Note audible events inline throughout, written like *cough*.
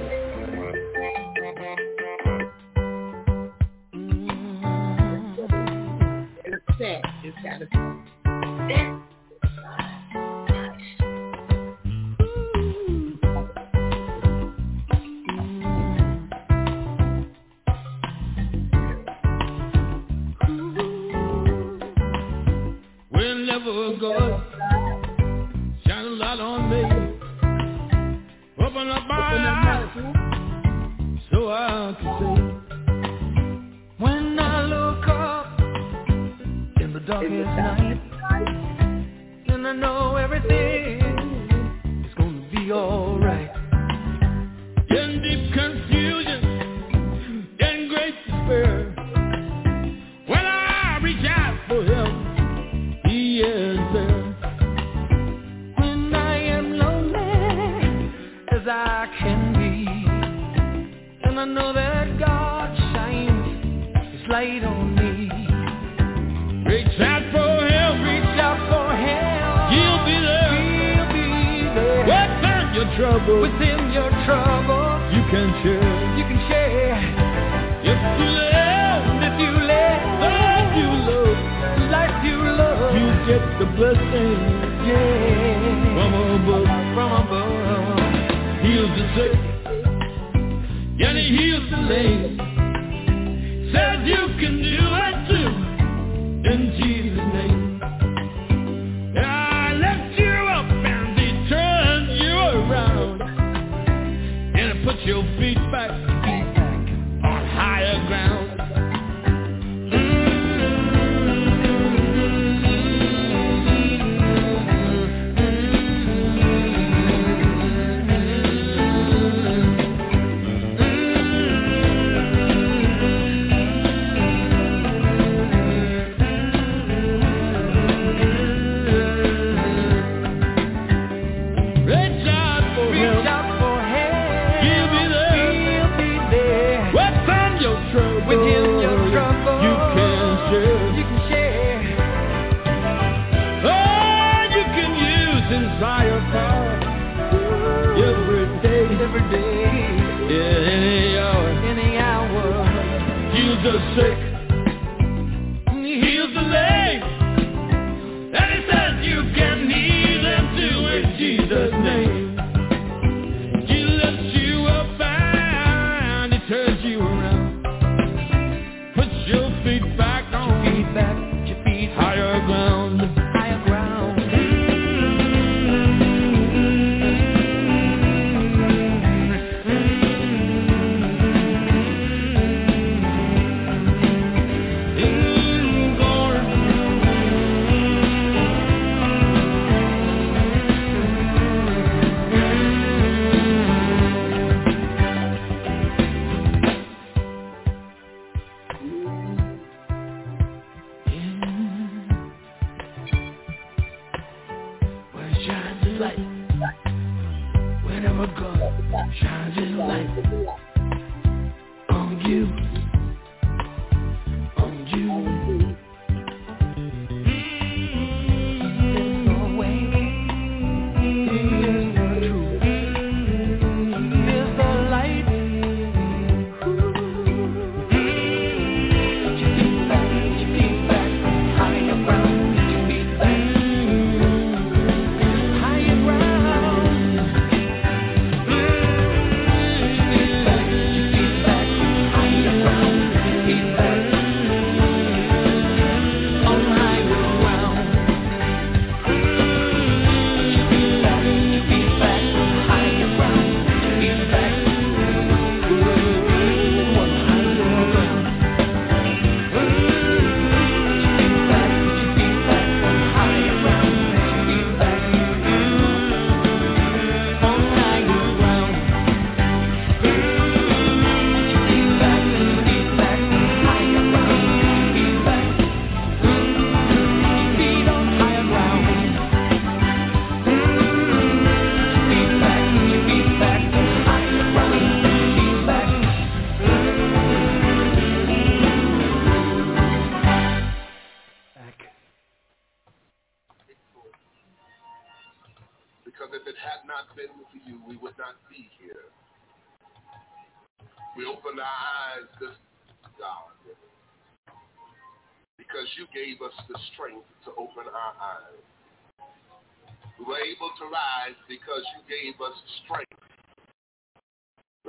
Because if it had not been for you, we be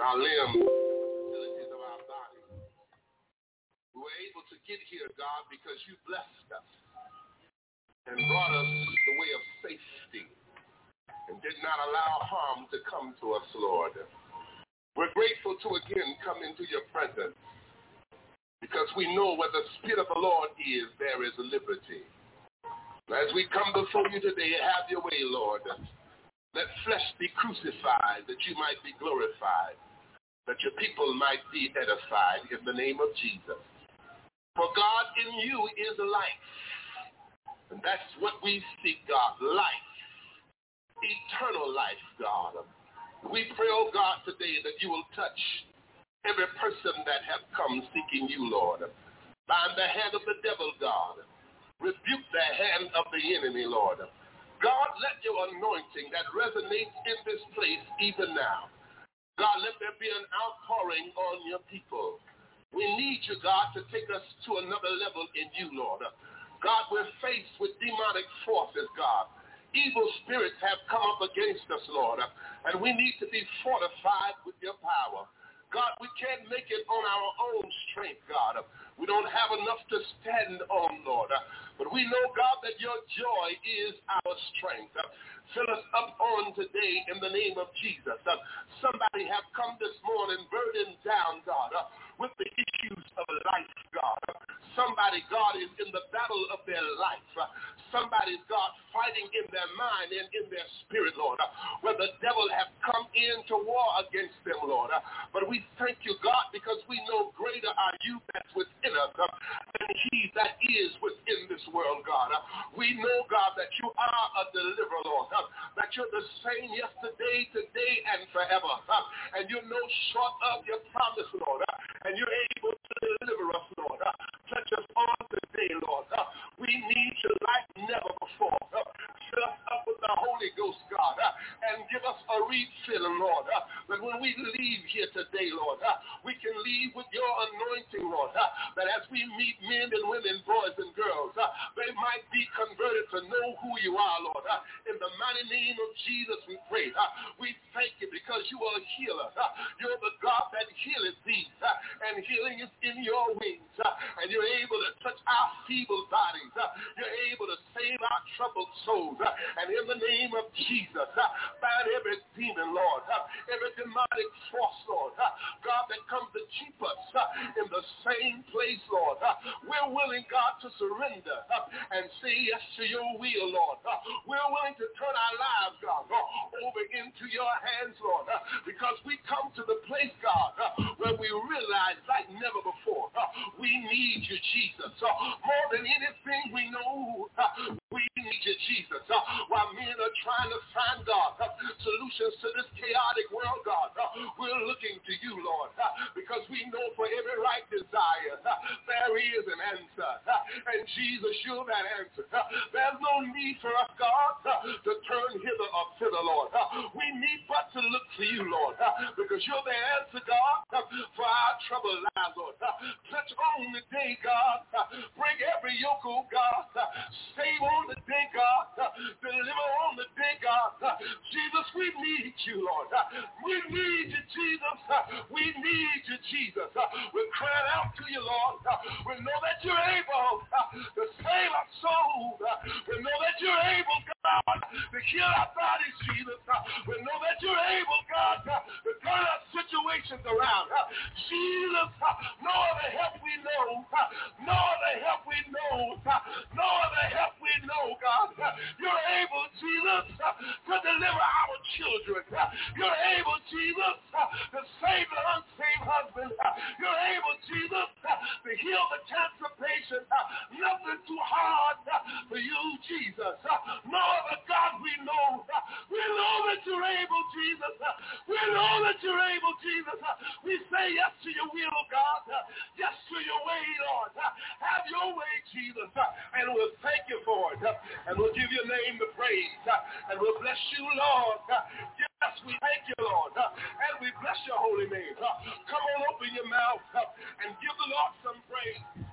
Our limbs, facilities of our body. We were able to get here, God, because you blessed us and brought us the way of safety and did not allow harm to come to us, Lord. We're grateful to again come into your presence because we know where the Spirit of the Lord is, there is liberty. As we come before you today, have your way, Lord. Let flesh be crucified that you might be glorified, that your people might be edified in the name of Jesus. For God in you is life. And that's what we seek, God, life. Eternal life, God. We pray, oh God, today that you will touch every person that have come seeking you, Lord. Bind the hand of the devil, God. Rebuke the hand of the enemy, Lord. God, let your anointing that resonates in this place even now. God, let there be an outpouring on your people. We need you, God, to take us to another level in you, Lord. God, we're faced with demonic forces, God. Evil spirits have come up against us, Lord, and we need to be fortified with your power. God, we can't make it on our own strength, God. We don't have enough to stand on, Lord. But we know, God, that your joy is our strength. Fill us up on today in the name of Jesus. Uh, somebody have come this morning burdened down, God, uh, with the issues of life, God. Somebody, God, is in the battle of their life. Somebody, God, fighting in their mind and in their spirit, Lord, where the devil have come into war against them, Lord. But we thank you, God, because we know greater are you that's within us than he that is within this world, God. We know, God, that you are a deliverer, Lord, that you're the same yesterday, today, and forever. And you're no short of your promise, Lord. And you're able to deliver us, Lord. Uh, touch us on today, Lord. Uh, we need you like never before. Uh, Fill us up with the Holy Ghost, God, uh, and give us a refilling, Lord. Uh, that when we leave here today, Lord, uh, we can leave with your anointing, Lord. That as we meet men and women, boys and girls, they might be converted to know who you are, Lord. In the mighty name of Jesus, we pray. We thank you because you are a healer. You're the God that healeth thee, and healing is in your wings. And you're able to touch our feeble bodies. You're able to save our troubled souls. *laughs* And in the name of Jesus, uh, bind every demon, Lord, uh, every demonic force, Lord, uh, God, that comes to keep us in the same place, Lord. We're willing, God, to surrender and say yes to your will, Lord. We're willing to turn our lives, God, over into your hands, Lord, because we come to the place, God, where we realize like never before, we need you, Jesus. More than anything we know, we need you, Jesus. Uh, while men are trying to find, God, uh, solutions to this chaotic world, God, uh, we're looking to you, Lord, because we know for every right desire, there is an answer. And Jesus, you're that answer. There's no need for us, God, to turn hither or thither, Lord. We need but to look to you, Lord, because you're the answer, God, for our troubled lives, Lord. Touch on the day, God. Break every yoke, oh God. Save on the day, God. Deliver on the day, God. Jesus, we need you, Lord. We need you, Jesus. We need you, Jesus. We're crying out to you, Lord. We know that you're able to save our soul. We know that you're able, God, to heal our bodies, Jesus. We know that you're able, God, to turn our situations around. Jesus, no other help we know. No other help we know. No other help we know, God. You're able, Jesus, to deliver our children. You're able, Jesus, to save the unsaved husband. You're able, Jesus, to heal the cancer patient. Nothing too hard for you, Jesus. No other God we know. We know that you're able, Jesus. We know that you're able, Jesus. We say yes to your will, God. Yes to your way, Lord. Have your way, Jesus. And we'll thank you for it. Lord, and we'll give your name the praise, and we'll bless you, Lord. Yes, we thank you, Lord, and we bless your holy name. Come on, open your mouth and give the Lord some praise.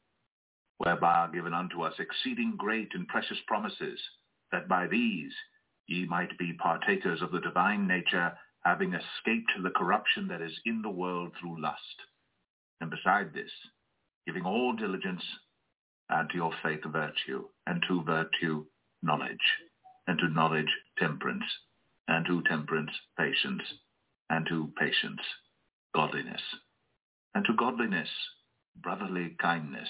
whereby are given unto us exceeding great and precious promises, that by these ye might be partakers of the divine nature, having escaped the corruption that is in the world through lust. And beside this, giving all diligence, add to your faith virtue, and to virtue knowledge, and to knowledge temperance, and to temperance patience, and to patience godliness, and to godliness brotherly kindness,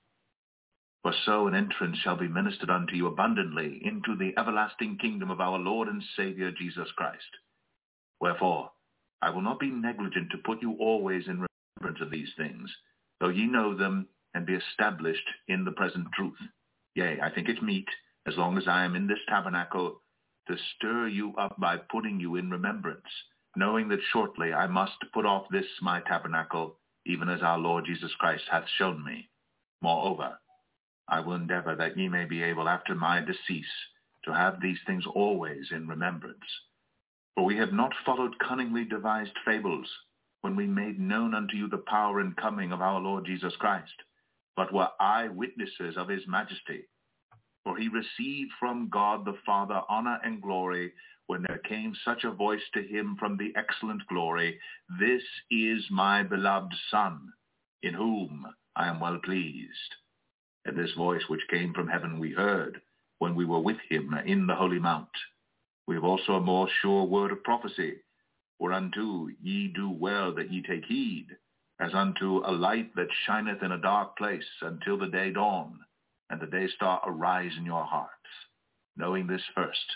For so an entrance shall be ministered unto you abundantly into the everlasting kingdom of our Lord and Saviour Jesus Christ. Wherefore, I will not be negligent to put you always in remembrance of these things, though ye know them and be established in the present truth. Yea, I think it meet, as long as I am in this tabernacle, to stir you up by putting you in remembrance, knowing that shortly I must put off this my tabernacle, even as our Lord Jesus Christ hath shown me. Moreover, I will endeavor that ye may be able after my decease to have these things always in remembrance. For we have not followed cunningly devised fables when we made known unto you the power and coming of our Lord Jesus Christ, but were eyewitnesses of his majesty. For he received from God the Father honor and glory when there came such a voice to him from the excellent glory, This is my beloved Son, in whom I am well pleased. And this voice which came from heaven we heard when we were with him in the holy mount. We have also a more sure word of prophecy, whereunto ye do well that ye take heed, as unto a light that shineth in a dark place until the day dawn, and the day star arise in your hearts, knowing this first,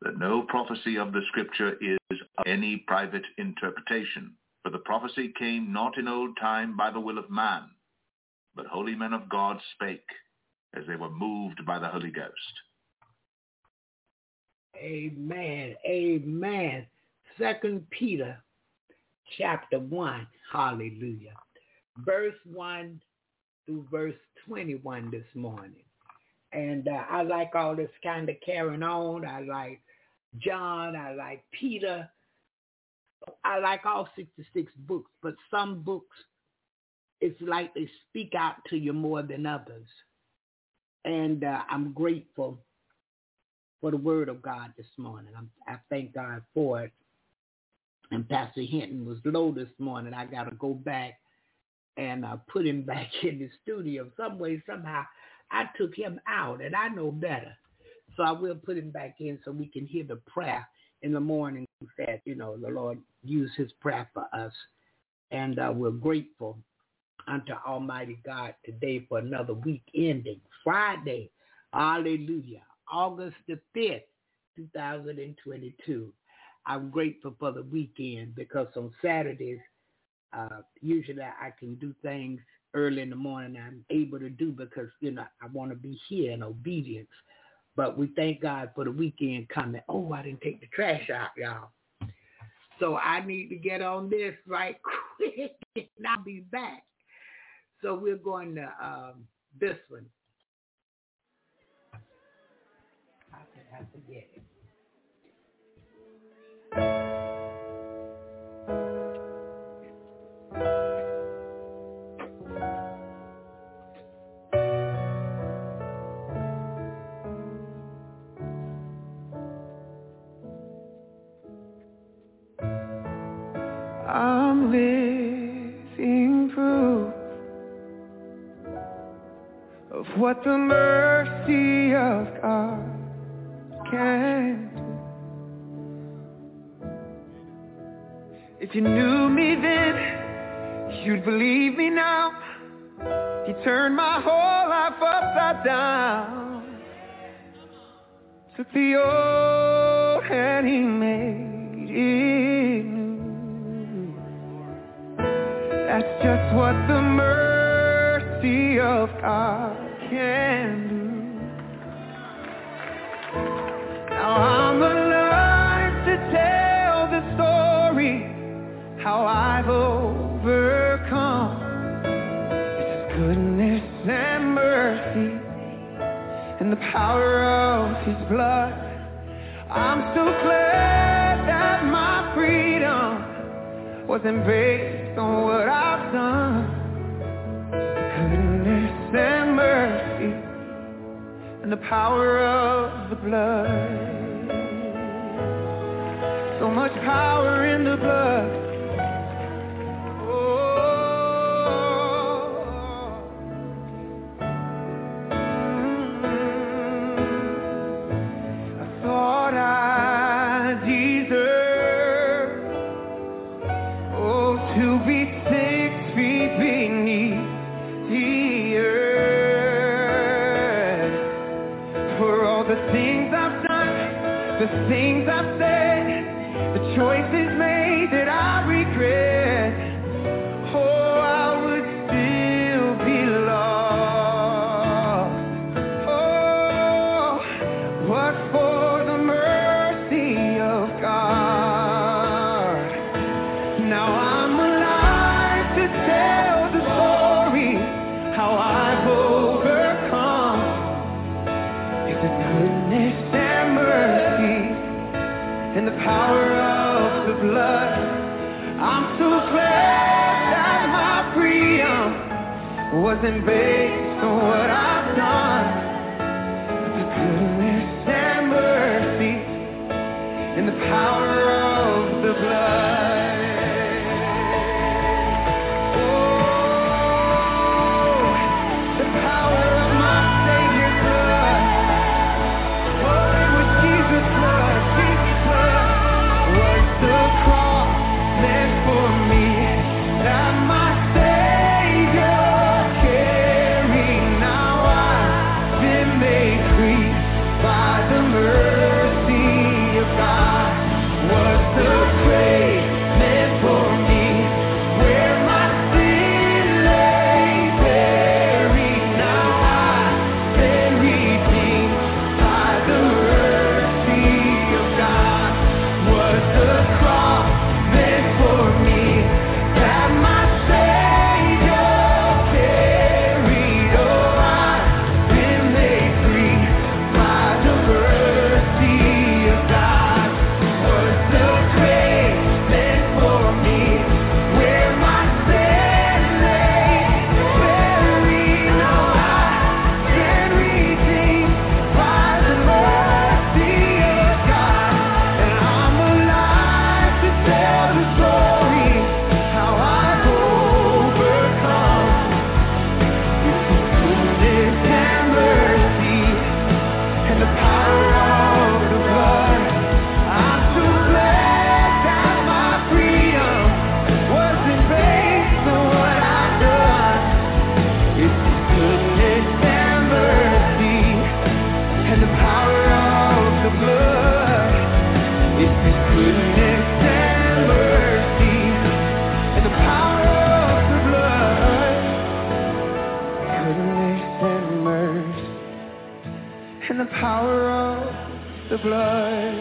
that no prophecy of the scripture is of any private interpretation, for the prophecy came not in old time by the will of man, but holy men of God spake as they were moved by the Holy Ghost. Amen. Amen. Second Peter chapter 1. Hallelujah. Verse 1 through verse 21 this morning. And uh, I like all this kind of carrying on. I like John. I like Peter. I like all 66 books, but some books it's like they speak out to you more than others. And uh, I'm grateful for the word of God this morning. I'm, I thank God for it. And Pastor Hinton was low this morning. I got to go back and uh, put him *laughs* back in the studio. Some way, somehow, I took him out, and I know better. So I will put him back in so we can hear the prayer in the morning that, you know, the Lord used his prayer for us. And uh, we're grateful unto Almighty God today for another week ending. Friday, hallelujah, August the 5th, 2022. I'm grateful for the weekend because on Saturdays, uh, usually I can do things early in the morning I'm able to do because, you know, I want to be here in obedience. But we thank God for the weekend coming. Oh, I didn't take the trash out, y'all. So I need to get on this right *laughs* quick and I'll be back. So we're going to um, this one. I forget it. what the mercy of God can do. If you knew me then, you'd believe me now. He turned my whole life upside down. Took the old and he made it new. That's just what power of his blood. I'm so glad that my freedom wasn't based on what I've done. Goodness and mercy and the power of the blood. So much power in the blood. things wasn't. Fly.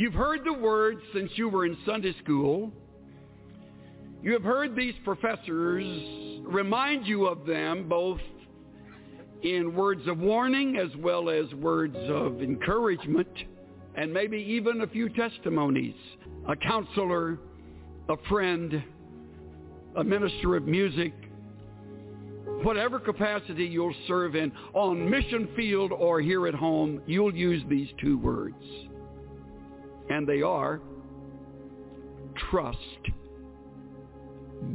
You've heard the words since you were in Sunday school. You have heard these professors remind you of them both in words of warning as well as words of encouragement and maybe even a few testimonies. A counselor, a friend, a minister of music, whatever capacity you'll serve in, on mission field or here at home, you'll use these two words and they are trust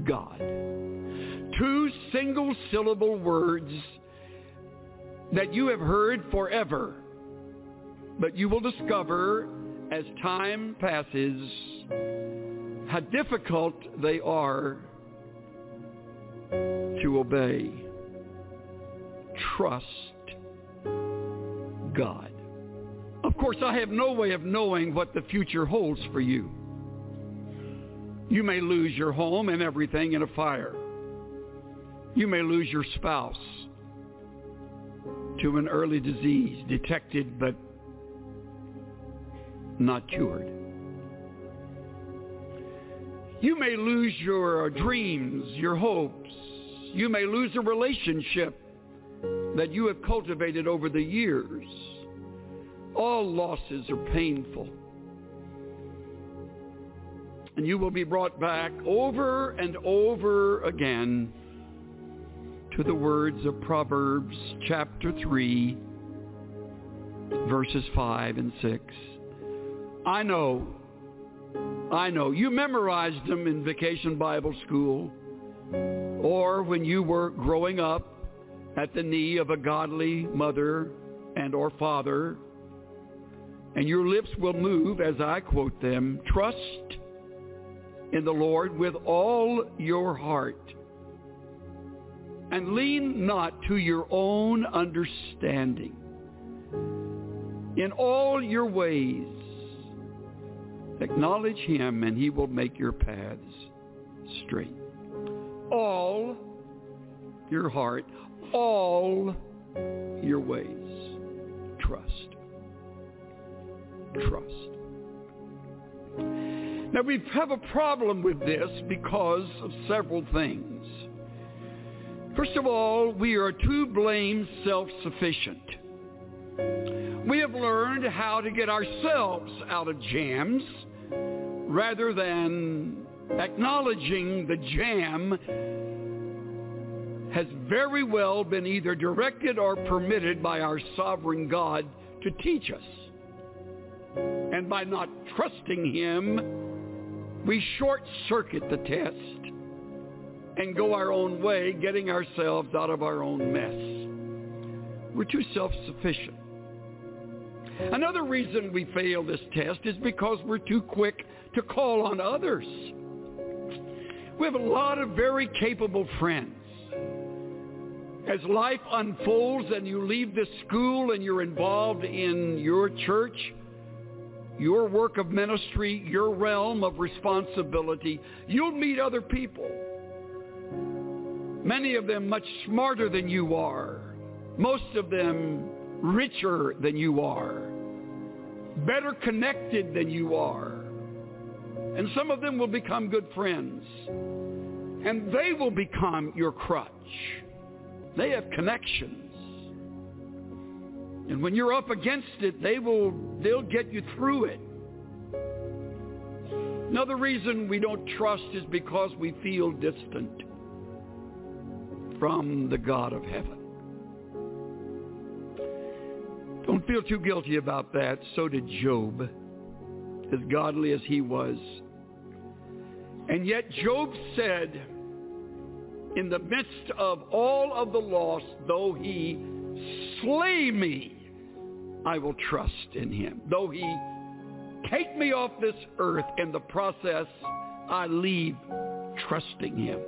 God. Two single syllable words that you have heard forever, but you will discover as time passes how difficult they are to obey. Trust God. Of course, I have no way of knowing what the future holds for you. You may lose your home and everything in a fire. You may lose your spouse to an early disease detected but not cured. You may lose your dreams, your hopes. You may lose a relationship that you have cultivated over the years. All losses are painful. And you will be brought back over and over again to the words of Proverbs chapter 3, verses 5 and 6. I know, I know, you memorized them in vacation Bible school or when you were growing up at the knee of a godly mother and or father and your lips will move as I quote them. Trust in the Lord with all your heart and lean not to your own understanding. In all your ways, acknowledge him and he will make your paths straight. All your heart, all your ways, trust trust. Now we have a problem with this because of several things. First of all, we are too blame self-sufficient. We have learned how to get ourselves out of jams rather than acknowledging the jam has very well been either directed or permitted by our sovereign God to teach us. And by not trusting him, we short-circuit the test and go our own way, getting ourselves out of our own mess. We're too self-sufficient. Another reason we fail this test is because we're too quick to call on others. We have a lot of very capable friends. As life unfolds and you leave this school and you're involved in your church, your work of ministry, your realm of responsibility, you'll meet other people. Many of them much smarter than you are. Most of them richer than you are. Better connected than you are. And some of them will become good friends. And they will become your crutch. They have connections. And when you're up against it, they will they'll get you through it. Another reason we don't trust is because we feel distant from the God of heaven. Don't feel too guilty about that. So did Job, as godly as he was. And yet Job said, in the midst of all of the loss, though he slay me, I will trust in him. Though he take me off this earth, in the process, I leave trusting him.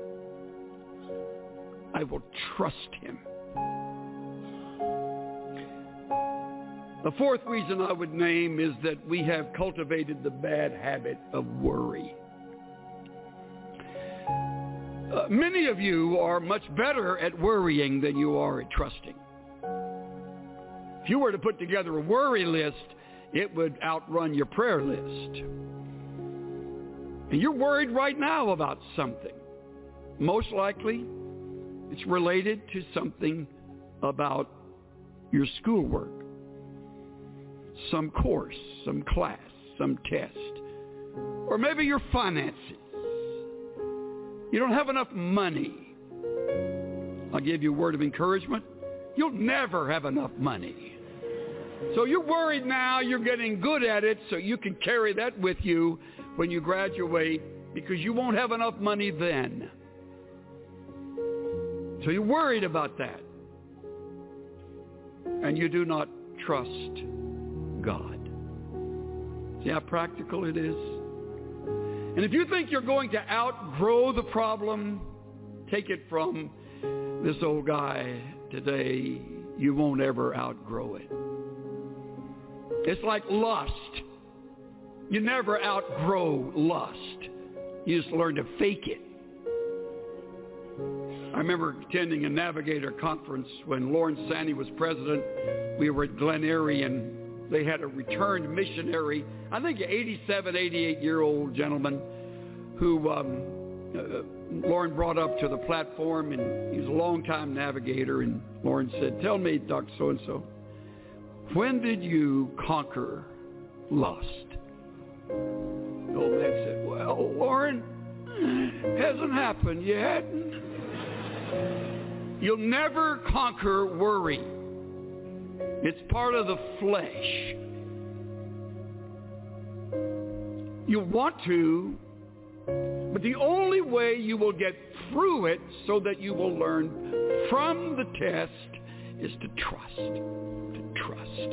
I will trust him. The fourth reason I would name is that we have cultivated the bad habit of worry. Uh, many of you are much better at worrying than you are at trusting. If you were to put together a worry list, it would outrun your prayer list. And you're worried right now about something. Most likely, it's related to something about your schoolwork, some course, some class, some test, or maybe your finances. You don't have enough money. I'll give you a word of encouragement. You'll never have enough money. So you're worried now you're getting good at it so you can carry that with you when you graduate because you won't have enough money then. So you're worried about that. And you do not trust God. See how practical it is? And if you think you're going to outgrow the problem, take it from this old guy today, you won't ever outgrow it. It's like lust. You never outgrow lust. You just learn to fake it. I remember attending a Navigator conference when Lorne Sanny was president. We were at Glen Eyrie and they had a returned missionary, I think an 87, 88 year old gentleman who um, uh, Lorne brought up to the platform and he was a long-time navigator and Lorne said, tell me, Dr. So-and-so, when did you conquer lust? The old man said, well, Lorne, hasn't happened yet. You'll never conquer worry. It's part of the flesh. You want to, but the only way you will get through it so that you will learn from the test is to trust. To trust.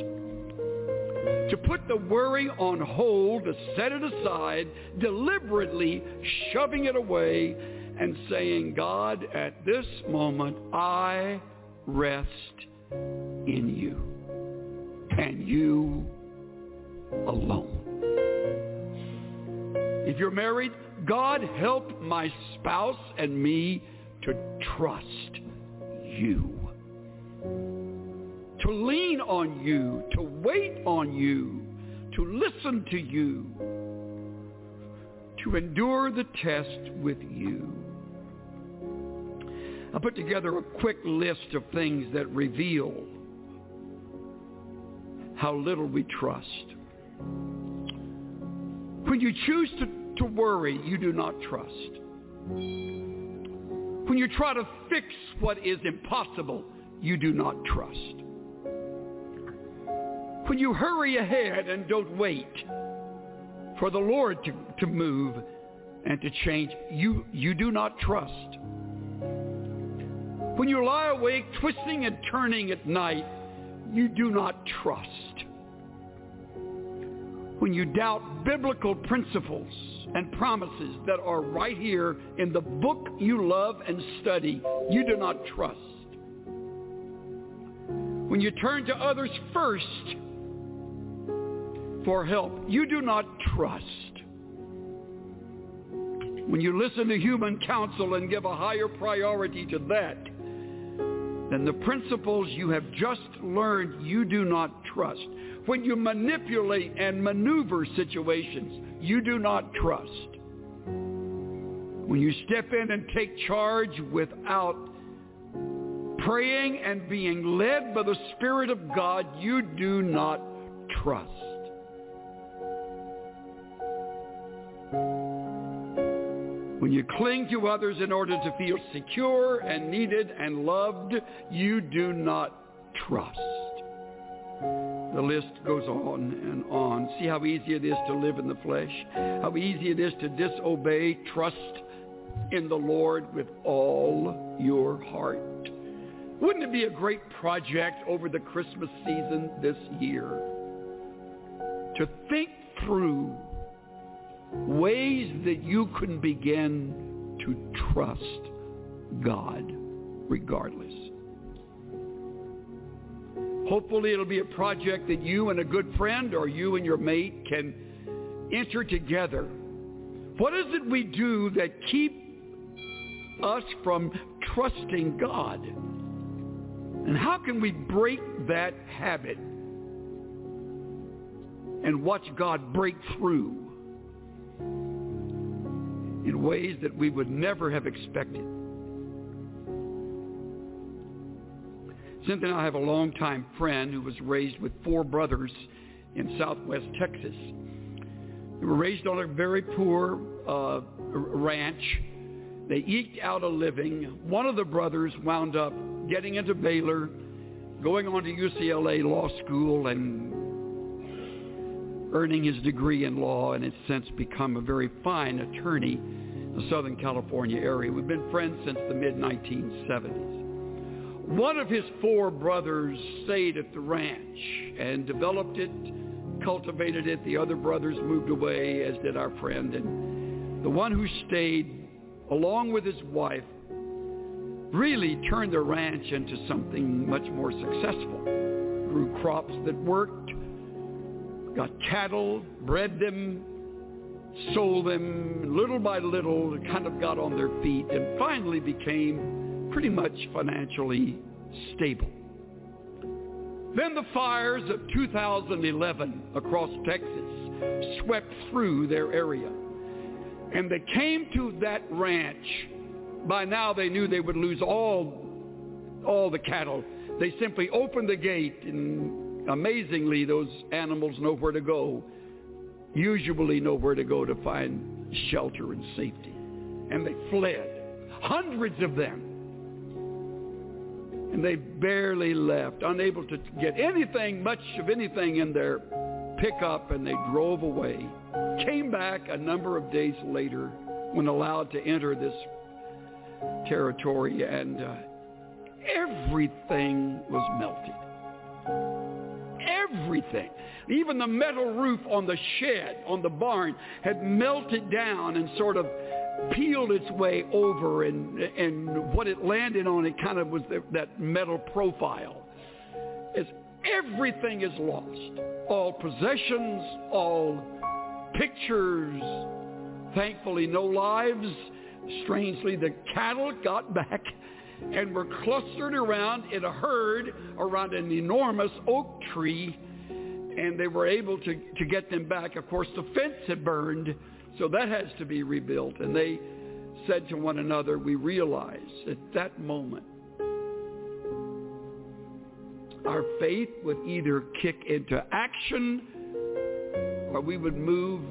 To put the worry on hold, to set it aside, deliberately shoving it away and saying, God, at this moment, I rest in you and you alone. If you're married, God help my spouse and me to trust you. To lean on you, to wait on you, to listen to you, to endure the test with you. I put together a quick list of things that reveal how little we trust. When you choose to, to worry, you do not trust. When you try to fix what is impossible, you do not trust. When you hurry ahead and don't wait for the Lord to, to move and to change, you, you do not trust. When you lie awake twisting and turning at night, you do not trust. When you doubt biblical principles and promises that are right here in the book you love and study, you do not trust. When you turn to others first for help, you do not trust. When you listen to human counsel and give a higher priority to that than the principles you have just learned, you do not trust. When you manipulate and maneuver situations, you do not trust. When you step in and take charge without praying and being led by the Spirit of God, you do not trust. When you cling to others in order to feel secure and needed and loved, you do not trust. The list goes on and on. See how easy it is to live in the flesh, how easy it is to disobey, trust in the Lord with all your heart. Wouldn't it be a great project over the Christmas season this year to think through ways that you can begin to trust God regardless. Hopefully it'll be a project that you and a good friend or you and your mate can enter together. What is it we do that keep us from trusting God? And how can we break that habit and watch God break through in ways that we would never have expected? Cynthia and I have a longtime friend who was raised with four brothers in southwest Texas. They were raised on a very poor uh, ranch. They eked out a living. One of the brothers wound up getting into Baylor, going on to UCLA Law School, and earning his degree in law, and has since become a very fine attorney in the Southern California area. We've been friends since the mid-1970s. One of his four brothers stayed at the ranch and developed it, cultivated it. The other brothers moved away, as did our friend. And the one who stayed, along with his wife, really turned the ranch into something much more successful. Grew crops that worked, got cattle, bred them, sold them, little by little, kind of got on their feet, and finally became pretty much financially stable. Then the fires of 2011 across Texas swept through their area. And they came to that ranch. By now they knew they would lose all, all the cattle. They simply opened the gate and amazingly those animals know where to go. Usually know where to go to find shelter and safety. And they fled. Hundreds of them and they barely left, unable to get anything, much of anything in their pickup, and they drove away. Came back a number of days later when allowed to enter this territory, and uh, everything was melted. Everything. Even the metal roof on the shed, on the barn, had melted down and sort of peeled its way over and and what it landed on it kind of was the, that metal profile. As everything is lost. All possessions all pictures thankfully no lives. Strangely the cattle got back and were clustered around in a herd around an enormous oak tree and they were able to, to get them back. Of course, the fence had burned, so that has to be rebuilt. And they said to one another, we realize at that moment our faith would either kick into action or we would move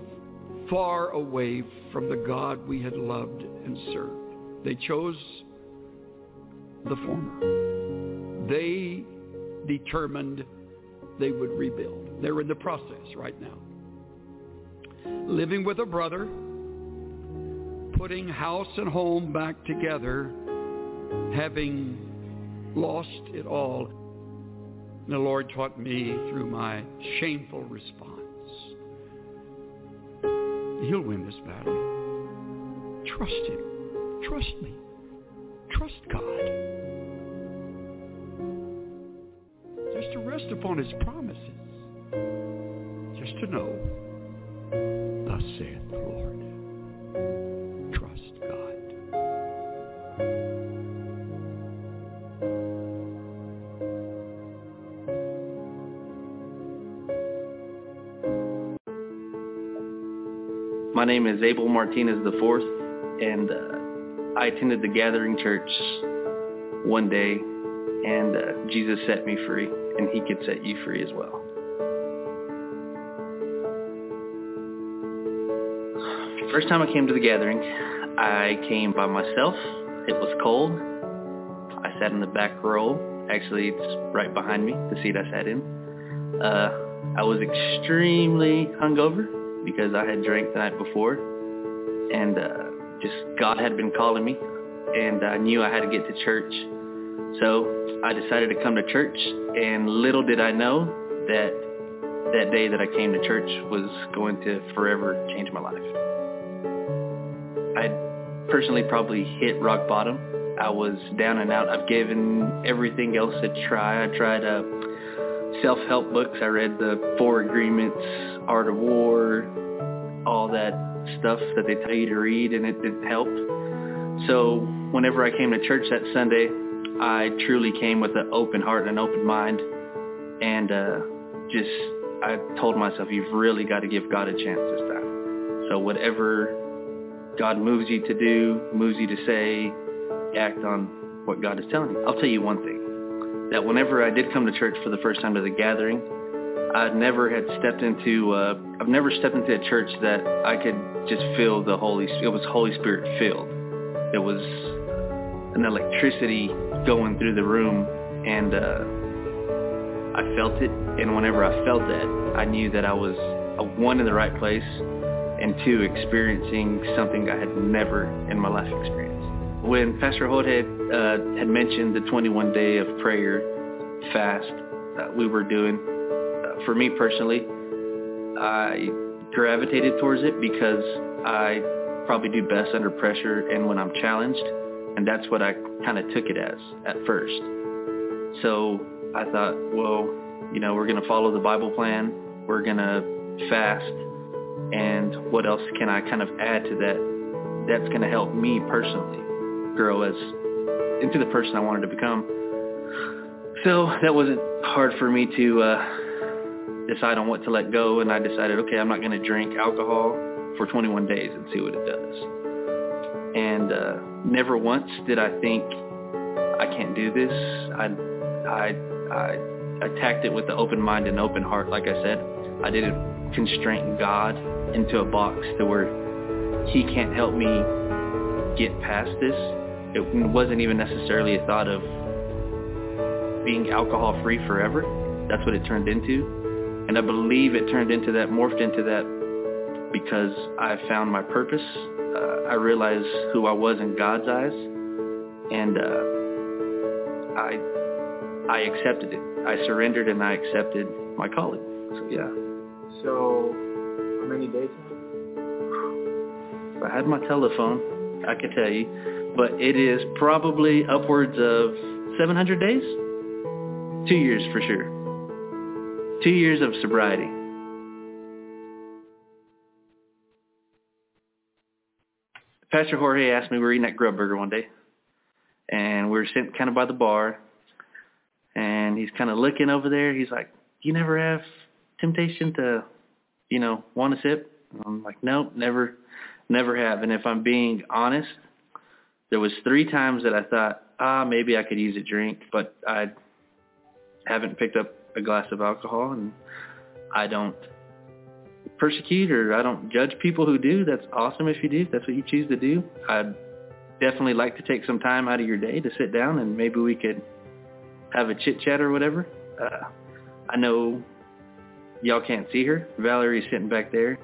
far away from the God we had loved and served. They chose the former. They determined they would rebuild. They're in the process right now. Living with a brother, putting house and home back together, having lost it all. The Lord taught me through my shameful response. He'll win this battle. Trust Him. Trust me. Trust God. Rest upon His promises. Just to know, thus saith the Lord. Trust God. My name is Abel Martinez fourth, and uh, I attended the Gathering Church one day, and uh, Jesus set me free, and He could set you free as well. First time I came to the gathering, I came by myself. It was cold. I sat in the back row. Actually, it's right behind me, the seat I sat in. Uh, I was extremely hungover because I had drank the night before, and uh, just God had been calling me, and I knew I had to get to church. So I decided to come to church, and little did I know that that day that I came to church was going to forever change my life. I personally probably hit rock bottom. I was down and out. I've given everything else a try. I tried uh, self-help books. I read the Four Agreements, Art of War, all that stuff that they tell you to read, and it, it helped. So whenever I came to church that Sunday, I truly came with an open heart and an open mind, and uh, just I told myself, you've really got to give God a chance this time. So whatever God moves you to do, moves you to say, act on what God is telling you. I'll tell you one thing, that whenever I did come to church for the first time to the gathering, I never had stepped into, uh, I've never stepped into a church that I could just feel the Holy, it was Holy Spirit filled. It was an electricity going through the room and uh, I felt it. And whenever I felt that, I knew that I was, uh, one, in the right place and two, experiencing something I had never in my life experienced. When Pastor Holt had, uh, had mentioned the 21 day of prayer fast that we were doing, uh, for me personally, I gravitated towards it because I probably do best under pressure and when I'm challenged, and that's what I kind of took it as at first. So I thought, well, you know, we're going to follow the Bible plan, we're going to fast, and what else can I kind of add to that that's going to help me personally grow as into the person I wanted to become. So that wasn't hard for me to uh, decide on what to let go, and I decided, okay, I'm not going to drink alcohol for 21 days and see what it does. And uh, never once did I think I can't do this. I, I, I attacked it with an open mind and open heart, like I said. I didn't constrain God into a box to where he can't help me get past this. It wasn't even necessarily a thought of being alcohol free forever. That's what it turned into. And I believe it turned into that, morphed into that because I found my purpose. Uh, I realized who I was in God's eyes. And uh, I, I accepted it. I surrendered and I accepted my calling. So yeah. So, how many days? If I had my telephone, I could tell you, but it is probably upwards of 700 days. Two years for sure. Two years of sobriety. Pastor Jorge asked me, we were eating at Grub Burger one day, and we were sitting kind of by the bar, and he's kind of looking over there. He's like, you never have temptation to, you know, want a sip? I'm like, nope, never, never have. And if I'm being honest, there was three times that I thought, ah, maybe I could use a drink, but I haven't picked up a glass of alcohol, and I don't persecute or I don't judge people who do. That's awesome if you do. If that's what you choose to do. I'd definitely like to take some time out of your day to sit down and maybe we could have a chit chat or whatever. Uh, I know y'all can't see her. Valerie's sitting back there.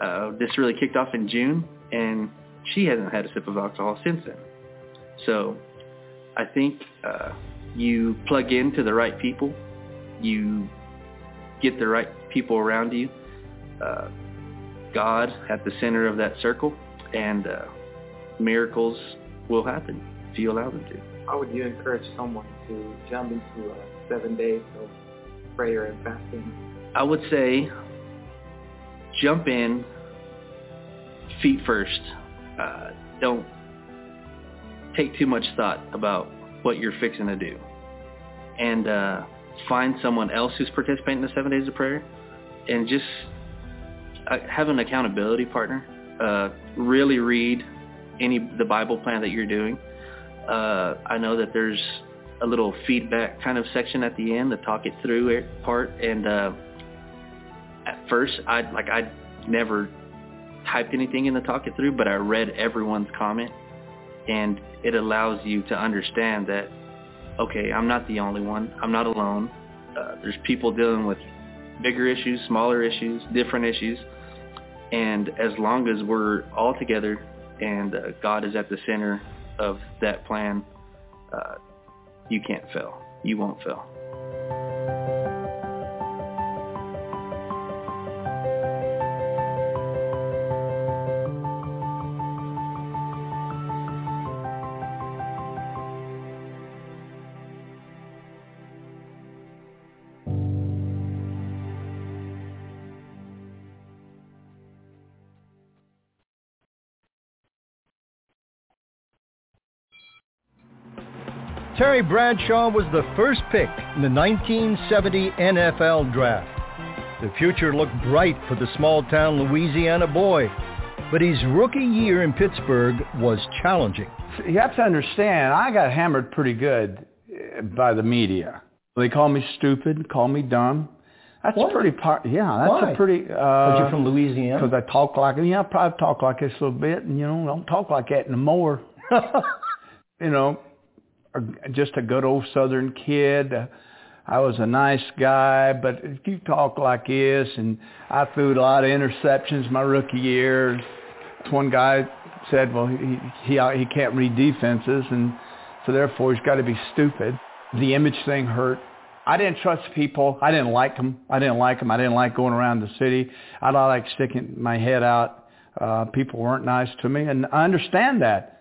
Uh, this really kicked off in June, and she hasn't had a sip of alcohol since then. So I think uh, you plug into the right people. You get the right people around you. Uh, God at the center of that circle, and uh, miracles will happen if you allow them to. How would you encourage someone to jump into uh, seven days of prayer and fasting? I would say jump in feet first. Uh, don't take too much thought about what you're fixing to do. And uh, find someone else who's participating in the seven days of prayer and just uh, have an accountability partner. Uh, really read any the Bible plan that you're doing. Uh, I know that there's a little feedback kind of section at the end, the talk it through part. And uh, at first, I like I never typed anything in the talk it through, but I read everyone's comment, and it allows you to understand that okay, I'm not the only one. I'm not alone. Uh, there's people dealing with bigger issues, smaller issues, different issues. And as long as we're all together and uh, God is at the center of that plan, uh, you can't fail. You won't fail. Terry Bradshaw was the first pick in the 1970 NFL Draft. The future looked bright for the small-town Louisiana boy, but his rookie year in Pittsburgh was challenging. You have to understand, I got hammered pretty good eh, by the media. They call me stupid, call me dumb. That's What? pretty part. Yeah, that's Why? a pretty. Uh, Are you're from Louisiana? Because I talk like yeah, I probably talk like this a little bit, and you know, don't talk like that no more. *laughs* you know, just a good old Southern kid. I was a nice guy, but if you talk like this, and I threw a lot of interceptions my rookie year. One guy said, "Well, he he he can't read defenses, and so therefore he's got to be stupid." The image thing hurt. I didn't trust people. I didn't like them. I didn't like them. I didn't like going around the city. I like sticking my head out. Uh, people weren't nice to me, and I understand that.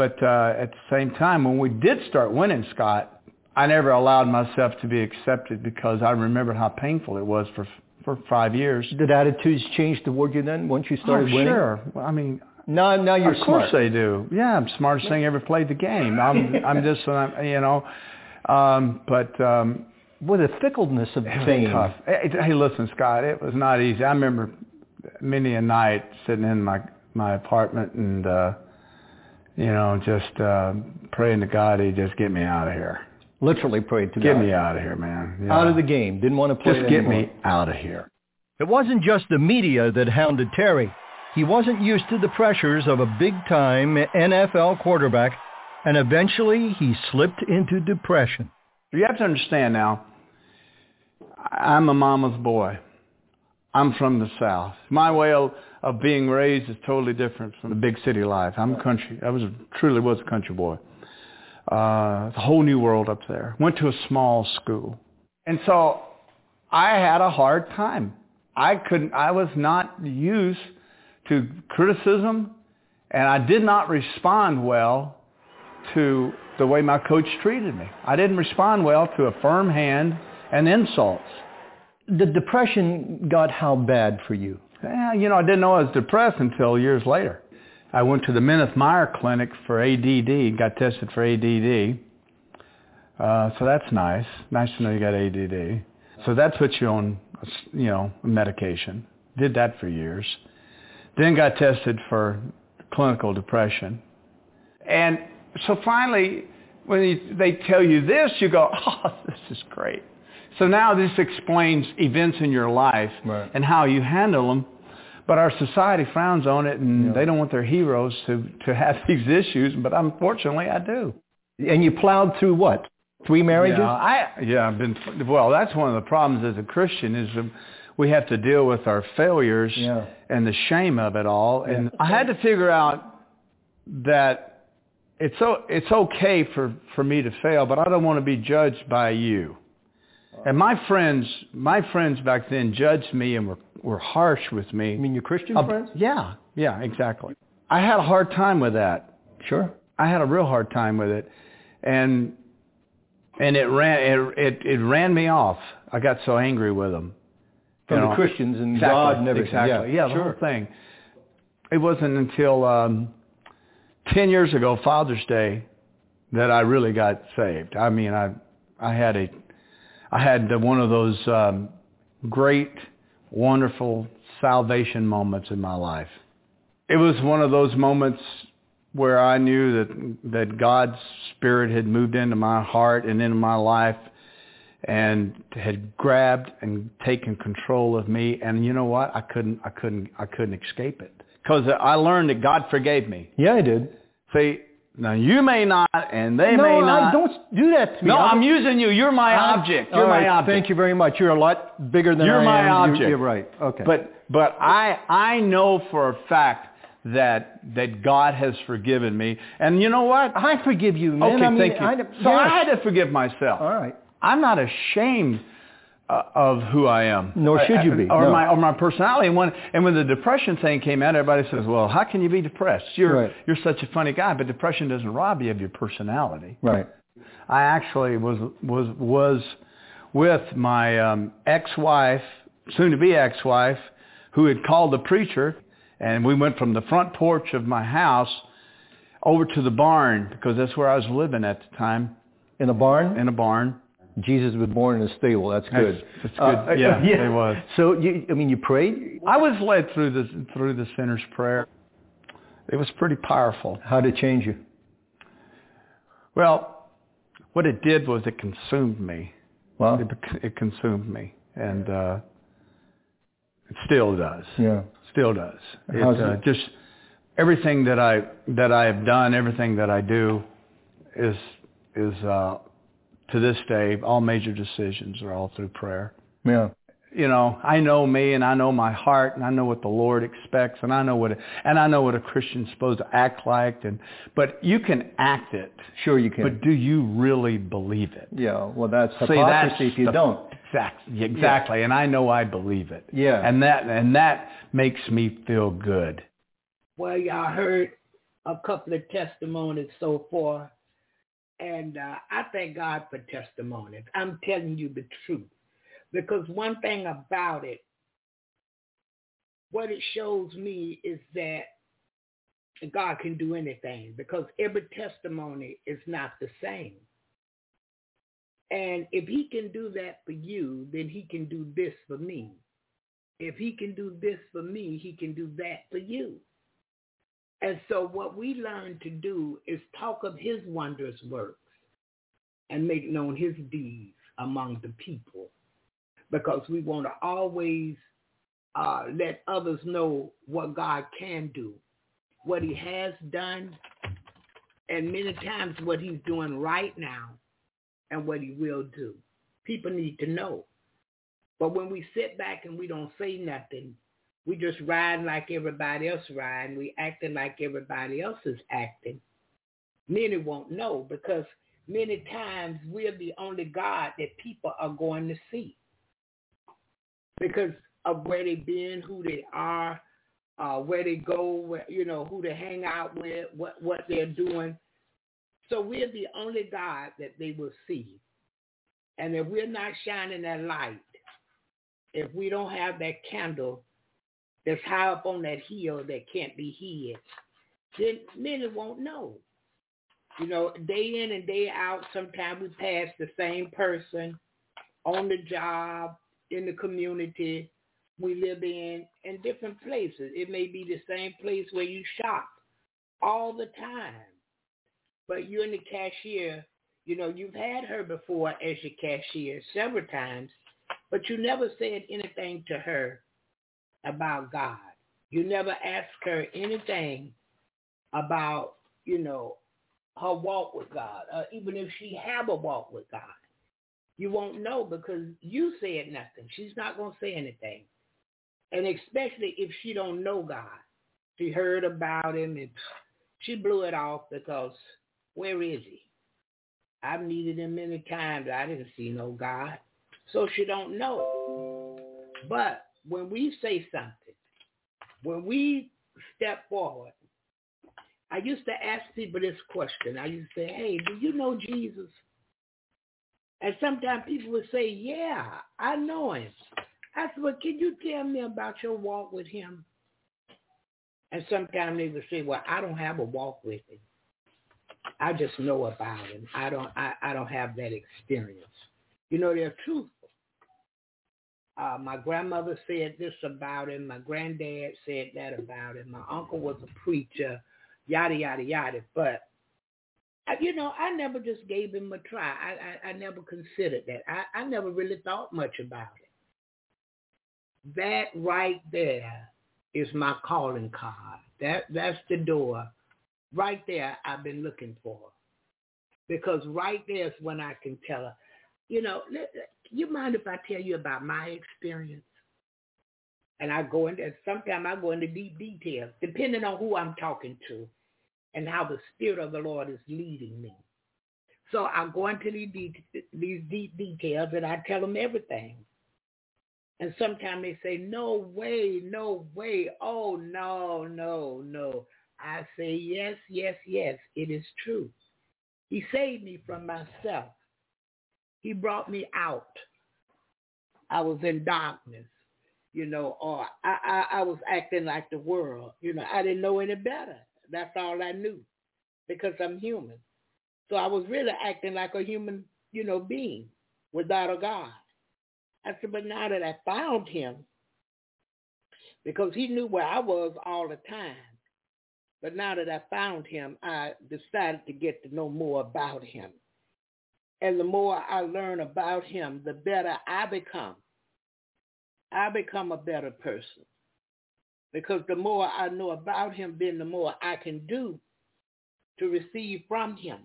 But uh, at the same time, when we did start winning, Scott, I never allowed myself to be accepted because I remembered how painful it was for for five years. Did attitudes change toward you then once you started oh, winning? Sure. Well, I mean, Now, now you're of course they do. Yeah, I'm smartest thing ever played the game. I'm I'm *laughs* just I'm, you know, um, but um, With the fickleness of it was fame. tough. Hey, hey, listen, Scott, it was not easy. I remember many a night sitting in my my apartment and uh, you know just uh, praying to God he'd just get me out of here. Literally prayed to Get God. Get me out of here, man. Yeah. Out of the game. Didn't want to play Just get anymore. me out of here. It wasn't just the media that hounded Terry. He wasn't used to the pressures of a big-time NFL quarterback, and eventually he slipped into depression. You have to understand now, I'm a mama's boy. I'm from the South. My way of, of being raised is totally different from the big city life. I'm country. I was truly was a country boy. Uh, it's a whole new world up there. Went to a small school. And so I had a hard time. I couldn't, I was not used to criticism and I did not respond well to the way my coach treated me. I didn't respond well to a firm hand and insults. The depression got how bad for you? Yeah, you know, I didn't know I was depressed until years later. I went to the Minirth Meier Clinic for ADD, got tested for ADD. Uh, so that's nice. Nice to know you got ADD. So that puts you on, you know, medication. Did that for years. Then got tested for clinical depression. And so finally, when they tell you this, you go, *laughs* oh, this is great. So now this explains events in your life Right. and how you handle them. But our society frowns on it, and Yeah. they don't want their heroes to to have *laughs* these issues. But unfortunately, I do. And you plowed through what? Three marriages? Yeah, I yeah, I've been well. That's one of the problems as a Christian is we have to deal with our failures Yeah. and the shame of it all. And I had to figure out that it's so it's okay for for me to fail, but I don't want to be judged by you. And my friends, my friends back then judged me and were were harsh with me. You mean your Christian Uh, friends? Yeah, yeah, exactly. I had a hard time with that. Sure. I had a real hard time with it, and and it ran it it, it ran me off. I got so angry with them. From You the Christians and exactly, God and everything. Exactly. Yeah, the sure. whole thing. It wasn't until um, ten years ago, Father's Day, that I really got saved. I mean, I I had a I had one of those um, great, wonderful salvation moments in my life. It was one of those moments where I knew that that God's Spirit had moved into my heart and into my life and had grabbed and taken control of me and you know what I couldn't I couldn't I couldn't escape it because I learned that God forgave me. Yeah, I did. See, now you may not and they no, may not. I, don't do that to me. no, I'm- I'm using you. You're my I'm- object. You're right, my object. Thank you very much. You're a lot bigger than You're I my am. You're- my object. You're, right. Okay. But but I I know for a fact that that God has forgiven me. And you know what? I forgive you, man. Okay, I mean, thank you. I, so I had to forgive myself. All right. I'm not ashamed uh, of who I am. Nor should you be, Or no. my or my personality. And when and when the depression thing came out, everybody says, "Well, how can you be depressed? You're Right. you're such a funny guy." But depression doesn't rob you of your personality. Right. I actually was was was with my um, ex-wife, soon-to-be ex-wife, who had called the preacher, and we went from the front porch of my house over to the barn because that's where I was living at the time In a barn. in a barn. Jesus was born in a stable. That's good. That's- that's good. Yeah, it was. So you, I mean, you prayed. I was led through the through the sinner's prayer. It was pretty powerful. How did it change you? Well, what it did was it consumed me. Well, It, it consumed me, and uh, it still does. yeah. Still does. It, uh, it- just everything that I that I have done, everything that I do, is is uh, to this day. All major decisions are all through prayer. Yeah. You know, I know me, and I know my heart, and I know what the Lord expects, and I know what and I know what a Christian's supposed to act like. And but you can act it, Sure, you can. but do you really believe it? yeah. Well, that's See, hypocrisy that's if you the- don't. Exactly, exactly. And I know I believe it. Yeah. And that and that makes me feel good. Well, y'all heard a couple of testimonies so far, and uh, I thank God for testimonies. I'm telling you the truth. Because one thing about it, what it shows me is that God can do anything because every testimony is not the same. And if he can do that for you, then he can do this for me. If he can do this for me, he can do that for you. And so what we learn to do is talk of his wondrous works and make known his deeds among the people because we want to always uh, let others know what God can do, what he has done, and many times what he's doing right now and what he will do. People need to know. But when we sit back and we don't say nothing, we just riding like everybody else riding. We acting like everybody else is acting. Many won't know because many times we're the only God that people are going to see because of where they've been, who they are, uh, where they go, where, you know, who they hang out with, what, what they're doing. So we're the only God that they will see. And if we're not shining that light, if we don't have that candle that's high up on that hill that can't be hid, then many won't know. You know, day in and day out, sometimes we pass the same person on the job, in the community we live in, in different places. It may be the same place where you shop all the time. But you're in the cashier, you know, you've had her before as your cashier several times, but you never said anything to her about God. You never ask her anything about, you know, her walk with God, or even if she have a walk with God. You won't know because you said nothing. She's not going to say anything. And especially if she don't know God. She heard about him and she blew it off because where is he? I've needed him many times. I didn't see no God. So she don't know. But when we say something, when we step forward, I used to ask people this question. I used to say, hey, do you know Jesus? And sometimes people would say, yeah, I know him. I said, well, can you tell me about your walk with him? And sometimes they would say, well, I don't have a walk with him. I just know about him. I don't, I, I don't have that experience. You know, there are truthful. Uh, my grandmother said this about him. My granddad said that about him. My uncle was a preacher, yada, yada, yada. But, you know, I never just gave him a try. I, I, I never considered that. I, I never really thought much about it. That right there is my calling card. That That's the door. Right there I've been looking for. Because right there is when I can tell her, you know, you mind if I tell you about my experience? And I go into, sometimes I go into deep details, depending on who I'm talking to and how the Spirit of the Lord is leading me. So I go into these deep, these deep details and I tell them everything. And sometimes they say, no way, no way. Oh, no, no, no. I say, yes, yes, yes, it is true. He saved me from myself. He brought me out. I was in darkness, you know, or I, I, I was acting like the world. You know, I didn't know any better. That's all I knew because I'm human. So I was really acting like a human, you know, being without a God. I said, but now that I found him, because he knew where I was all the time, but now that I found him, I decided to get to know more about him. And the more I learn about him, the better I become. I become a better person. Because the more I know about him, then the more I can do to receive from him.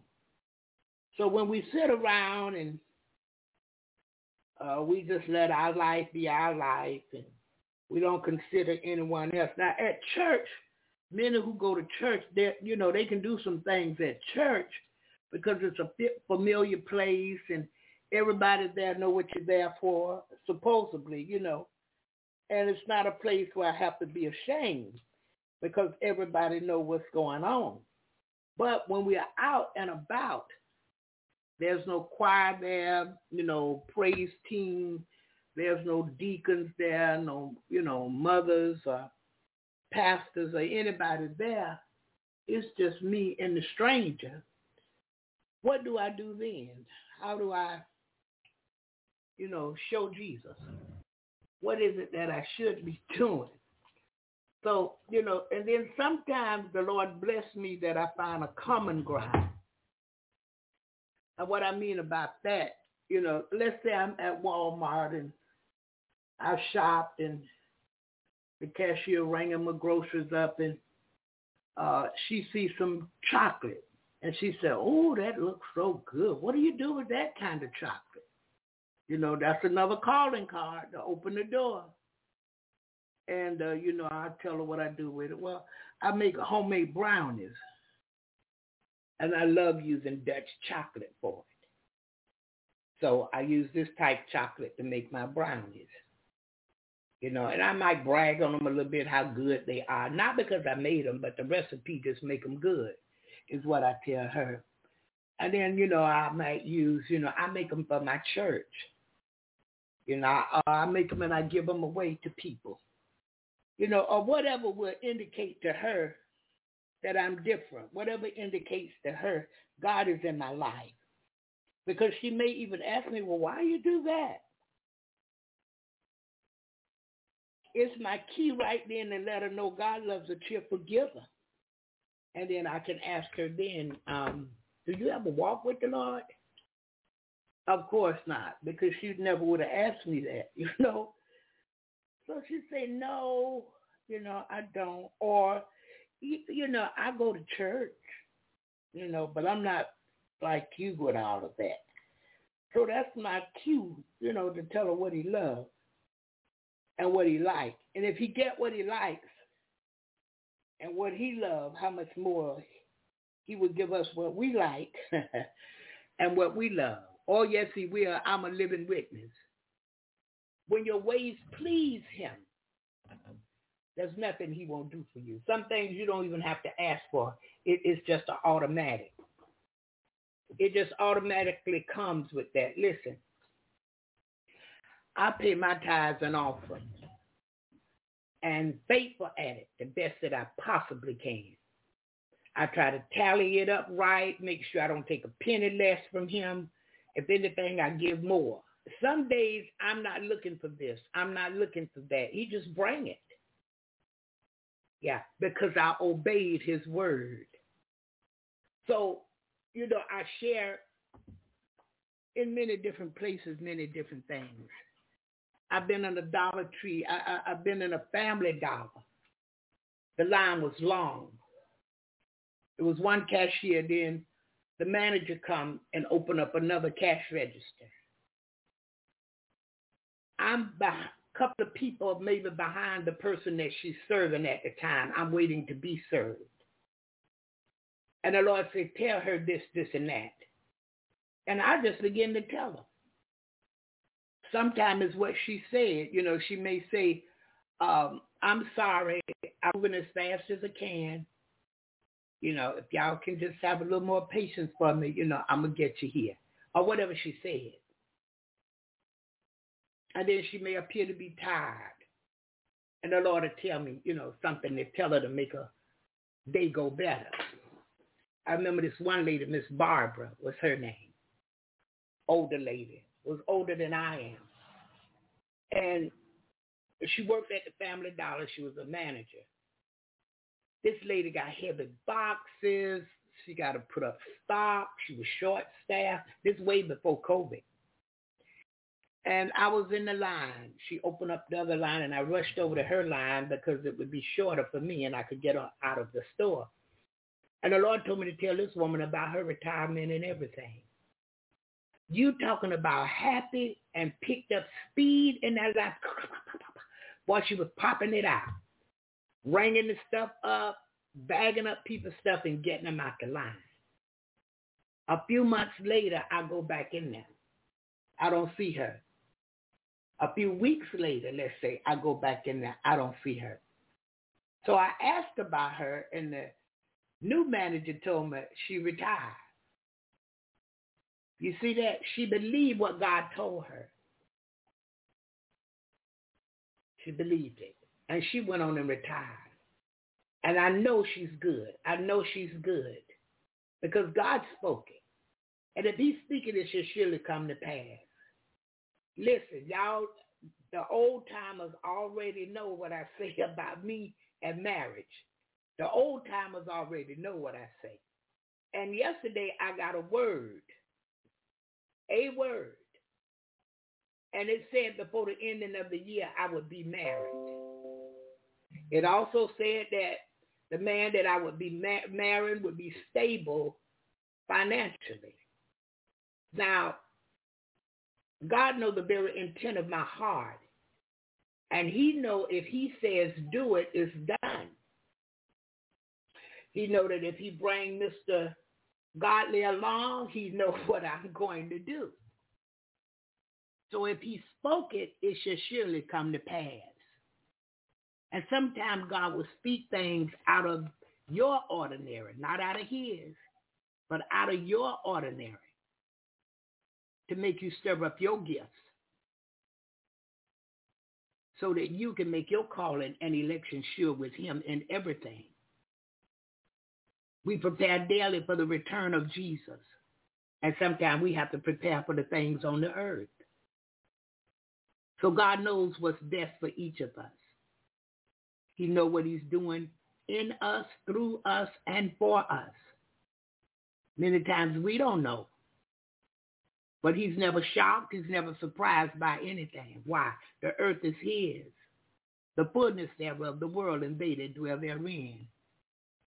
So when we sit around and uh, we just let our life be our life and we don't consider anyone else. Now at church, many who go to church, they you know they can do some things at church because it's a familiar place and everybody there know what you're there for, supposedly, you know. And it's not a place where I have to be ashamed because everybody know what's going on. But when we are out and about, there's no choir there, you know, praise team. There's no deacons there, no, you know, mothers or pastors or anybody there. It's just me and the stranger. What do I do then? How do I, you know, show Jesus? What is it that I should be *laughs* doing? So, you know, and then sometimes the Lord bless me that I find a common ground. And what I mean about that, you know, let's say I'm at Walmart and I've shopped and the cashier ringing my groceries up and uh, she sees some chocolate and she said, oh, that looks so good. What do you do with that kind of chocolate? You know, that's another calling card to open the door. And, uh, you know, I tell her what I do with it. Well, I make homemade brownies. And I love using Dutch chocolate for it. So I use this type chocolate to make my brownies. You know, and I might brag on them a little bit how good they are. Not because I made them, but the recipe just make them good is what I tell her. And then, you know, I might use, you know, I make them for my church. You know, I, I make them and I give them away to people. You know, or whatever will indicate to her that I'm different. Whatever indicates to her God is in my life. Because she may even ask me, well, why you do that? It's my key right then to let her know God loves a cheerful giver. And then I can ask her then, um, do you ever walk with the Lord? Of course not, because she never would have asked me that, *laughs* you know. So she'd say, no, You know, I don't. Or, you know, I go to church, you know, but I'm not like you with all of that. So that's my cue, you know, to tell her what he loves and what he likes. And if he get what he likes and what he loves, how much more he would give us what we like *laughs* and what we love. Oh, yes, he will. I'm a living witness. When your ways please him, there's nothing he won't do for you. Some things you don't even have to ask for. It's just an automatic. It just automatically comes with that. Listen, I pay my tithes and offerings and faithful at it the best that I possibly can. I try to tally it up right, make sure I don't take a penny less from him. If anything, I give more. Some days I'm not looking for this. I'm not looking for that. He just bring it. Yeah, because I obeyed his word. So, you know, I share in many different places, many different things. I've been in a Dollar Tree. I, I, I've been in a Family Dollar. The line was long. It was one cashier, then the manager come and open up another cash register. I'm a couple of people maybe behind the person that she's serving at the time. I'm waiting to be served. And the Lord said, tell her this, this, and that. And I just begin to tell her. Sometimes it's what she said. You know, she may say, um, I'm sorry, I'm moving as fast as I can. You know, if y'all can just have a little more patience for me, you know, I'm going to get you here. Or whatever she said. And then she may appear to be tired. And the Lord will tell me, you know, something to tell her to make her day go better. I remember this one lady, Miss Barbara was her name. Older lady. Was older than I am. And she worked at the Family Dollar. She was a manager. This lady got heavy boxes. She got to put up stock. She was short staffed. This way before COVID. And I was in the line. She opened up the other line and I rushed over to her line because it would be shorter for me and I could get out of the store. And the Lord told me to tell this woman about her retirement and everything. You talking about happy and picked up speed in that life. *laughs* Boy, she was popping it out ringing the stuff up, bagging up people's stuff and getting them out the line. A few months later, I go back in there. I don't see her. A few weeks later, let's say, I go back in there. I don't see her. So I asked about her, and the new manager told me she retired. You see that? She believed what God told her. She believed it. And she went on and retired. And I know she's good. I know she's good because God spoke it. And if he's speaking, it should surely come to pass. Listen, y'all, the old timers already know what I say *laughs* about me and marriage. The old timers already know what I say. And yesterday I got a word, a word. And it said before the ending of the year I would be married. It also said that the man that I would be ma- marrying would be stable financially. Now, God knows the very intent of my heart. And he know if he says do it, it's done. He know that if he bring Mr. Godly along, he know *laughs* what I'm going to do. So if he spoke it, it should surely come to pass. And sometimes God will speak things out of your ordinary, not out of his, but out of your ordinary to make you stir up your gifts so that you can make your calling and election sure with him in everything. We prepare daily for the return of Jesus. And sometimes we have to prepare for the things on the earth. So God knows what's best for each of us. He knows what he's doing in us, through us, and for us. Many times we don't know. But he's never shocked. He's never surprised by anything. Why? The earth is his. the fullness thereof, the world and they that dwell therein.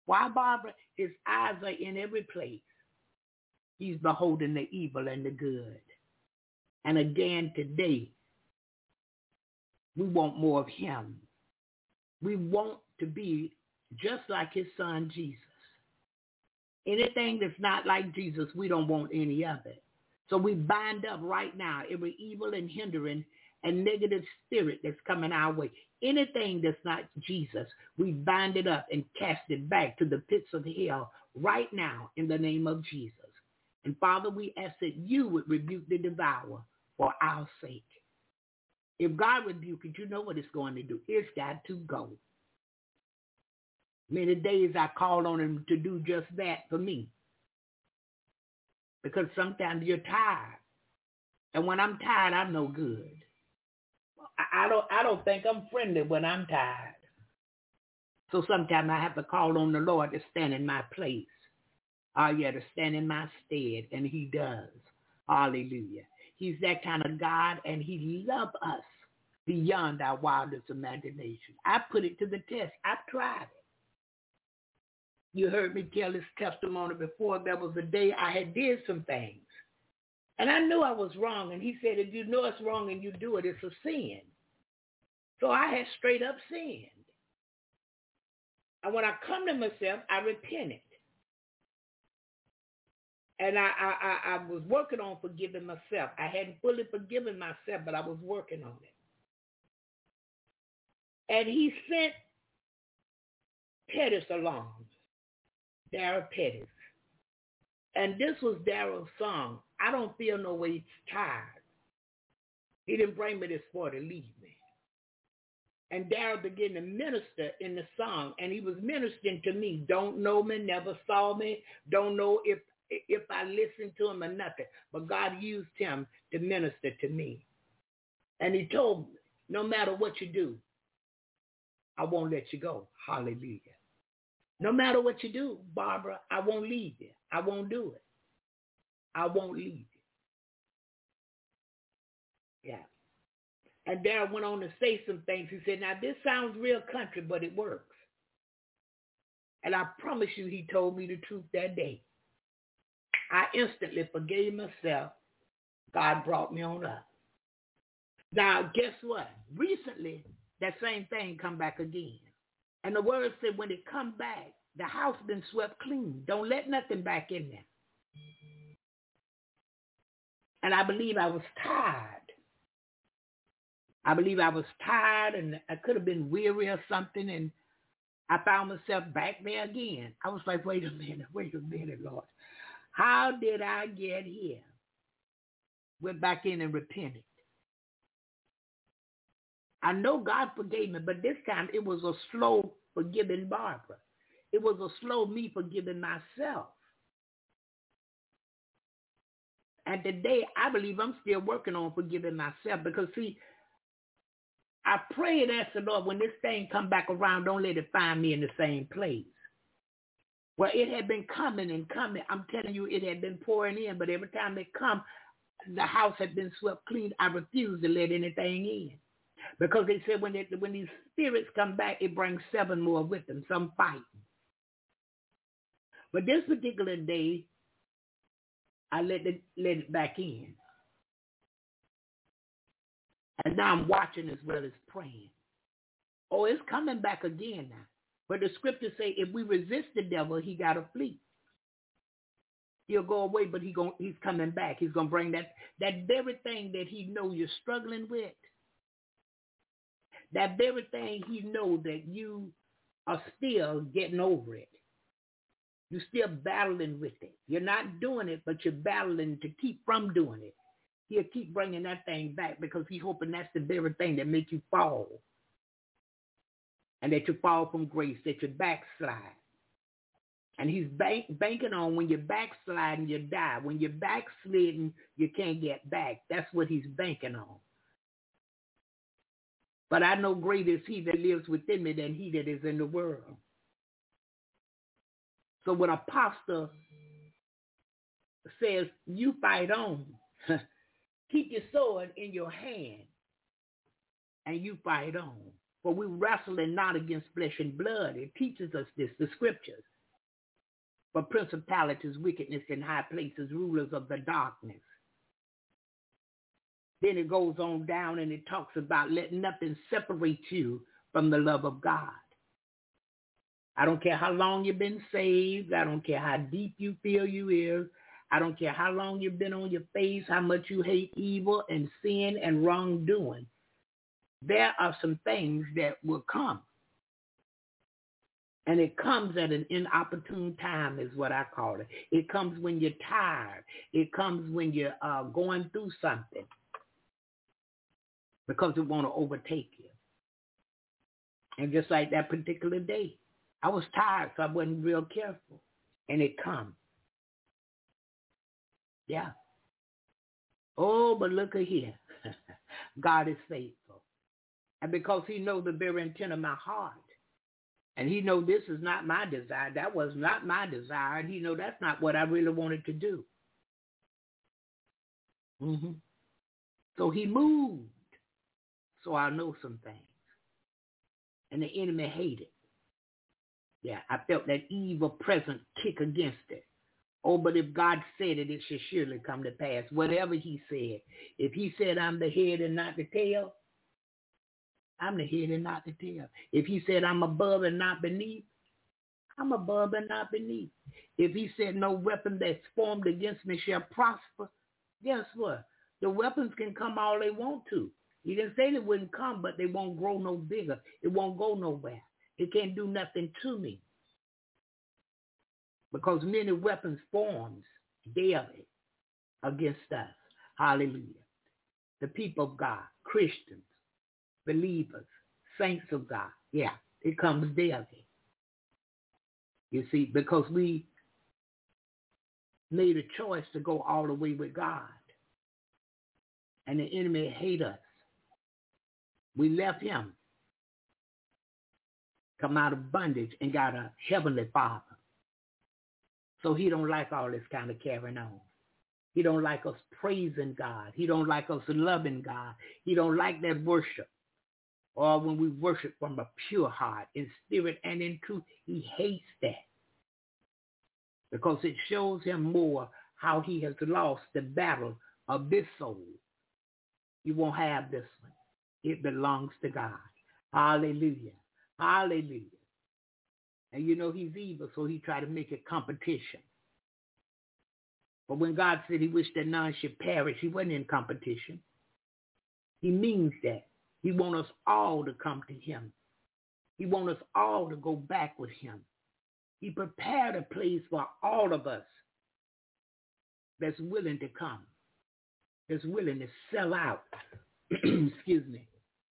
Why, Barbara? His eyes are in every place. He's beholding the evil and the good. And again today, we want more of him. We want to be just like his son Jesus. Anything that's not like Jesus, we don't want any of it. So we bind up right now every evil and hindering and negative spirit that's coming our way. Anything that's not Jesus, we bind it up and cast it back to the pits of hell right now in the name of Jesus. And Father, we ask that you would rebuke the devourer for our sake. If God rebuke it, you know what it's going to do. It's got to go. Many days I called on him to do just that for me. Because sometimes you're tired. And when I'm tired, I'm no good. I don't I don't think I'm friendly when I'm tired. So sometimes I have to call on the Lord to stand in my place. Oh yeah, to stand in my stead. And he does. Hallelujah. He's that kind of God and he loves us beyond our wildest imagination. I put it to the test. I've tried it. You heard me tell this testimony before. There was a day I had did some things. And I knew I was wrong. And he said, if you know it's wrong and you do it, it's a sin. So I had straight up sinned. And when I come to myself, I repented. And I, I, I, I was working on forgiving myself. I hadn't fully forgiven myself, but I was working on it. And he sent Petties along, Darrell Petties. And this was Darrell's song. I don't feel no way tired. He didn't bring me this far to leave me. And Darrell began to minister in the song, and he was ministering to me. Don't know me, never saw me, don't know if if I listened to him or nothing. But God used him to minister to me. And he told me, no matter what you do, I won't let you go. Hallelujah. No matter what you do, Barbara, I won't leave you. I won't do it. I won't leave you. Yeah. And Darrell went on to say some things. He said, now this sounds real country, but it works. And I promise you, he told me the truth that day. I instantly forgave myself. God brought me on up. Now, guess what? Recently, that same thing come back again. And the word said when it come back, the house been swept clean. Don't let nothing back in there. And I believe I was tired. I believe I was tired and I could have been weary or something. And I found myself back there again. I was like, wait a minute, wait a minute, Lord. How did I get here? Went back in and repented. I know God forgave me, but this time it was a slow forgiving Barbara. It was a slow me forgiving myself. And today, I believe I'm still working on forgiving myself because, see, I pray and ask the Lord, when this thing come back around, don't let it find me in the same place. Well, it had been coming and coming. I'm telling you, it had been pouring in, but every time it come, the house had been swept clean. I refused to let anything in. Because they said when, they, when these spirits come back, it brings seven more with them, some fighting. But this particular day, I let it, let it back in. And now I'm watching as well as praying. Oh, it's coming back again now. But the scriptures say if we resist the devil, he got to flee. He'll go away, but he going he's coming back. He's going to bring that, that very thing that he know you're struggling with. That very thing he know that you are still getting over it. You're still battling with it. You're not doing it, but you're battling to keep from doing it. He'll keep bringing that thing back because he's hoping that's the very thing that make you fall. And that you fall from grace, that you backslide. And he's bank, banking on when you're backsliding, you die. When you're backsliding, you can't get back. That's what he's banking on. But I know greater is he that lives within me than he that is in the world. So when apostle says, you fight on, *laughs* keep your sword in your hand and you fight on. For we wrestling not against flesh and blood. It teaches us this, the scriptures. But principalities, wickedness in high places, rulers of the darkness. Then it goes on down and it talks about let nothing separate you from the love of God. I don't care how long you've been saved. I don't care how deep you feel you is. I don't care how long you've been on your face, how much you hate evil and sin and wrongdoing. There are some things that will come. And it comes at an inopportune time is what I call it. It comes when you're tired. It comes when you're uh, going through something because it want to overtake you. And just like that particular day, I was tired, so I wasn't real careful. And it come. Yeah. Oh, but look at here. *laughs* God is faithful. And because he knows the very intent of my heart. And he know this is not my desire. That was not my desire. And he know that's not what I really wanted to do. Mm-hmm. So he moved. So I know some things. And the enemy hated. Yeah, I felt that evil present kick against it. Oh, but if God said it, it should surely come to pass. Whatever he said. If he said I'm the head and not the tail, I'm the head and not the tail. If he said I'm above and not beneath, I'm above and not beneath. If he said no weapon that's formed against me shall prosper, guess what? The weapons can come all they want to. He didn't say they wouldn't come, but they won't grow no bigger. It won't go nowhere. It can't do nothing to me. Because many weapons forms daily against us. Hallelujah. The people of God, Christians, believers, saints of God. Yeah, it comes daily. You see, because we made a choice to go all the way with God. And the enemy hate us. We left him come out of bondage and got a heavenly father. So he don't like all this kind of carrying on. He don't like us praising God. He don't like us loving God. He don't like that worship. Or when we worship from a pure heart, in spirit and in truth, he hates that. Because it shows him more how he has lost the battle of this soul. You won't have this one. It belongs to God. Hallelujah. Hallelujah. And you know he's evil, so he tried to make it competition. But when God said he wished that none should perish, he wasn't in competition. He means that. He wants us all to come to him. He wants us all to go back with him. He prepared a place for all of us that's willing to come, that's willing to sell out, *clears throat* excuse me,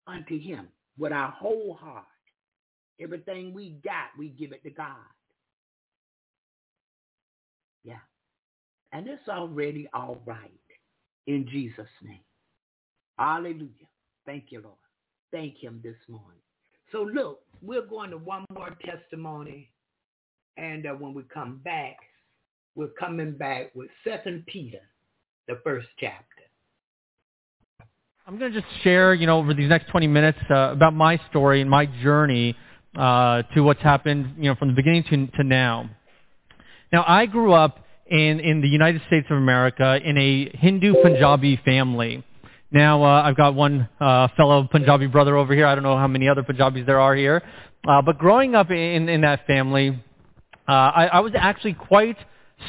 unto him with our whole heart. Everything we got, we give it to God. Yeah. And it's already all right in Jesus' name. Hallelujah. Thank you, Lord. Thank him this morning. So look, we're going to one more testimony. And uh, when we come back, we're coming back with Second Peter, the first chapter. I'm going to just share, you know, over these next 20 minutes uh, about my story and my journey uh, to what's happened, you know, from the beginning to, to now. Now, I grew up in, in the United States of America in a Hindu Punjabi family. Now, uh, I've got one uh, fellow Punjabi brother over here. I don't know how many other Punjabis there are here. Uh, but growing up in, in that family, uh, I, I was actually quite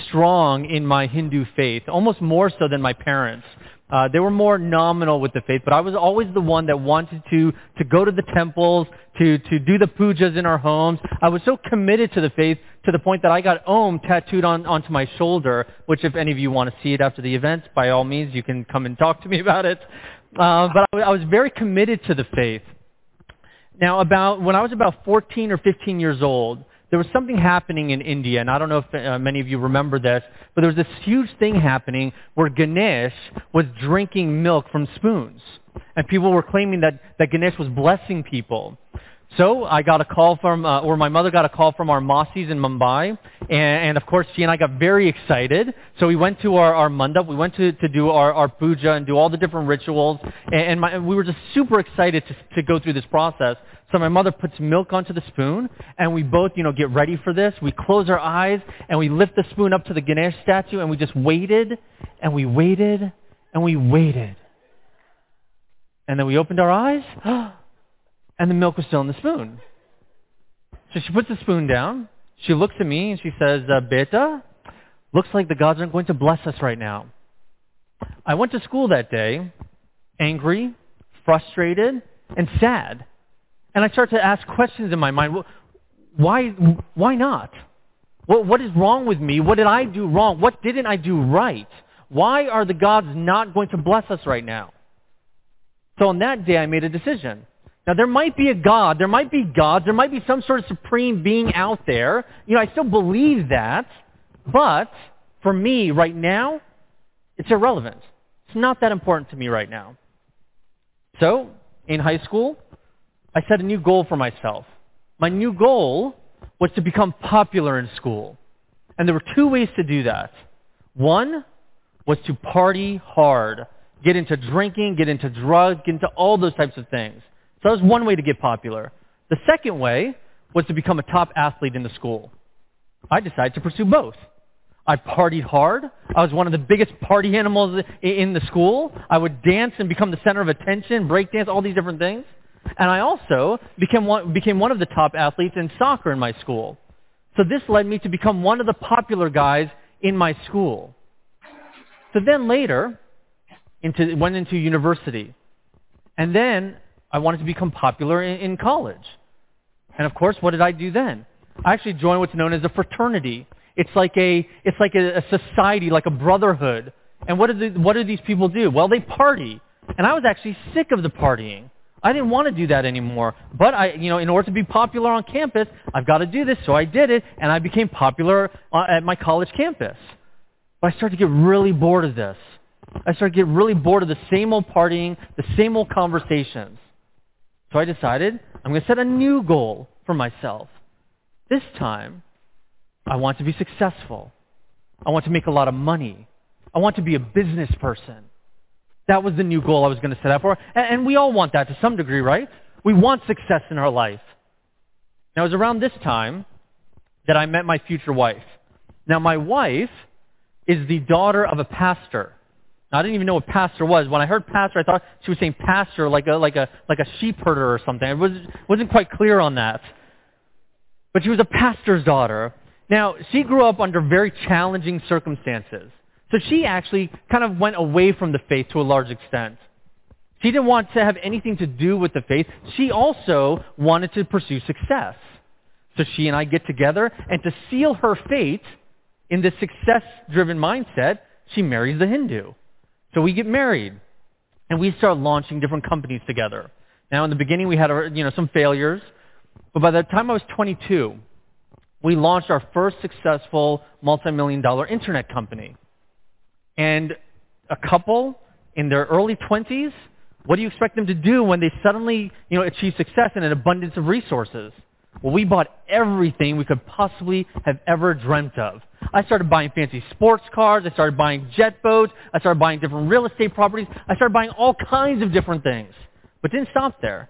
strong in my Hindu faith, almost more so than my parents. Uh, they were more nominal with the faith, but I was always the one that wanted to, to go to the temples, to, to do the pujas in our homes. I was so committed to the faith to the point that I got Om tattooed on, onto my shoulder, which if any of you want to see it after the event, by all means, you can come and talk to me about it. Uh, but I, I was very committed to the faith. Now, about when I was about 14 or 15 years old, there was something happening in India, and I don't know if uh, many of you remember this, but there was this huge thing happening where Ganesh was drinking milk from spoons. And people were claiming that, that Ganesh was blessing people. So I got a call from, uh, or my mother got a call from our Masis in Mumbai, and, and of course she and I got very excited. So we went to our, our mandap, we went to, to do our, our puja and do all the different rituals, and, and my, we were just super excited to, to go through this process. So my mother puts milk onto the spoon, and we both, you know, get ready for this. We close our eyes, and we lift the spoon up to the Ganesh statue, and we just waited, and we waited, and we waited. And then we opened our eyes, *gasps* and the milk was still in the spoon. So she puts the spoon down. She looks at me and she says, uh, Beta, looks like the gods aren't going to bless us right now. I went to school that day angry, frustrated, and sad. And I start to ask questions in my mind. Why, why not? What, what is wrong with me? What did I do wrong? What didn't I do right? Why are the gods not going to bless us right now? So on that day, I made a decision. Now there might be a God, there might be gods, there might be some sort of supreme being out there. You know, I still believe that, but for me right now, it's irrelevant. It's not that important to me right now. So, in high school, I set a new goal for myself. My new goal was to become popular in school. And there were two ways to do that. One was to party hard, get into drinking, get into drugs, get into all those types of things. So that was one way to get popular. The second way was to become a top athlete in the school. I decided to pursue both. I partied hard. I was one of the biggest party animals in the school. I would dance and become the center of attention, break dance, all these different things. And I also became one, became one of the top athletes in soccer in my school. So this led me to become one of the popular guys in my school. So then later, into, went into university. And then I wanted to become popular in, in college. And of course, what did I do then? I actually joined what's known as a fraternity. It's like a, it's like a, a society, like a brotherhood. And what do, the, what do these people do? Well, they party. And I was actually sick of the partying. I didn't want to do that anymore. But I, you know, in order to be popular on campus, I've got to do this. So I did it, and I became popular uh, at my college campus. But I started to get really bored of this. I started to get really bored of the same old partying, the same old conversations. So I decided I'm going to set a new goal for myself. This time, I want to be successful. I want to make a lot of money. I want to be a business person. That was the new goal I was going to set out for. And, we all want that to some degree, right? We want success in our life. Now, it was around this time that I met my future wife. Now, my wife is the daughter of a pastor. Now, I didn't even know what pastor was. When I heard pastor, I thought she was saying pastor like a, like a, like a sheep herder or something. I was, wasn't quite clear on that. But she was a pastor's daughter. Now, she grew up under very challenging circumstances. So she actually kind of went away from the faith to a large extent. She didn't want to have anything to do with the faith. She also wanted to pursue success. So she and I get together, and to seal her fate in this success-driven mindset, she marries the Hindu. So we get married, and we start launching different companies together. Now, in the beginning, we had uh, you know some failures, but by the time I was 22, we launched our first successful multi-million dollar internet company. And a couple in their early 20s, what do you expect them to do when they suddenly, you know, achieve success and an abundance of resources? Well, we bought everything we could possibly have ever dreamt of. I started buying fancy sports cars. I started buying jet boats. I started buying different real estate properties. I started buying all kinds of different things. But didn't stop there.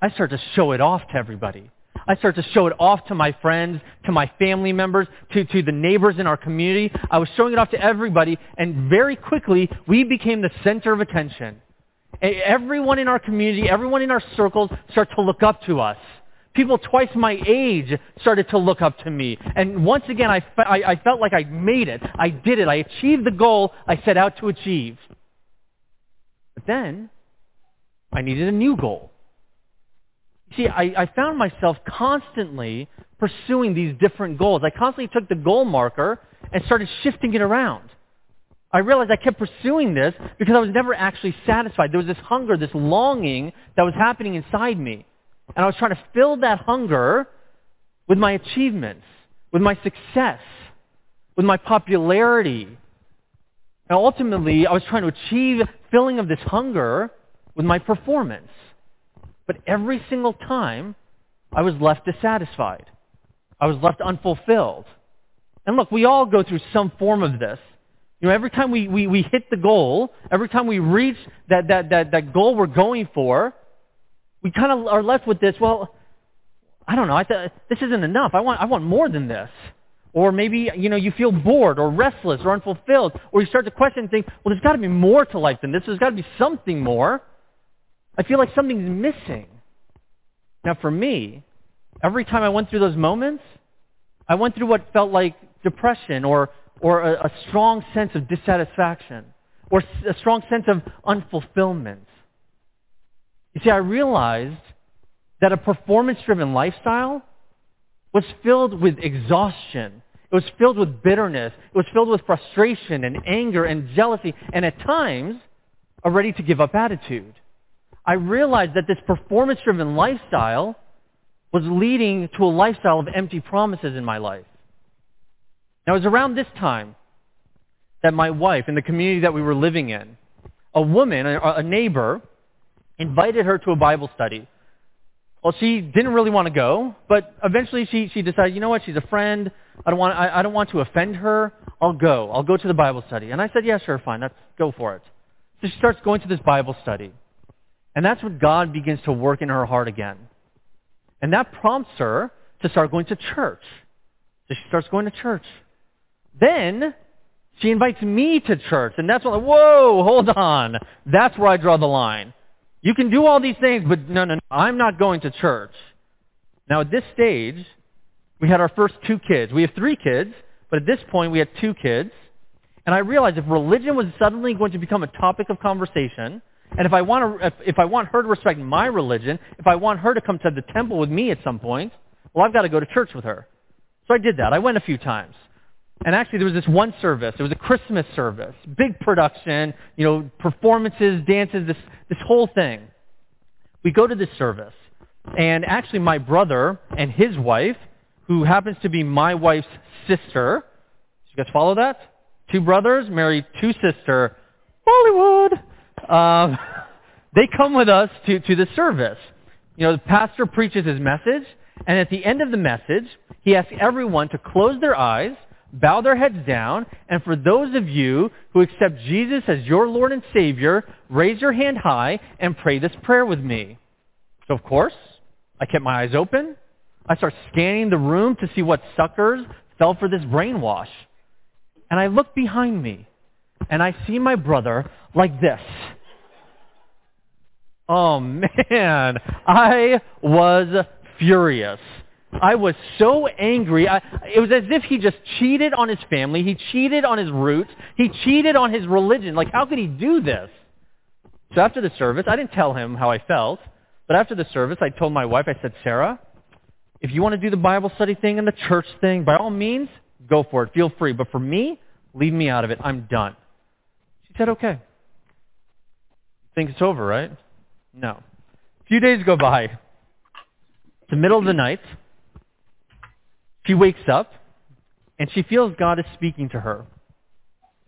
I started to show it off to everybody. I started to show it off to my friends, to my family members, to, to the neighbors in our community. I was showing it off to everybody, and very quickly, we became the center of attention. Everyone in our community, everyone in our circles started to look up to us. People twice my age started to look up to me. And once again, I, I, I felt like I made it. I did it. I achieved the goal I set out to achieve. But then, I needed a new goal. See, I, I found myself constantly pursuing these different goals. I constantly took the goal marker and started shifting it around. I realized I kept pursuing this because I was never actually satisfied. There was this hunger, this longing that was happening inside me. And I was trying to fill that hunger with my achievements, with my success, with my popularity. And ultimately, I was trying to achieve filling of this hunger with my performance. But every single time, I was left dissatisfied. I was left unfulfilled. And look, we all go through some form of this. You know, every time we, we, we hit the goal, every time we reach that, that, that, that goal we're going for, we kind of are left with this, well, I don't know, I th- this isn't enough. I want, I want more than this. Or maybe, you know, you feel bored or restless or unfulfilled. Or you start to question and think, well, there's got to be more to life than this. There's got to be something more. I feel like something's missing. Now for me, every time I went through those moments, I went through what felt like depression or, or a, a strong sense of dissatisfaction or a strong sense of unfulfillment. You see, I realized that a performance-driven lifestyle was filled with exhaustion. It was filled with bitterness. It was filled with frustration and anger and jealousy and at times a ready to give up attitude. I realized that this performance-driven lifestyle was leading to a lifestyle of empty promises in my life. Now, it was around this time that my wife, in the community that we were living in, a woman, a, neighbor, invited her to a Bible study. Well, she didn't really want to go, but eventually she, she decided, you know what, she's a friend. I don't, want, I, I don't want to offend her. I'll go. I'll go to the Bible study. And I said, yeah, sure, fine. Let's go for it. So she starts going to this Bible study. And that's when God begins to work in her heart again. And that prompts her to start going to church. So she starts going to church. Then she invites me to church. And that's when, whoa, hold on. That's where I draw the line. You can do all these things, but no, no, no, I'm not going to church. Now at this stage, we had our first two kids. We have three kids, but at this point we had two kids. And I realized if religion was suddenly going to become a topic of conversation, and if I want to, if, if I want her to respect my religion, if I want her to come to the temple with me at some point, well, I've got to go to church with her. So I did that. I went a few times. And actually there was this one service. It was a Christmas service. Big production, you know, performances, dances, this, this whole thing. We go to this service. And actually my brother and his wife, who happens to be my wife's sister, you guys follow that? Two brothers marry two sister. Bollywood. Um, *laughs* they come with us to, to the service. You know, the pastor preaches his message, and at the end of the message, he asks everyone to close their eyes, bow their heads down, and for those of you who accept Jesus as your Lord and Savior, raise your hand high and pray this prayer with me. So of course, I kept my eyes open. I start scanning the room to see what suckers fell for this brainwash. And I look behind me, and I see my brother like this. Oh man, I was furious. I was so angry. I, it was as if he just cheated on his family. He cheated on his roots. He cheated on his religion. Like, how could he do this? So after the service, I didn't tell him how I felt, but after the service, I told my wife, I said, Sarah, if you want to do the Bible study thing and the church thing, by all means, go for it. Feel free. But for me, leave me out of it. I'm done. She said, okay. Think it's over, right? No. A few days go by. It's the middle of the night. She wakes up, and she feels God is speaking to her.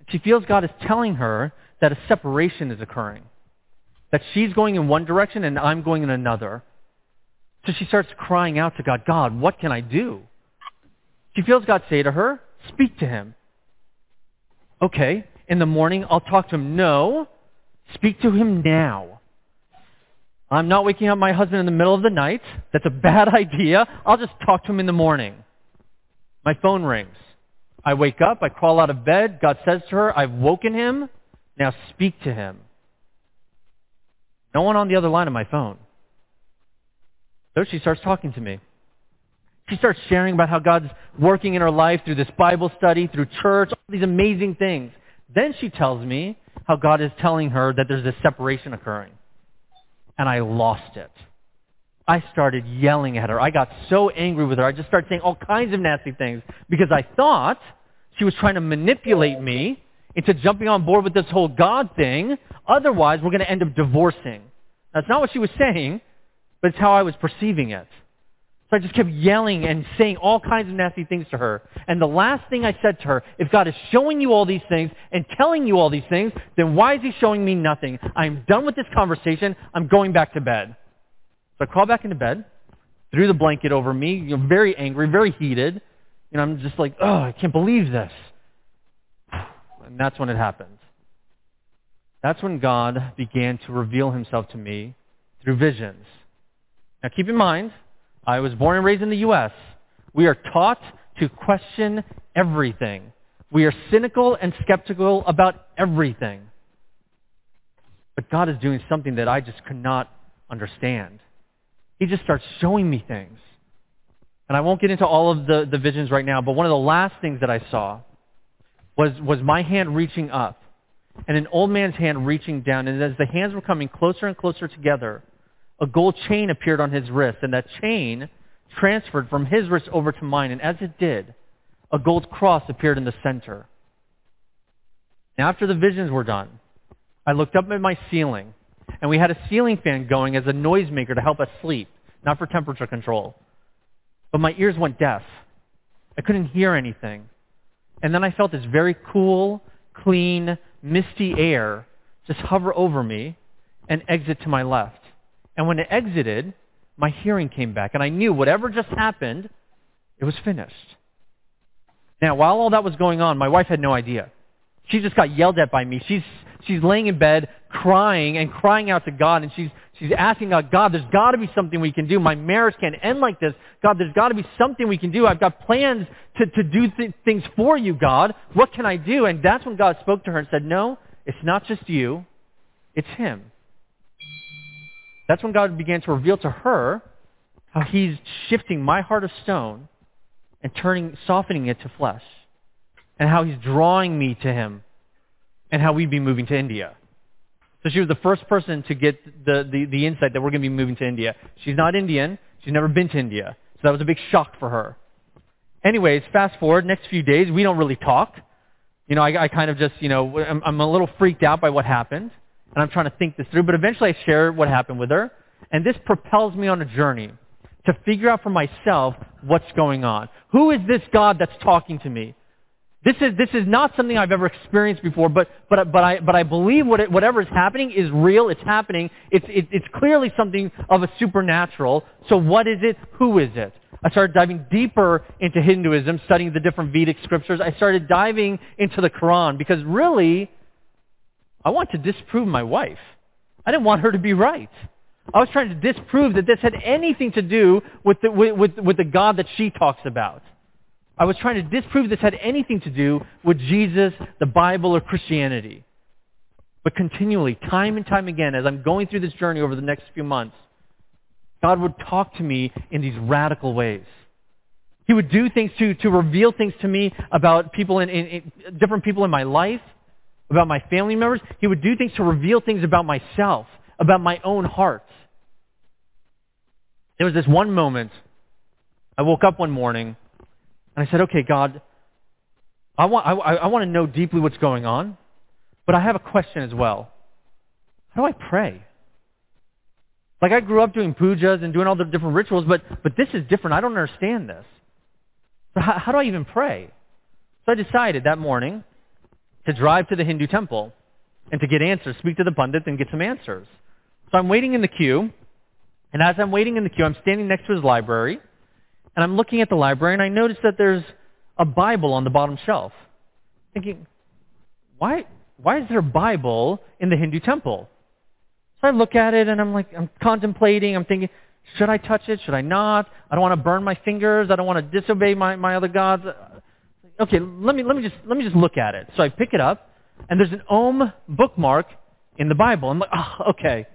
She feels God is telling her that a separation is occurring. That she's going in one direction and I'm going in another. So she starts crying out to God, God, what can I do? She feels God say to her, speak to him. Okay, in the morning I'll talk to him. No, speak to him now. I'm not waking up my husband in the middle of the night. That's a bad *laughs* idea. I'll just talk to him in the morning. My phone rings. I wake up. I crawl out of bed. God says to her, I've woken him. Now speak to him. No one on the other line of my phone. So she starts talking to me. She starts sharing about how God's working in her life through this Bible study, through church, all these amazing things. Then she tells me how God is telling her that there's this separation occurring. And I lost it. I started yelling at her. I got so angry with her. I just started saying all kinds of nasty things because I thought she was trying to manipulate me into jumping on board with this whole God thing. Otherwise, we're going to end up divorcing. That's not what she was saying, but it's how I was perceiving it. So I just kept yelling and saying all kinds of nasty things to her. And the last thing I said to her, if God is showing you all these things and telling you all these things, then why is he showing me nothing? I'm done with this conversation. I'm going back to bed. So I crawl back into bed, threw the blanket over me, you know, very angry, very heated. And I'm just like, oh, I can't believe this. And that's when it happened. That's when God began to reveal himself to me through visions. Now keep in mind, I was born and raised in the U.S. We are taught to question everything. We are cynical and skeptical about everything. But God is doing something that I just could not understand. He just starts showing me things. And I won't get into all of the, the visions right now, but one of the last things that I saw was, was my hand reaching up and an old man's hand reaching down. And as the hands were coming closer and closer together, a gold chain appeared on his wrist. And that chain transferred from his wrist over to mine. And as it did, a gold cross appeared in the center. After the visions were done, I looked up at my ceiling. And we had a ceiling fan going as a noisemaker to help us sleep, not for temperature control. But my ears went deaf. I couldn't hear anything. And then I felt this very cool, clean, misty air just hover over me and exit to my left. And when it exited, my hearing came back. And I knew whatever just happened, it was finished. Now, while all that was going on, my wife had no idea. She just got yelled at by me. She's, she's laying in bed crying and crying out to God. And she's, she's asking God, God, there's got to be something we can do. My marriage can't end like this. God, there's got to be something we can do. I've got plans to, to do th- things for you, God. What can I do? And that's when God spoke to her and said, no, it's not just you. It's him. That's when God began to reveal to her how he's shifting my heart of stone and turning, softening it to flesh. And how he's drawing me to him. And how we'd be moving to India. So she was the first person to get the, the, the insight that we're going to be moving to India. She's not Indian. She's never been to India. So that was a big shock for her. Anyways, fast forward, next few days, we don't really talk. You know, I, I kind of just, you know, I'm, I'm a little freaked out by what happened. And I'm trying to think this through. But eventually I share what happened with her. And this propels me on a journey to figure out for myself what's going on. Who is this God that's talking to me? This is, this is not something I've ever experienced before, but, but, but, I, but I believe what it, whatever is happening is real. It's happening. It's, it, it's clearly something of a supernatural. So what is it? Who is it? I started diving deeper into Hinduism, studying the different Vedic scriptures. I started diving into the Quran because really, I want to disprove my wife. I didn't want her to be right. I was trying to disprove that this had anything to do with the, with, with, with the God that she talks about. I was trying to disprove this had anything to do with Jesus, the Bible, or Christianity. But continually, time and time again, as I'm going through this journey over the next few months, God would talk to me in these radical ways. He would do things to, to reveal things to me about people in, in, in different people in my life, about my family members. He would do things to reveal things about myself, about my own heart. There was this one moment. I woke up one morning and I said, okay, God, I want, I, I want to know deeply what's going on, but I have a question as well. How do I pray? Like I grew up doing pujas and doing all the different rituals, but, but this is different. I don't understand this. So how, how do I even pray? So I decided that morning to drive to the Hindu temple and to get answers, speak to the pundit and get some answers. So I'm waiting in the queue, and as I'm waiting in the queue, I'm standing next to his library, and I'm looking at the library and I notice that there's a Bible on the bottom shelf. Thinking, why, why is there a Bible in the Hindu temple? So I look at it and I'm like, I'm contemplating, I'm thinking, should I touch it? Should I not? I don't want to burn my fingers. I don't want to disobey my, my other gods. Okay, let me, let, me just, let me just look at it. So I pick it up, and there's an Om bookmark in the Bible. I'm like, oh, okay,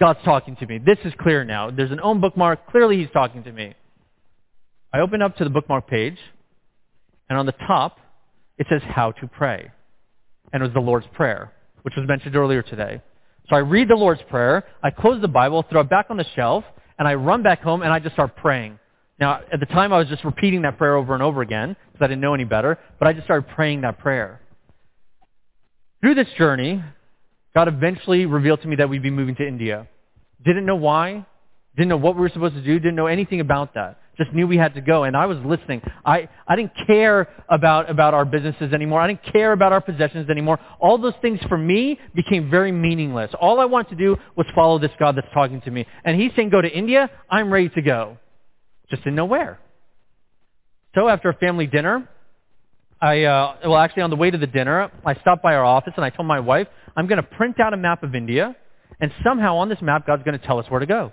God's talking to me. This is clear now. There's an Om bookmark. Clearly he's talking to me. I open up to the bookmark page, and on the top, it says how to pray. And it was the Lord's Prayer, which was mentioned earlier today. So I read the Lord's Prayer, I close the Bible, throw it back on the shelf, and I run back home and I just start praying. Now, at the time I was just repeating that prayer over and over again because I didn't know any better, but I just started praying that prayer. Through this journey, God eventually revealed to me that we'd be moving to India. Didn't know why, didn't know what we were supposed to do, didn't know anything about that just knew we had to go. And I was listening. I, I didn't care about, about our businesses anymore. I didn't care about our possessions anymore. All those things for me became very meaningless. All I wanted to do was follow this God that's talking to me. And he's saying, go to India. I'm ready to go. Just didn't know where. So after a family dinner, I, uh, well, actually on the way to the dinner, I stopped by our office and I told my wife, I'm going to print out a map of India, and somehow on this map, God's going to tell us where to go.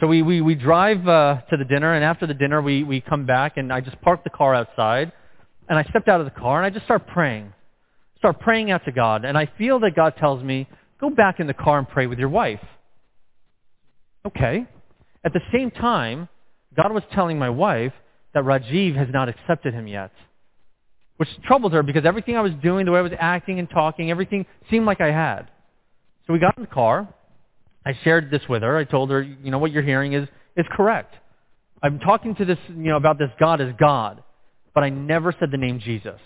So we, we, we drive uh, to the dinner, and after the dinner, we, we come back, and I just park the car outside, and I stepped out of the car, and I just start praying. Start praying out to God, and I feel that God tells me, go back in the car and pray with your wife. Okay. At the same time, God was telling my wife that Rajiv has not accepted him yet, which troubled her because everything I was doing, the way I was acting and talking, everything seemed like I had. So we got in the car. I shared this with her. I told her, you know, what you're hearing is, is correct. I'm talking to this, you know, about this God as God, but I never said the name Jesus.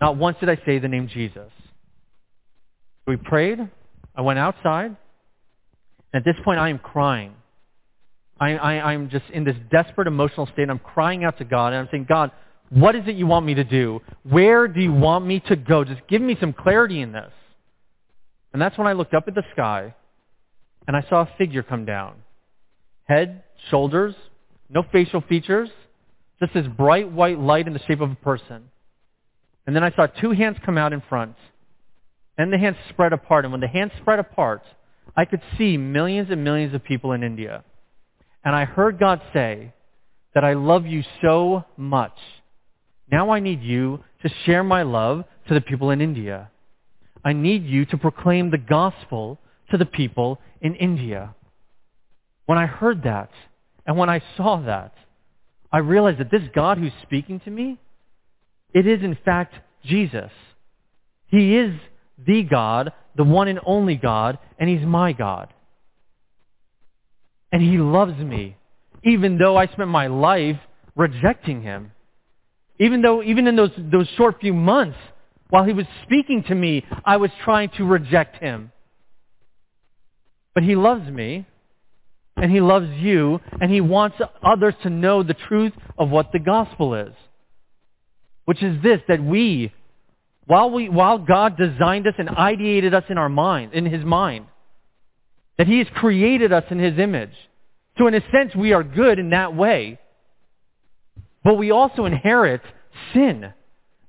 Not once did I say the name Jesus. We prayed. I went outside. And At this point, I am crying. I, I, I'm just in this desperate emotional state. I'm crying out to God, and I'm saying, God, what is it you want me to do? Where do you want me to go? Just give me some clarity in this. And that's when I looked up at the sky, and I saw a figure come down. Head, shoulders, no facial features, just this bright white light in the shape of a person. And then I saw two hands come out in front, and the hands spread apart. And when the hands spread apart, I could see millions and millions of people in India. And I heard God say that I love you so much. Now I need you to share my love to the people in India. I need you to proclaim the gospel to the people in India. When I heard that, and when I saw that, I realized that this God who's speaking to me, it is in fact Jesus. He is the God, the one and only God, and he's my God. And he loves me, even though I spent my life rejecting him. Even though, even in those, those short few months, while he was speaking to me, I was trying to reject him. But he loves me, and he loves you, and he wants others to know the truth of what the gospel is. Which is this, that we, while, we, while God designed us and ideated us in our mind, in his mind, that he has created us in his image. So in a sense, we are good in that way. But we also inherit sin.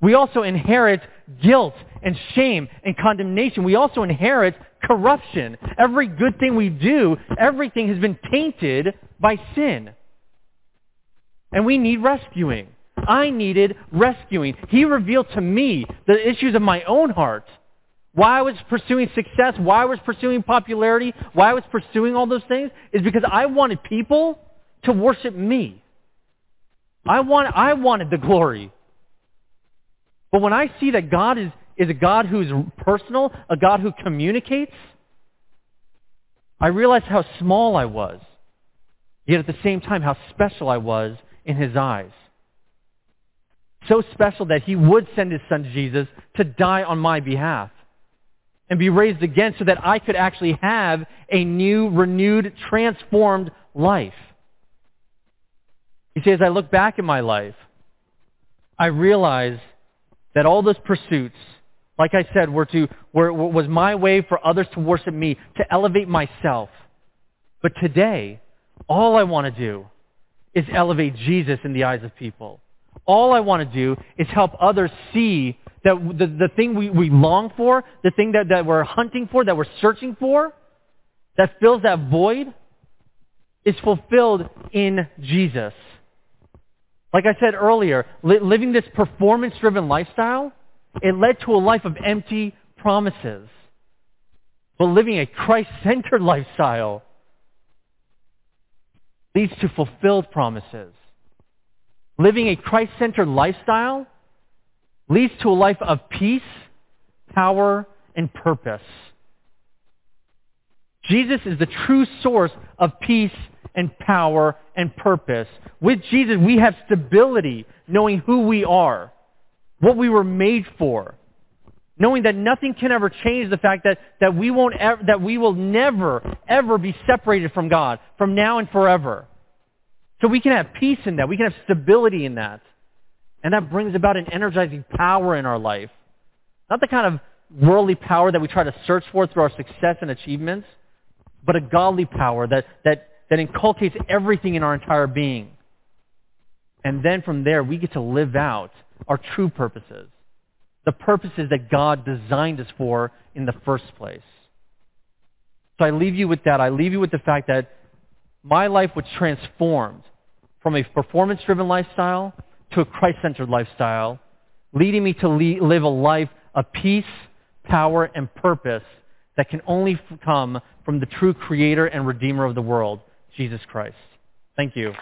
We also inherit guilt and shame and condemnation. We also inherit corruption. Every good thing we do, everything has been tainted by sin. And we need rescuing. I needed rescuing. He revealed to me the issues of my own heart. Why I was pursuing success, why I was pursuing popularity, why I was pursuing all those things is because I wanted people to worship me. I, want, I wanted the glory. But when I see that God is, is a God who is personal, a God who communicates, I realize how small I was. Yet at the same time, how special I was in his eyes. So special that he would send his son Jesus to die on my behalf and be raised again so that I could actually have a new, renewed, transformed life. You see, as I look back in my life, I realize that all those pursuits, like I said, were to, were, was my way for others to worship me, to elevate myself. But today, all I want to do is elevate Jesus in the eyes of people. All I want to do is help others see that the, the thing we, we long for, the thing that, that we're hunting for, that we're searching for, that fills that void, is fulfilled in Jesus. Like I said earlier, li- living this performance-driven lifestyle, it led to a life of empty promises. But living a Christ-centered *laughs* lifestyle leads to fulfilled promises. Living a Christ-centered lifestyle leads to a life of peace, power, and purpose. Jesus is the true source of peace and power and purpose. With Jesus, we have stability, knowing who we are, what we were made for, knowing that nothing can ever change the fact that, that, we, won't ever, that we will never, ever be separated from God, from now and forever. So we can have peace in that. We can have stability in that. And that brings about an energizing power in our life. Not the kind of worldly power that we try to search for through our success and achievements, but a godly power that, that that inculcates everything in our entire being. And then from there, we get to live out our true purposes, the purposes that God designed us for in the first place. So I leave you with that. I leave you with the fact that my life was transformed from a performance-driven lifestyle to a Christ-centered lifestyle, leading me to live a life of peace, power, and purpose that can only come from the true creator and redeemer of the world, Jesus Christ. Thank you.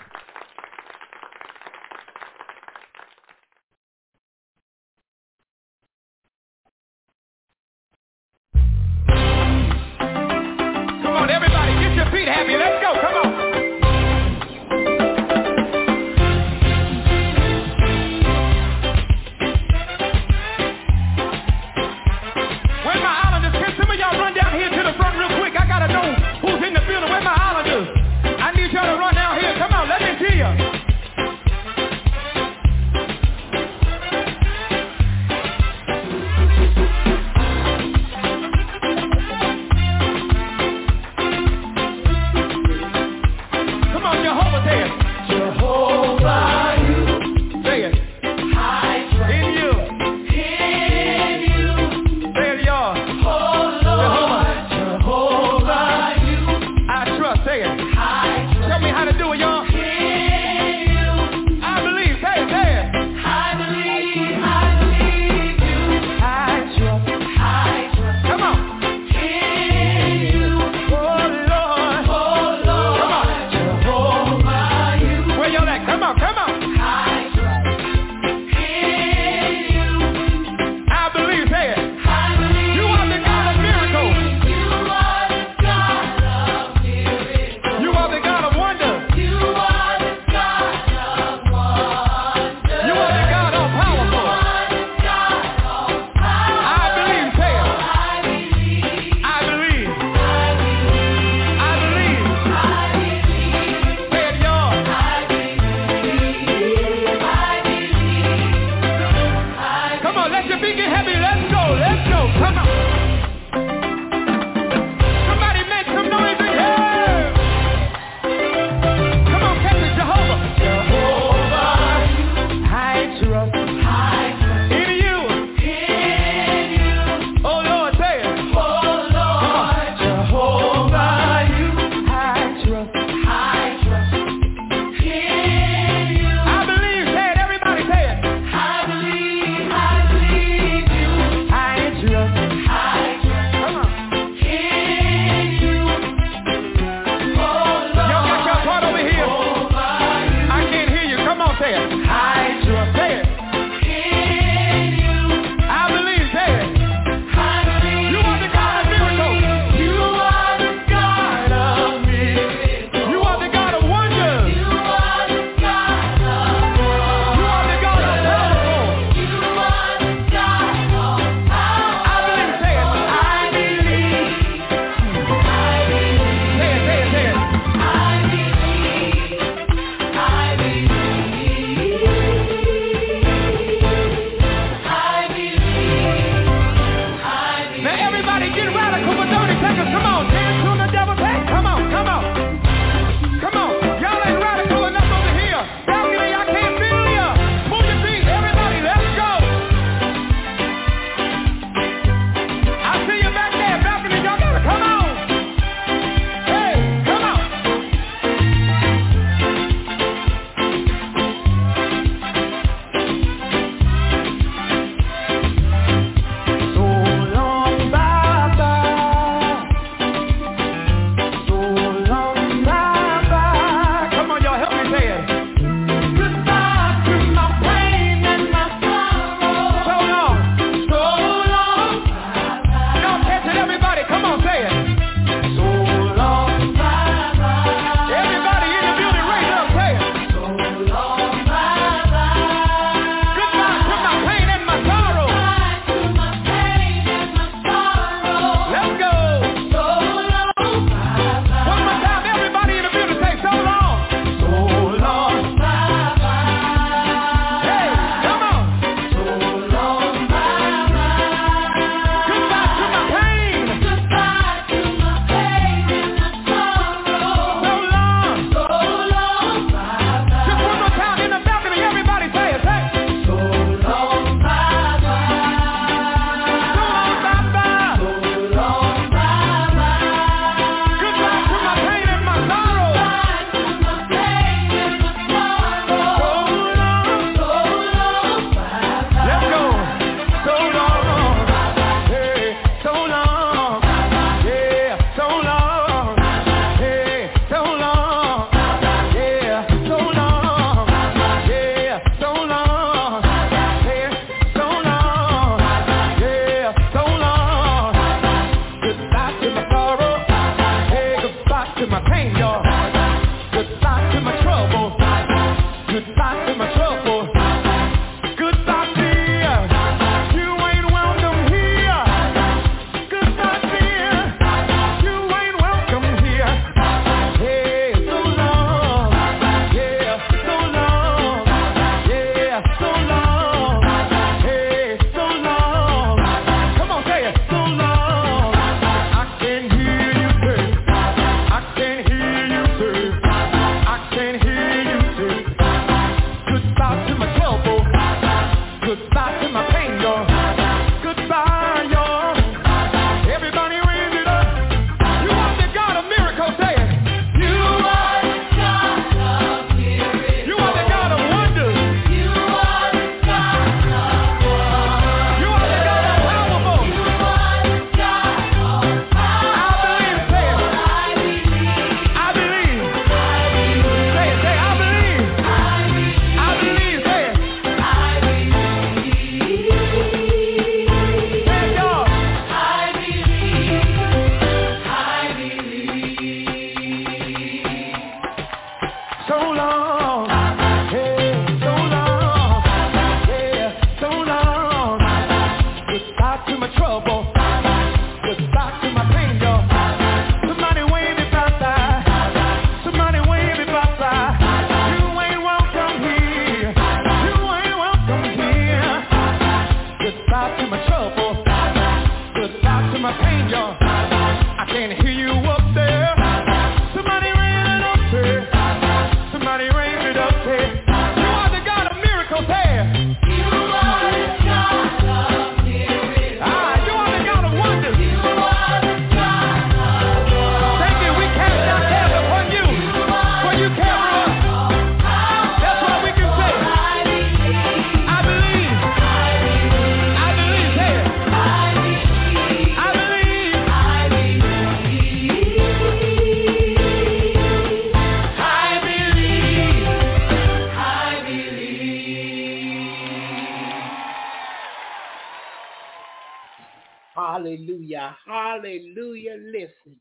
Hallelujah. Hallelujah. Listen,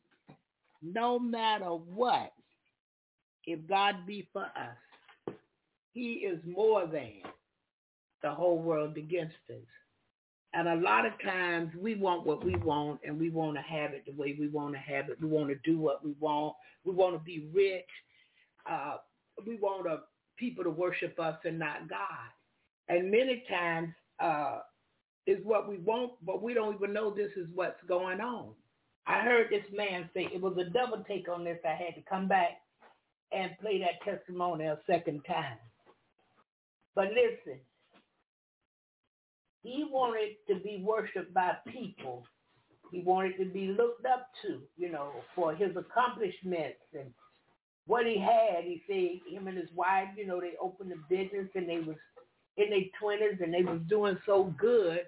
no matter what, if God be for us, he is more than the whole world against us. And a lot of times we want what we want and we want to have it the way we want to have it. We want to do what we want. We want to be rich. Uh, we want uh, people to worship us and not God. And many times uh, is what we want, but we don't even know this is what's going on. I heard this man say it was a double take on this. I had to come back and play that testimony a second time. But listen, he wanted to be worshipped by people. He wanted to be looked up to, you know, for his accomplishments and what he had. He said him and his wife, you know, they opened a business and they was in their twenties and they was doing so good.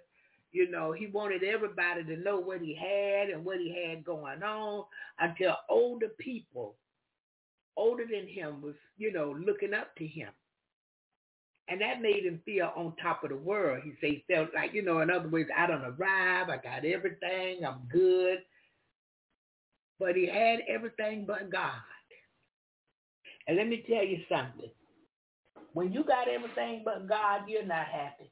You know, he wanted everybody to know what he had and what he had going on until older people, older than him, was, you know, looking up to him. And that made him feel on top of the world. He said he felt like, you know, in other words, I don't arrive, I got everything, I'm good. But he had everything but God. And let me tell you something. When you got everything but God, you're not happy.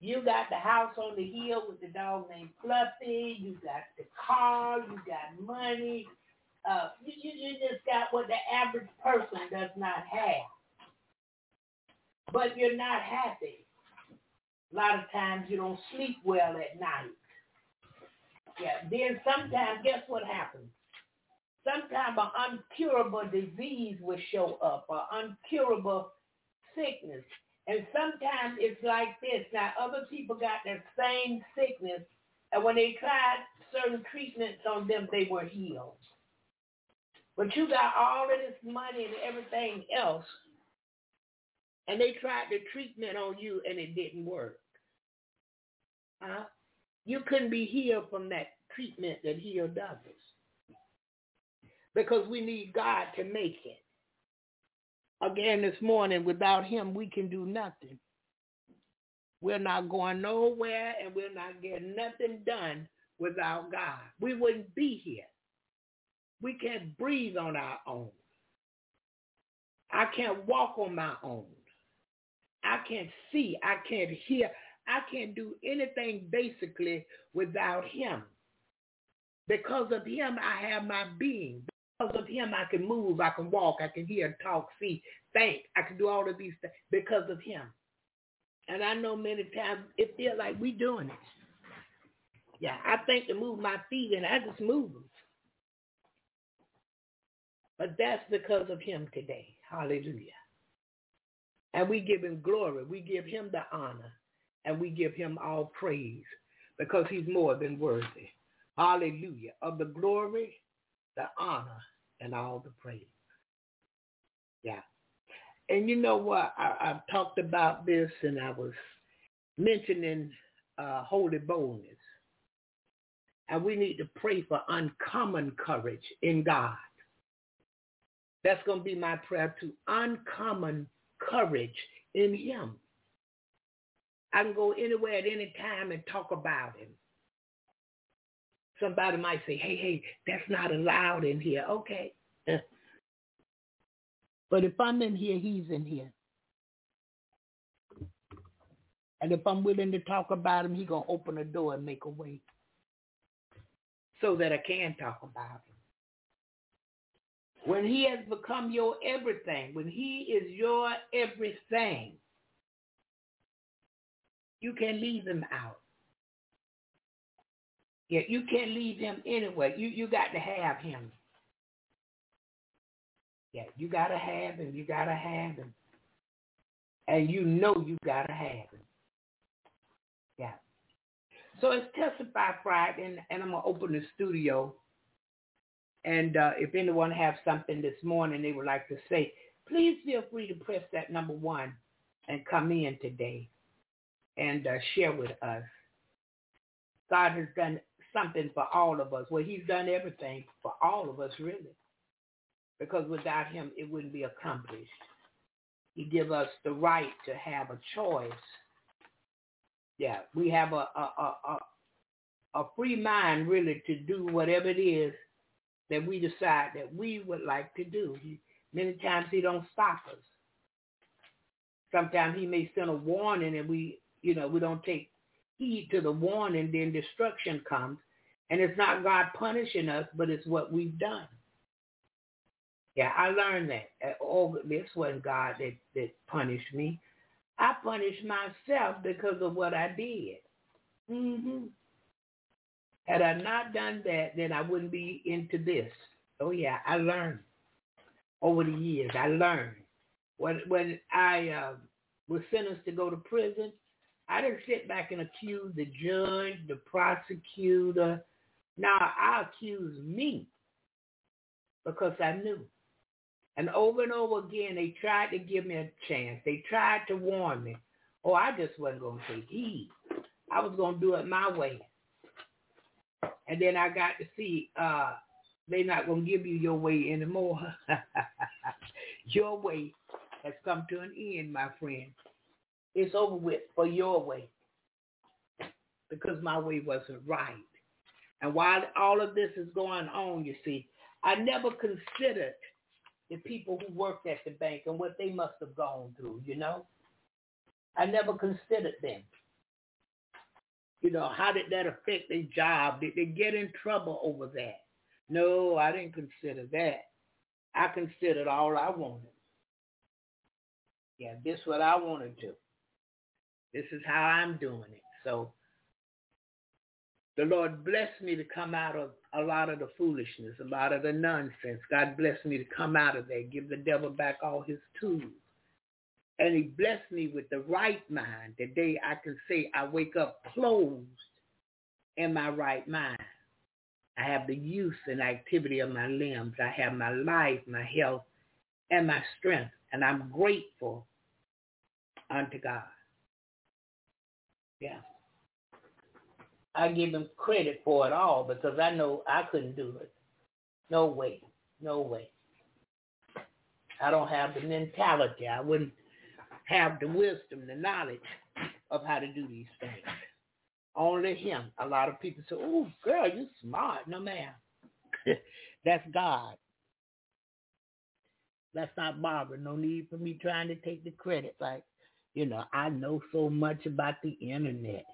You got the house on the hill with the dog named Fluffy. You got the car. You got money. Uh, you, you, you just got what the average person does not have. But you're not happy. A lot of times you don't sleep well at night. Yeah. Then sometimes, guess what happens? Sometimes an uncurable disease will show up, an uncurable sickness. And sometimes it's like this. Now, other people got that same sickness, and when they tried certain treatments on them, they were healed. But you got all of this money and everything else, and they tried the treatment on you, and it didn't work. Huh? You couldn't be healed from that treatment that healed others. Because we need God to make it again this morning, without him, we can do nothing. We're not going nowhere and we're not getting nothing done without God. We wouldn't be here. We can't breathe on our own. I can't walk on my own. I can't see. I can't hear. I can't do anything basically without him. Because of him, I have my being. Because of him, I can move, I can walk, I can hear, talk, see, think. I can do all of these things because of him. And I know many times it feels like we doing it. Yeah, I think to move my feet and I just move them. But that's because of him today. Hallelujah. And we give him glory. We give him the honor. And we give him all praise because he's more than worthy. Hallelujah. Of the glory, the honor, and all the praise. Yeah. And you know what? I, I've talked about this and I was mentioning uh, holy boldness. And we need to pray for uncommon courage in God. That's going to be my prayer to uncommon courage in him. I can go anywhere at any time and talk about him. Somebody might say, hey, hey, that's not allowed in here. Okay. *laughs* but if I'm in here, he's in here. And if I'm willing to talk about him, he's going to open the door and make a way so that I can talk about him. When he has become your everything, when he is your everything, you can leave him out. Yeah, you can't leave him anyway. You you got to have him. Yeah, you gotta have him. You gotta have him. And you know you gotta have him. Yeah. So it's Testify Friday, and, and I'm gonna open the studio. And uh, if anyone have something this morning they would like to say, please feel free to press that number one and come in today and uh, share with us. God has done something for all of us. Well, he's done everything for all of us, really. Because without him, it wouldn't be accomplished. He give us the right to have a choice. Yeah, we have a, a, a, a, a free mind, really, to do whatever it is that we decide that we would like to do. He, many times he don't stop us. Sometimes he may send a warning and we, you know, we don't take heed to the warning, then destruction comes. And it's not God punishing us, but it's what we've done. Yeah, I learned that. Oh, this wasn't God that, that punished me. I punished myself because of what I did. Mm-hmm. Had I not done that, then I wouldn't be into this. Oh yeah, I learned over the years. I learned when when I uh, was sentenced to go to prison. I didn't sit back and accuse the judge, the prosecutor. Now I accuse me because I knew. And over and over again, they tried to give me a chance. They tried to warn me. Oh, I just wasn't going to take heed. I was going to do it my way. And then I got to see uh, they're not going to give you your way anymore. *laughs* your way has come to an end, my friend. It's over with for your way because my way wasn't right. And while all of this is going on, you see, I never considered the people who worked at the bank and what they must have gone through, you know? I never considered them. You know, how did that affect their job? Did they get in trouble over that? No, I didn't consider that. I considered all I wanted. Yeah, this is what I want to do. This is how I'm doing it. So the Lord blessed me to come out of a lot of the foolishness, a lot of the nonsense. God blessed me to come out of there, give the devil back all his tools. And he blessed me with the right mind. The day I can say I wake up closed in my right mind. I have the use and activity of my limbs. I have my life, my health, and my strength. And I'm grateful unto God. Yeah. I give him credit for it all because I know I couldn't do it. No way. No way. I don't have the mentality. I wouldn't have the wisdom, the knowledge of how to do these things. Only him. A lot of people say, oh, girl, you smart. No, ma'am. *laughs* That's God. That's not Barbara. No need for me trying to take the credit. Like, you know, I know so much about the internet.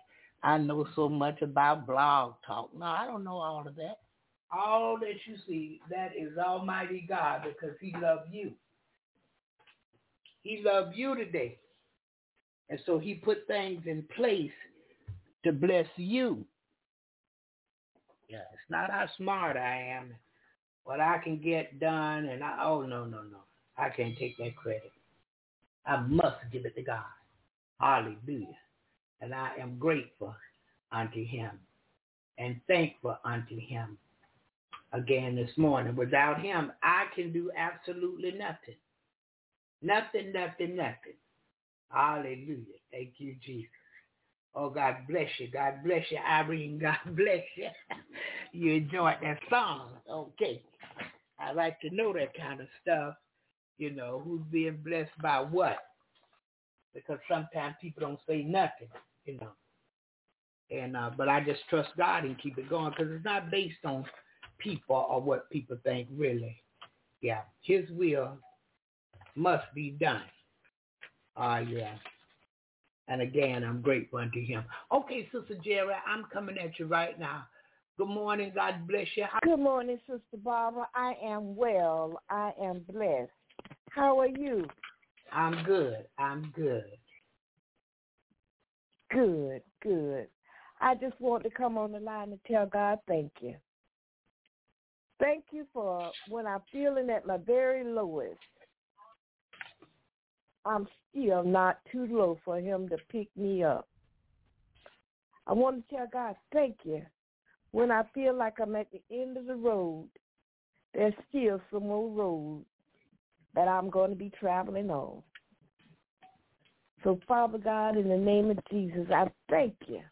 I know so much about blog talk. No, I don't know all of that. All that you see, that is Almighty God because he loved you. He loved you today. And so he put things in place to bless you. Yeah, it's not how smart I am, what I can get done, and I, oh, no, no, no. I can't take that credit. I must give it to God. Hallelujah. And I am grateful unto him and thankful unto him again this morning. Without him, I can do absolutely nothing. Nothing, nothing, nothing. Hallelujah. Thank you, Jesus. Oh, God bless you. God bless you, Irene. *laughs* God bless you. you enjoyed that song. Okay. I like to know that kind of stuff. You know, who's being blessed by what? Because sometimes people don't say nothing, you know. And uh, but I just trust God and keep it going because it's not based on people or what people think really. Yeah, His will must be done. Ah, uh, yeah. And again, I'm grateful unto him. Okay, Sister Jerry, I'm coming at you right now. Good morning. God bless you. How- Good morning, Sister Barbara. I am well. I am blessed. How are you? I'm good. I'm good. Good, good. I just want to come on the line and tell God thank you. Thank you for when I'm feeling at my very lowest. I'm still not too low for him to pick me up. I want to tell God, thank you. When I feel like I'm at the end of the road, there's still some more road that I'm going to be traveling on. So, Father God, in the name of Jesus, I thank you.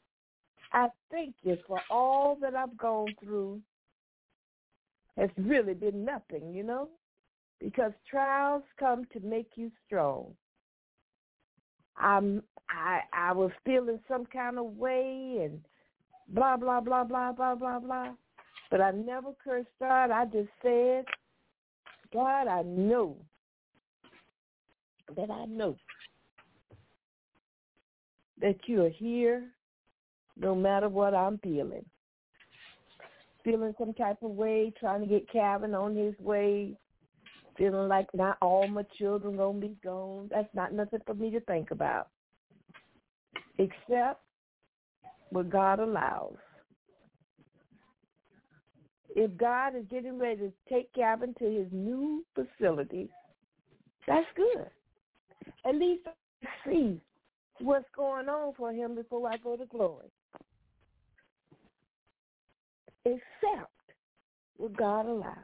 I thank you for all that I've gone through. It's really been nothing, you know, because trials come to make you strong. I'm I I was feeling some kind of way and blah blah blah blah blah blah blah. But I never cursed God. I just said, God, I know that I know that you are here no matter what I'm feeling. Feeling some type of way, trying to get Calvin on his way, feeling like not all my children gonna be gone. That's not nothing for me to think about. Except what God allows. If God is getting ready to take Calvin to his new facility, that's good. At least see what's going on for him before I go to glory. Except what God allows.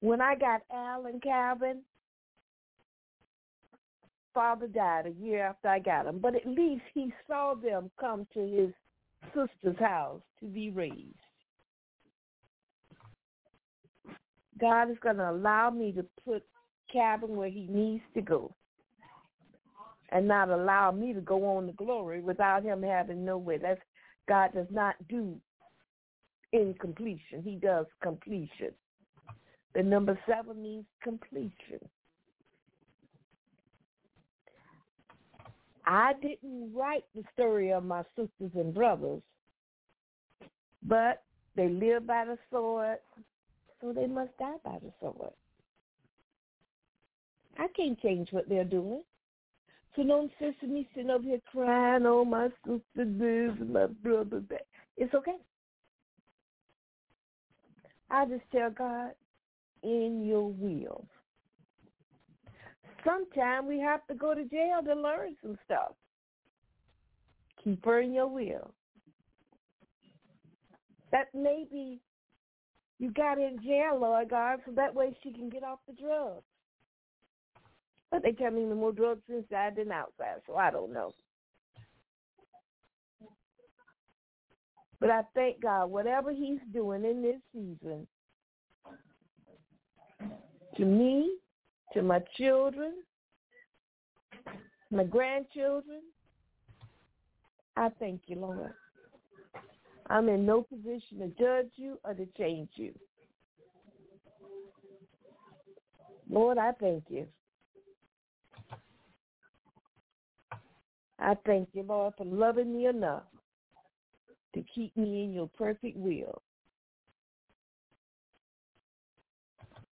When I got Al and Calvin, father died a year after I got him, but at least he saw them come to his sister's house to be raised. God is going to allow me to put Calvin where he needs to go and not allow me to go on to glory without him having nowhere. That's God does not do incompletion. He does completion. The number seven means completion. I didn't write the story of my sisters and brothers, but they live by the sword, so they must die by the sword. I can't change what they're doing. Don't to me sitting up here crying, oh, my sister this my brother that. It's okay. I just tell God, in your will. Sometimes we have to go to jail to learn some stuff. Keep her in your will. That maybe you got in jail, Lord God, so that way she can get off the drugs. But they tell me the more drugs inside than outside, so I don't know. But I thank God, whatever he's doing in this season, to me, to my children, my grandchildren. I thank you, Lord. I'm in no position to judge you or to change you. Lord, I thank you. I thank you, Lord, for loving me enough to keep me in your perfect will.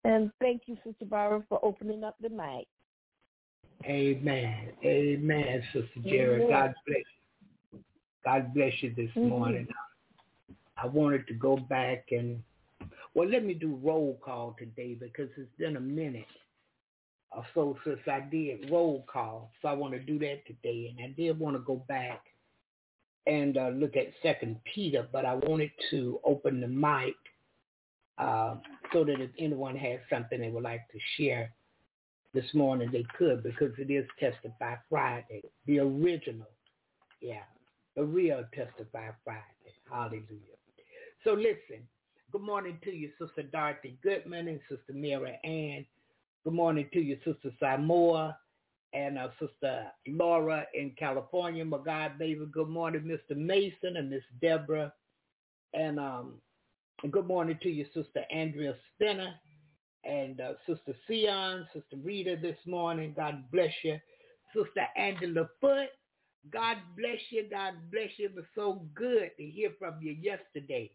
And thank you, Sister Barbara, for opening up the mic. Amen. Amen, Sister Jerry. God bless you. God bless you this mm-hmm. morning. I wanted to go back and, well, let me do roll call today because it's been a minute so since I did roll call. So I want to do that today. And I did want to go back and uh, look at Second Peter, but I wanted to open the mic uh, so that if anyone has something they would like to share this morning, they could because it is Testify Friday, the original, yeah, the real Testify Friday. Hallelujah. So listen, good morning to you, Sister Dorothy Goodman and Sister Mary Ann. Good morning to you, Sister Samoa and uh, Sister Laura in California. My God, baby. Good morning, Mr. Mason and Miss Deborah. And um, good morning to you, Sister Andrea Spinner and uh, Sister Sion, Sister Rita this morning. God bless you. Sister Angela Foot. God bless you. God bless you. It was so good to hear from you yesterday.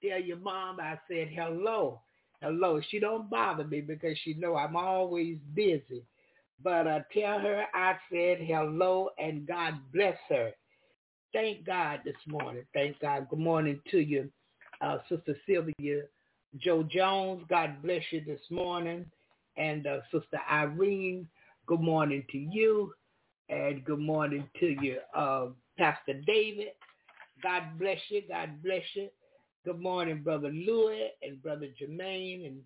Tell your mom I said hello. Hello. She don't bother me because she know I'm always busy. But uh, tell her I said hello and God bless her. Thank God this morning. Thank God. Good morning to you, uh, Sister Sylvia Joe Jones. God bless you this morning. And uh, Sister Irene, good morning to you. And good morning to you, uh, Pastor David. God bless you. God bless you. Good morning, Brother Louis and Brother Jermaine and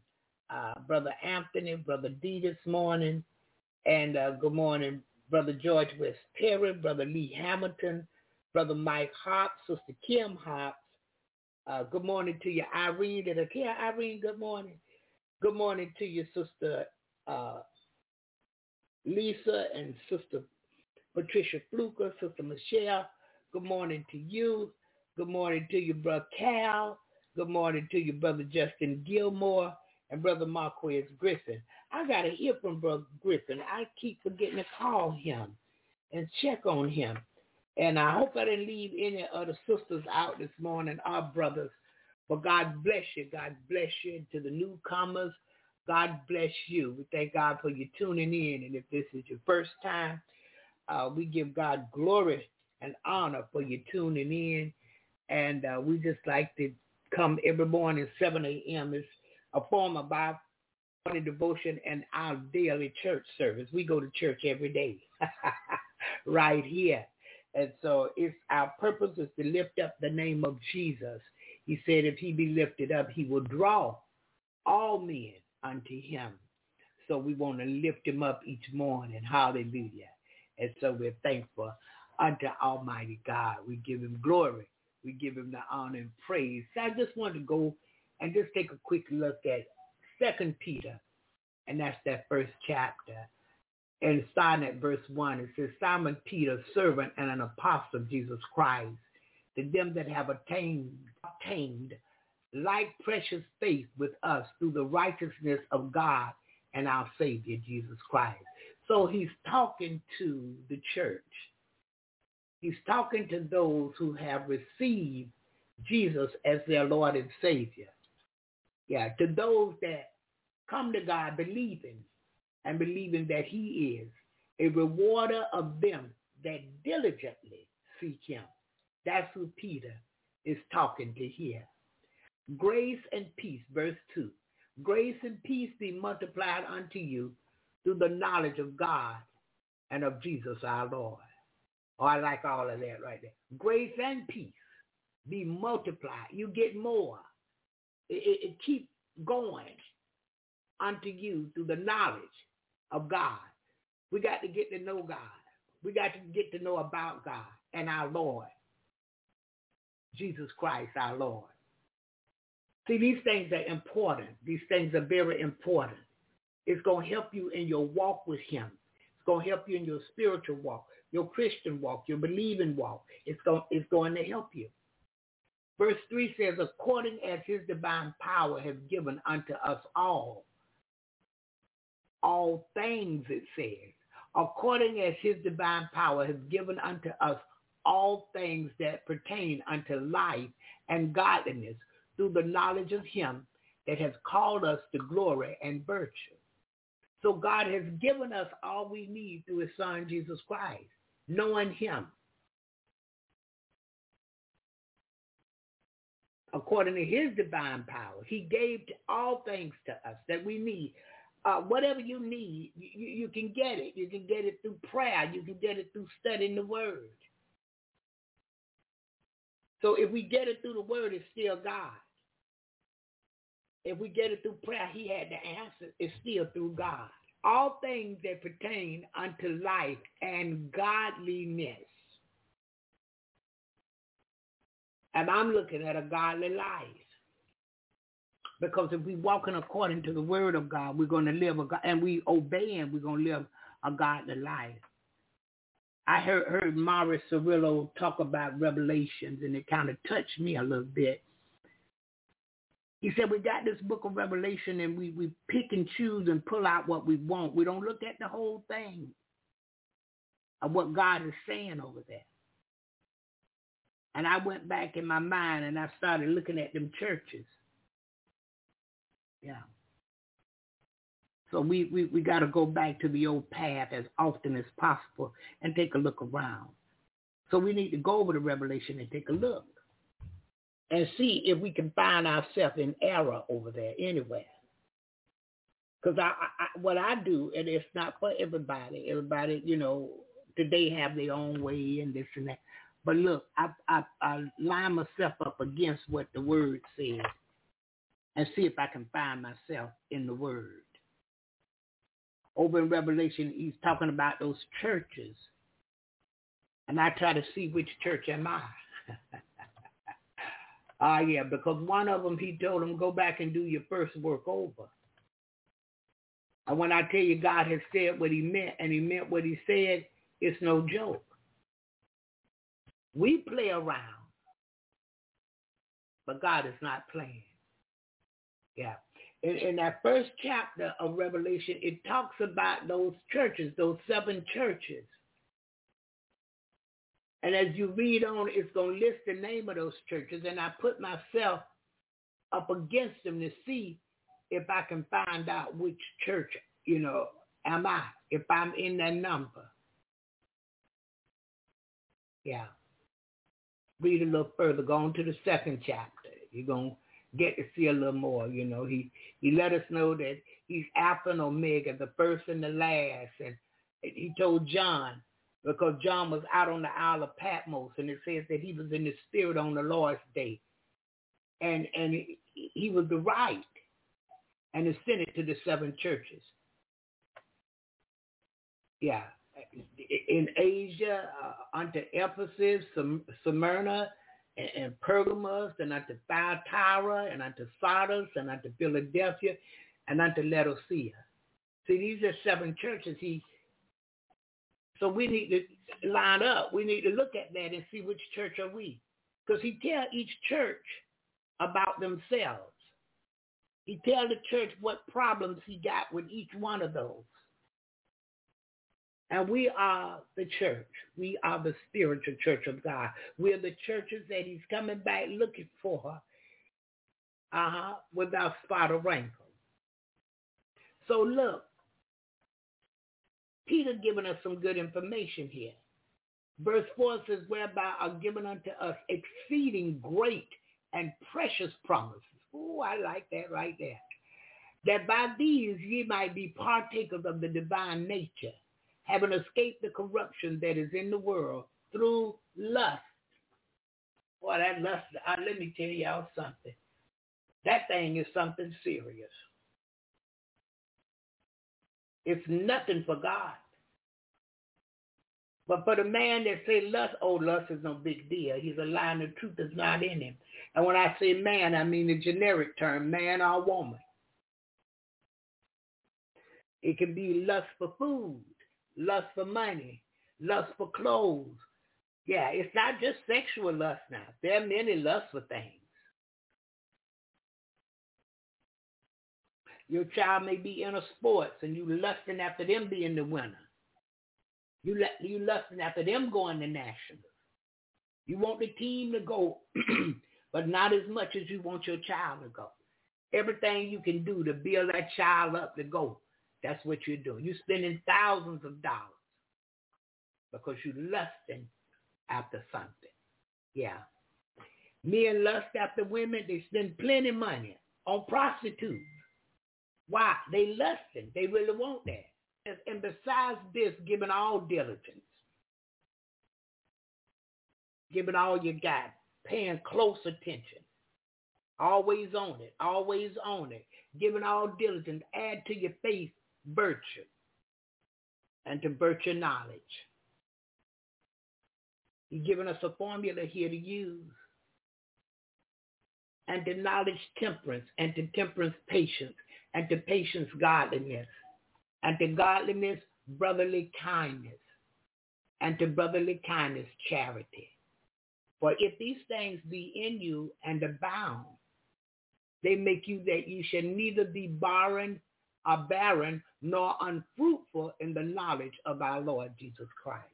uh, Brother Anthony, Brother D this morning. And uh, good morning, Brother George West Perry, Brother Lee Hamilton, Brother Mike Hobbs, Sister Kim Hobbs. Uh, good morning to you, Irene. Did I hear Irene? Good morning. Good morning to you, Sister uh, Lisa and Sister Patricia Fluker, Sister Michelle. Good morning to you. Good morning to you, Brother Cal. Good morning to you, Brother Justin Gilmore and Brother Marquez Griffin. I got to hear from Brother Griffin. I keep forgetting to call him and check on him. And I hope I didn't leave any of the sisters out this morning, our brothers. But God bless you. God bless you. To the newcomers, God bless you. We thank God for you tuning in. And if this is your first time, uh, we give God glory and honor for you tuning in. And uh, we just like to come every morning, 7 a.m. It's a form of morning devotion and our daily church service. We go to church every day *laughs* right here. And so it's our purpose is to lift up the name of Jesus. He said if he be lifted up, he will draw all men unto him. So we want to lift him up each morning. Hallelujah. And so we're thankful unto Almighty God. We give him glory we give him the honor and praise. So I just want to go and just take a quick look at Second Peter, and that's that first chapter. And starting at verse 1, it says, Simon Peter, servant and an apostle of Jesus Christ, to them that have attained, obtained like precious faith with us through the righteousness of God and our Savior, Jesus Christ. So he's talking to the church. He's talking to those who have received Jesus as their Lord and Savior. Yeah, to those that come to God believing and believing that he is a rewarder of them that diligently seek him. That's who Peter is talking to here. Grace and peace, verse 2. Grace and peace be multiplied unto you through the knowledge of God and of Jesus our Lord. Oh, I like all of that right there. Grace and peace be multiplied. You get more. It, it, it keeps going unto you through the knowledge of God. We got to get to know God. We got to get to know about God and our Lord, Jesus Christ, our Lord. See, these things are important. These things are very important. It's going to help you in your walk with him. It's going to help you in your spiritual walk your Christian walk, your believing walk. It's going, it's going to help you. Verse 3 says, according as his divine power has given unto us all, all things, it says, according as his divine power has given unto us all things that pertain unto life and godliness through the knowledge of him that has called us to glory and virtue. So God has given us all we need through his son, Jesus Christ, knowing him. According to his divine power, he gave all things to us that we need. Uh, whatever you need, you, you can get it. You can get it through prayer. You can get it through studying the word. So if we get it through the word, it's still God. If we get it through prayer, he had the answer. It's still through God. All things that pertain unto life and godliness. And I'm looking at a godly life. Because if we walking according to the word of God, we're going to live a God, and we obeying, we're going to live a godly life. I heard, heard Morris Cerullo talk about revelations, and it kind of touched me a little bit. He said, we got this book of Revelation and we, we pick and choose and pull out what we want. We don't look at the whole thing of what God is saying over there. And I went back in my mind and I started looking at them churches. Yeah. So we, we, we got to go back to the old path as often as possible and take a look around. So we need to go over to Revelation and take a look and see if we can find ourselves in error over there anywhere. Because I, I, what I do, and it's not for everybody. Everybody, you know, today have their own way and this and that. But look, I, I, I line myself up against what the word says and see if I can find myself in the word. Over in Revelation, he's talking about those churches. And I try to see which church am I. *laughs* Ah, uh, yeah, because one of them, he told him, go back and do your first work over. And when I tell you God has said what he meant and he meant what he said, it's no joke. We play around, but God is not playing. Yeah. In, in that first chapter of Revelation, it talks about those churches, those seven churches. And as you read on, it's going to list the name of those churches. And I put myself up against them to see if I can find out which church, you know, am I, if I'm in that number. Yeah. Read a little further. Go on to the second chapter. You're going to get to see a little more. You know, he, he let us know that he's Alpha and Omega, the first and the last. And he told John, because John was out on the Isle of Patmos, and it says that he was in the Spirit on the Lord's day, and and he was the right, and is sent it to the seven churches. Yeah, in Asia, uh, unto Ephesus, Smyrna, and, and Pergamos, and unto Thyatira, and unto Sardis, and unto Philadelphia, and unto Laodicea. See, these are seven churches he so we need to line up. We need to look at that and see which church are we. Because he tell each church about themselves. He tell the church what problems he got with each one of those. And we are the church. We are the spiritual church of God. We're the churches that he's coming back looking for uh-huh, without spot or wrinkle. So look, Peter giving us some good information here. Verse 4 says, whereby are given unto us exceeding great and precious promises. Oh, I like that right there. That by these ye might be partakers of the divine nature, having escaped the corruption that is in the world through lust. Boy, that lust, uh, let me tell y'all something. That thing is something serious. It's nothing for God. But for the man that say lust, oh, lust is no big deal. He's a lie and the truth is not in him. And when I say man, I mean the generic term, man or woman. It can be lust for food, lust for money, lust for clothes. Yeah, it's not just sexual lust now. There are many lusts for things. Your child may be in a sports and you lusting after them being the winner. You let you lusting after them going to nationals. You want the team to go, *clears throat* but not as much as you want your child to go. Everything you can do to build that child up to go, that's what you're doing. You're spending thousands of dollars because you're lusting after something. Yeah. Men lust after women, they spend plenty of money on prostitutes. Why? They lusting. They really want that. And besides this, giving all diligence, giving all you got, paying close attention, always on it, always on it, giving all diligence, add to your faith virtue, and to virtue knowledge. He's given us a formula here to use. And to knowledge temperance, and to temperance patience, and to patience godliness, and to godliness brotherly kindness, and to brotherly kindness charity. For if these things be in you and abound, they make you that you shall neither be barren or barren nor unfruitful in the knowledge of our Lord Jesus Christ.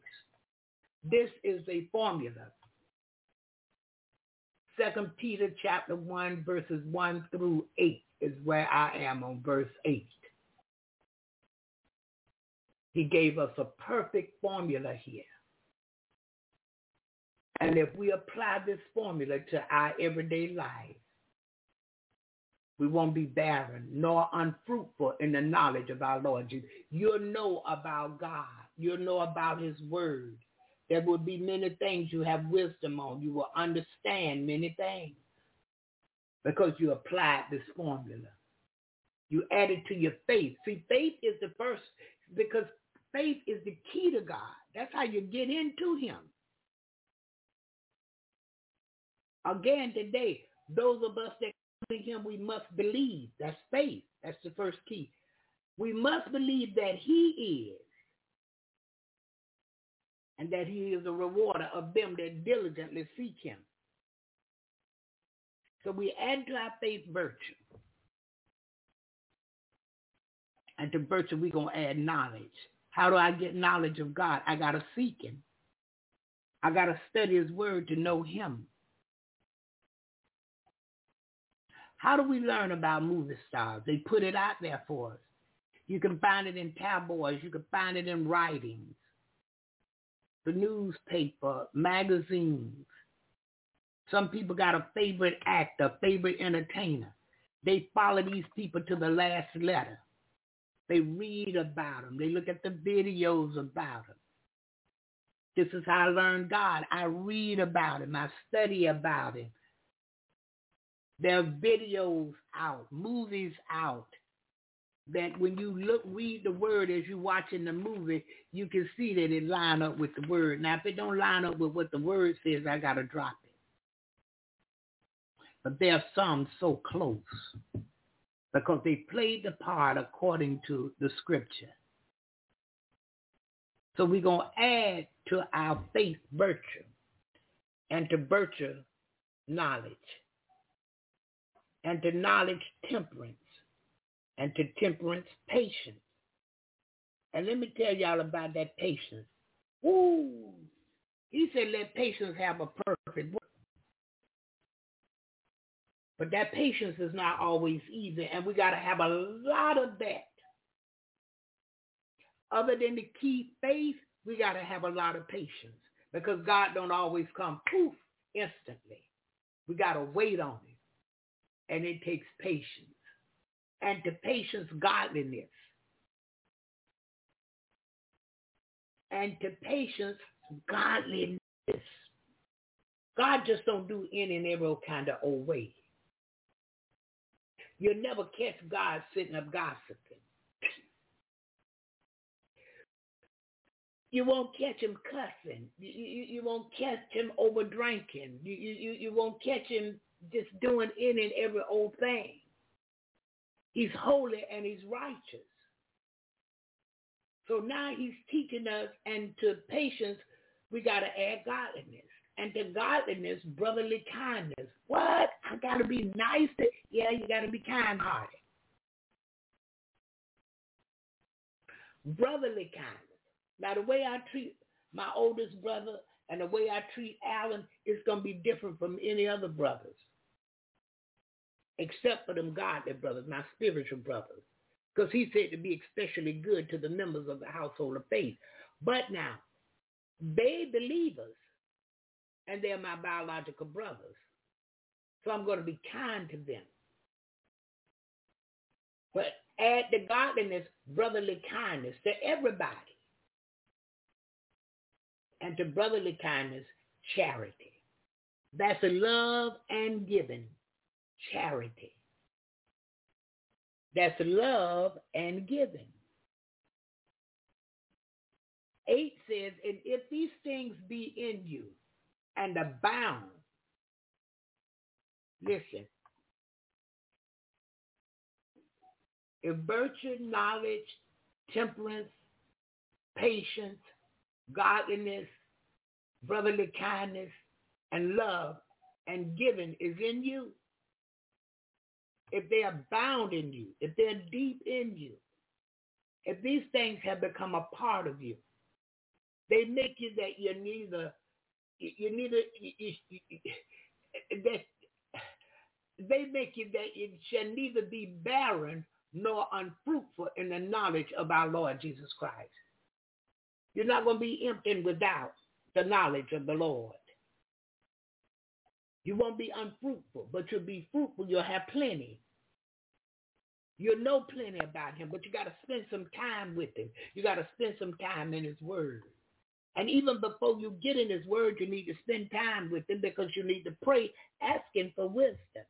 This is a formula. Second Peter chapter 1 verses 1 through 8 is where I am on verse 8. He gave us a perfect formula here. And if we apply this formula to our everyday life, we won't be barren nor unfruitful in the knowledge of our Lord Jesus. You'll know about God. You'll know about his word. There will be many things you have wisdom on. You will understand many things because you applied this formula. You added to your faith. See, faith is the first because faith is the key to God. That's how you get into him. Again, today, those of us that come to him, we must believe. That's faith. That's the first key. We must believe that he is and that he is a rewarder of them that diligently seek him. So we add to our faith virtue. And to virtue, we're going to add knowledge. How do I get knowledge of God? I got to seek him. I got to study his word to know him. How do we learn about movie stars? They put it out there for us. You can find it in tabloids. You can find it in writings the newspaper, magazines. Some people got a favorite actor, favorite entertainer. They follow these people to the last letter. They read about them. They look at the videos about them. This is how I learn God. I read about him. I study about him. There are videos out, movies out that when you look, read the word as you're watching the movie, you can see that it line up with the word. Now, if it don't line up with what the word says, I got to drop. But there are some so close because they played the part according to the scripture. So we're going to add to our faith virtue and to virtue knowledge and to knowledge temperance and to temperance patience. And let me tell y'all about that patience. Woo! He said let patience have a perfect work. But that patience is not always easy, and we got to have a lot of that. Other than to keep faith, we got to have a lot of patience because God don't always come poof instantly. We got to wait on him, and it takes patience and to patience godliness. And to patience godliness. God just don't do any and every kind of old way. You'll never catch God sitting up gossiping. You won't catch him cussing. You, you, you won't catch him over drinking. You, you, you won't catch him just doing any and every old thing. He's holy and he's righteous. So now he's teaching us, and to patience, we got to add godliness. And to godliness, brotherly kindness. What? I got to be nice. To, yeah, you got to be kind-hearted. Brotherly kindness. Now, the way I treat my oldest brother and the way I treat Alan is going to be different from any other brothers, except for them godly brothers, my spiritual brothers, because he said to be especially good to the members of the household of faith. But now, they believers, and they're my biological brothers. So I'm going to be kind to them. But add the godliness, brotherly kindness to everybody. And to brotherly kindness, charity. That's a love and giving, charity. That's love and giving. 8 says, and if these things be in you and abound, listen, if virtue, knowledge, temperance, patience, godliness, brotherly kindness, and love and giving is in you, if they abound in you, if they're deep in you, if these things have become a part of you, they make you that you're neither, you neither, you, you, that they make you that you shall neither be barren nor unfruitful in the knowledge of our Lord Jesus Christ. You're not going to be empty without the knowledge of the Lord. You won't be unfruitful, but you'll be fruitful. You'll have plenty. You'll know plenty about him, but you got to spend some time with him. You got to spend some time in his word. And even before you get in his word, you need to spend time with him because you need to pray asking for wisdom.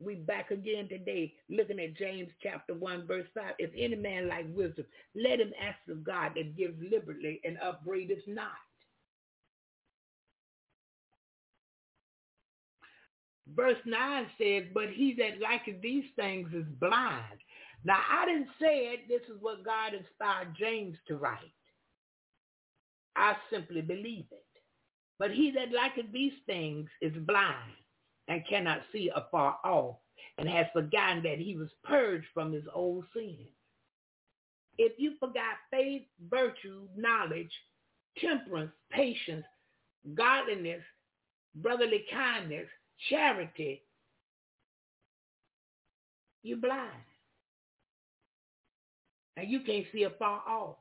We back again today looking at James chapter 1 verse 5. If any man lack wisdom, let him ask of God that gives liberally and upbraideth not. Verse 9 says, but he that liketh these things is blind. Now, I didn't say it. This is what God inspired James to write. I simply believe it. But he that liketh these things is blind and cannot see afar off and has forgotten that he was purged from his old sins. If you forgot faith, virtue, knowledge, temperance, patience, godliness, brotherly kindness, charity, you're blind. And you can't see afar off.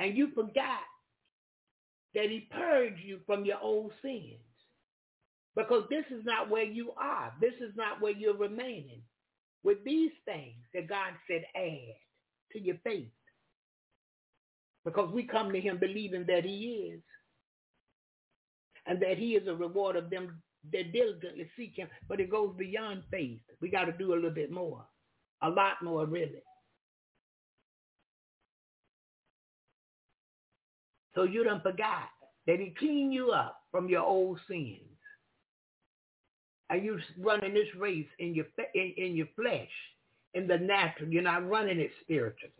And you forgot that he purged you from your old sins. Because this is not where you are. This is not where you're remaining. With these things that God said add to your faith. Because we come to him believing that he is. And that he is a reward of them that diligently seek him. But it goes beyond faith. We got to do a little bit more. A lot more, really. So you don't forgot that he cleaned you up from your old sins. And you're running this race in your, in, in your flesh, in the natural. You're not running it spiritually.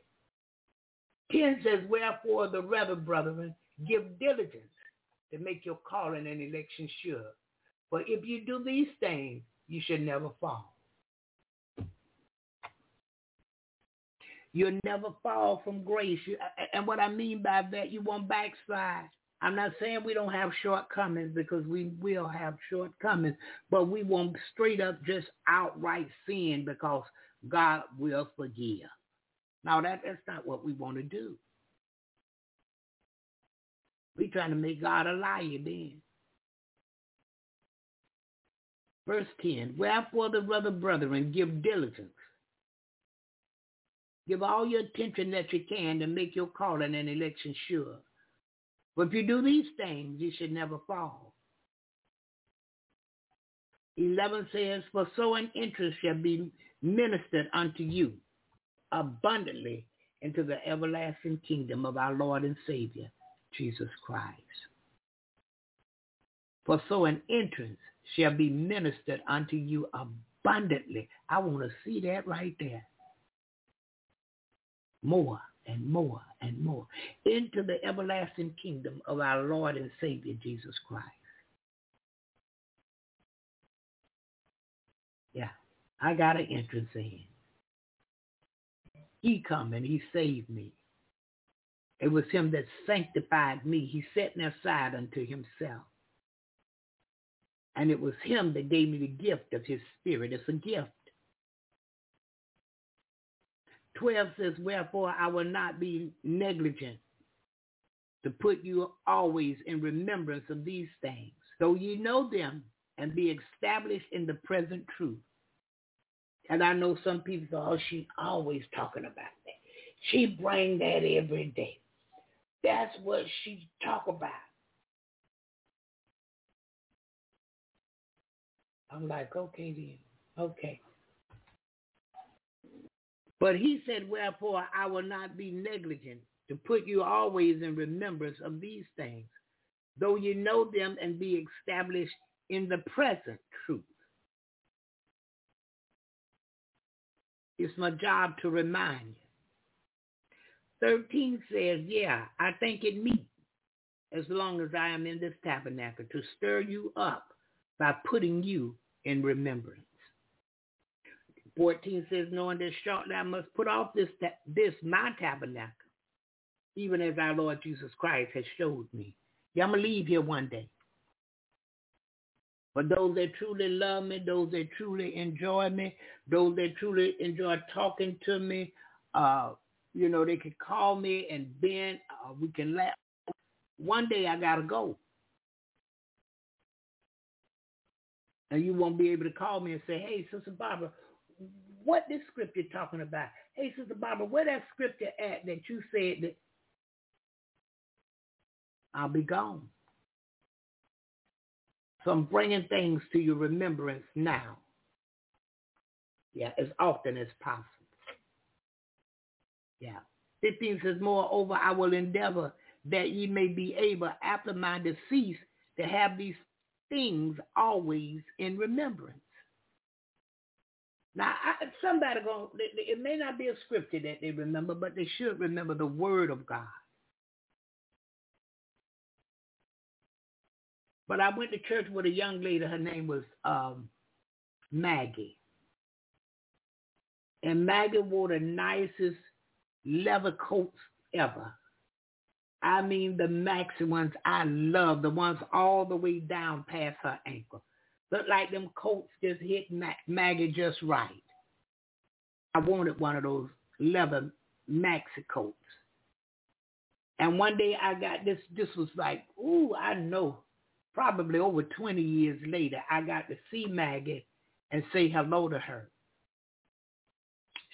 10 says, wherefore the rather, brethren, give diligence to make your calling and election sure. For if you do these things, you should never fall. You'll never fall from grace. You, and what I mean by that, you won't backslide. I'm not saying we don't have shortcomings because we will have shortcomings, but we won't straight up just outright sin because God will forgive. Now that, that's not what we want to do. We're trying to make God a liar then. Verse 10, Wherefore the brother brethren give diligence Give all your attention that you can to make your calling and election sure. But if you do these things, you should never fall. 11 says, For so an interest shall be ministered unto you abundantly into the everlasting kingdom of our Lord and Savior, Jesus Christ. For so an entrance shall be ministered unto you abundantly. I want to see that right there more and more and more into the everlasting kingdom of our Lord and Savior Jesus Christ. Yeah, I got an entrance in. He come and he saved me. It was him that sanctified me. He set me aside unto himself. And it was him that gave me the gift of his spirit. It's a gift. 12 says, Wherefore I will not be negligent to put you always in remembrance of these things, though ye know them and be established in the present truth. And I know some people say, oh, she's always talking about that. She bring that every day. That's what she talk about. I'm like, okay then, okay. But he said, wherefore I will not be negligent to put you always in remembrance of these things, though you know them and be established in the present truth. It's my job to remind you. 13 says, yeah, I think it meet as long as I am in this tabernacle to stir you up by putting you in remembrance. 14 says, knowing that shortly I must put off this, this my tabernacle, even as our Lord Jesus Christ has showed me. Yeah, I'm going to leave here one day. But those that truly love me, those that truly enjoy me, those that truly enjoy talking to me, uh, you know, they can call me and then uh, we can laugh. One day I got to go. And you won't be able to call me and say, hey, Sister Barbara, what this scripture talking about? Hey, Sister Barbara, where that scripture at that you said that I'll be gone. So I'm bringing things to your remembrance now. Yeah, as often as possible. Yeah. 15 says, moreover, I will endeavor that ye may be able after my decease to have these things always in remembrance. Now, I, somebody going it may not be a scripture that they remember, but they should remember the word of God. But I went to church with a young lady. Her name was um, Maggie. And Maggie wore the nicest leather coats ever. I mean the maxi ones I love, the ones all the way down past her ankle. Look like them coats just hit Maggie just right. I wanted one of those leather maxi coats. And one day I got this, this was like, ooh, I know probably over 20 years later, I got to see Maggie and say hello to her.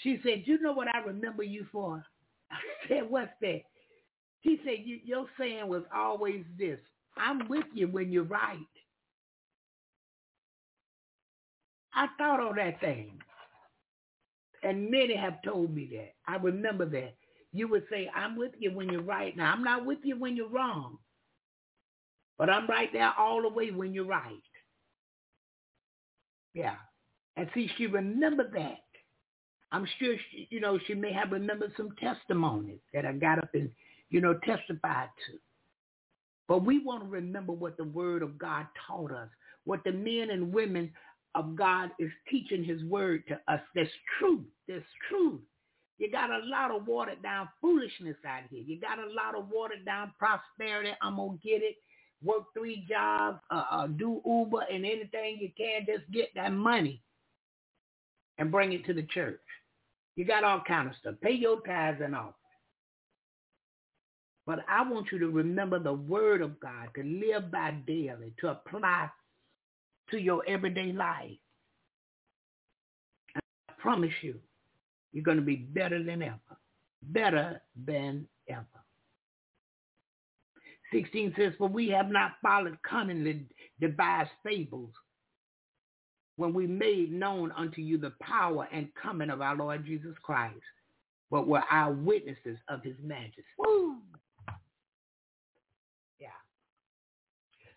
She said, you know what I remember you for? *laughs* I said, what's that? She said, your saying was always this, I'm with you when you're right. I thought on that thing. And many have told me that. I remember that. You would say, I'm with you when you're right. Now, I'm not with you when you're wrong. But I'm right there all the way when you're right. Yeah. And see, she remembered that. I'm sure, she, you know, she may have remembered some testimonies that I got up and, you know, testified to. But we want to remember what the word of God taught us, what the men and women of God is teaching his word to us. That's truth. That's truth. You got a lot of watered down foolishness out here. You got a lot of watered down prosperity. I'm going to get it work three jobs, uh, uh, do Uber and anything you can, just get that money and bring it to the church. You got all kind of stuff. Pay your tithes and all. But I want you to remember the word of God, to live by daily, to apply to your everyday life. And I promise you, you're going to be better than ever. Better than ever. 16 says, For we have not followed cunningly devised fables when we made known unto you the power and coming of our Lord Jesus Christ, but were our witnesses of his majesty. Woo!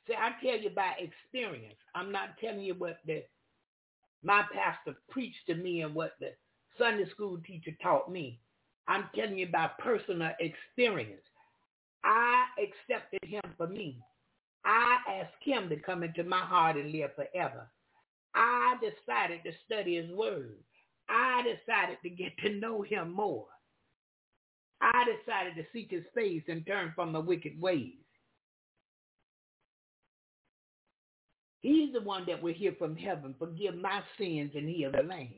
See, I tell you by experience. I'm not telling you what the my pastor preached to me and what the Sunday school teacher taught me. I'm telling you by personal experience. I accepted him for me. I asked him to come into my heart and live forever. I decided to study his word. I decided to get to know him more. I decided to seek his face and turn from the wicked ways. He's the one that will hear from heaven, forgive my sins and heal the land.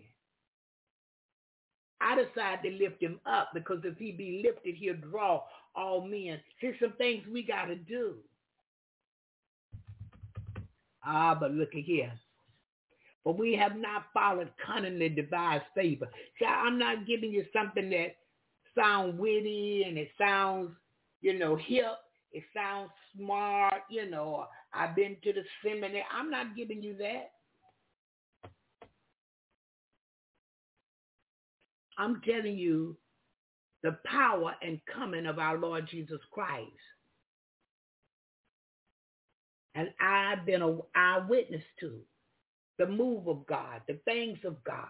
I decide to lift him up because if he be lifted, he'll draw all men. Here's some things we got to do. Ah, but look at here. But we have not followed cunningly devised favor. See, I'm not giving you something that sounds witty and it sounds, you know, hip. It sounds smart, you know. I've been to the seminary. I'm not giving you that. I'm telling you the power and coming of our Lord Jesus Christ. And I've been an eyewitness to the move of God, the things of God.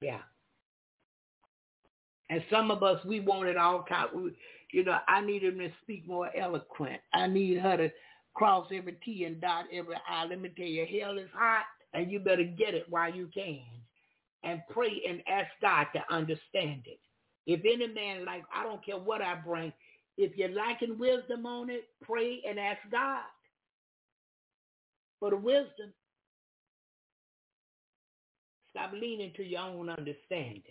Yeah. And some of us, we want it all kind. You know, I need him to speak more eloquent. I need her to cross every T and dot every I. Let me tell you, hell is hot, and you better get it while you can. And pray and ask God to understand it. If any man like, I don't care what I bring, if you're lacking wisdom on it, pray and ask God for the wisdom. Stop leaning to your own understanding.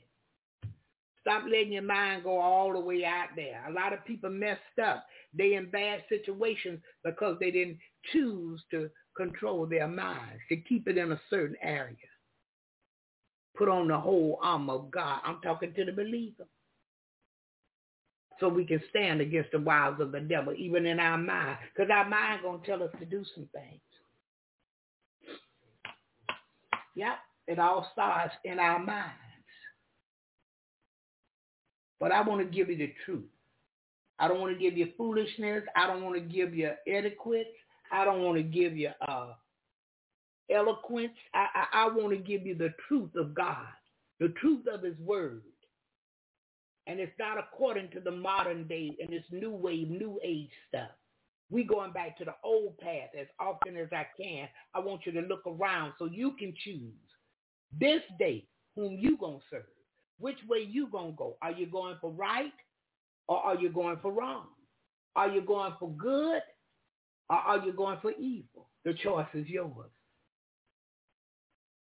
Stop letting your mind go all the way out there. A lot of people messed up. They in bad situations because they didn't choose to control their minds, to keep it in a certain area. Put on the whole armor of God. I'm talking to the believer so we can stand against the wiles of the devil, even in our mind. Because our mind going to tell us to do some things. Yep, it all starts in our minds. But I want to give you the truth. I don't want to give you foolishness. I don't want to give you etiquette. I don't want to give you uh, eloquence. I, I, I want to give you the truth of God, the truth of his word. And it's not according to the modern day and this new wave, new age stuff. We going back to the old path as often as I can. I want you to look around so you can choose this day whom you going to serve. Which way you going to go? Are you going for right or are you going for wrong? Are you going for good or are you going for evil? The choice is yours.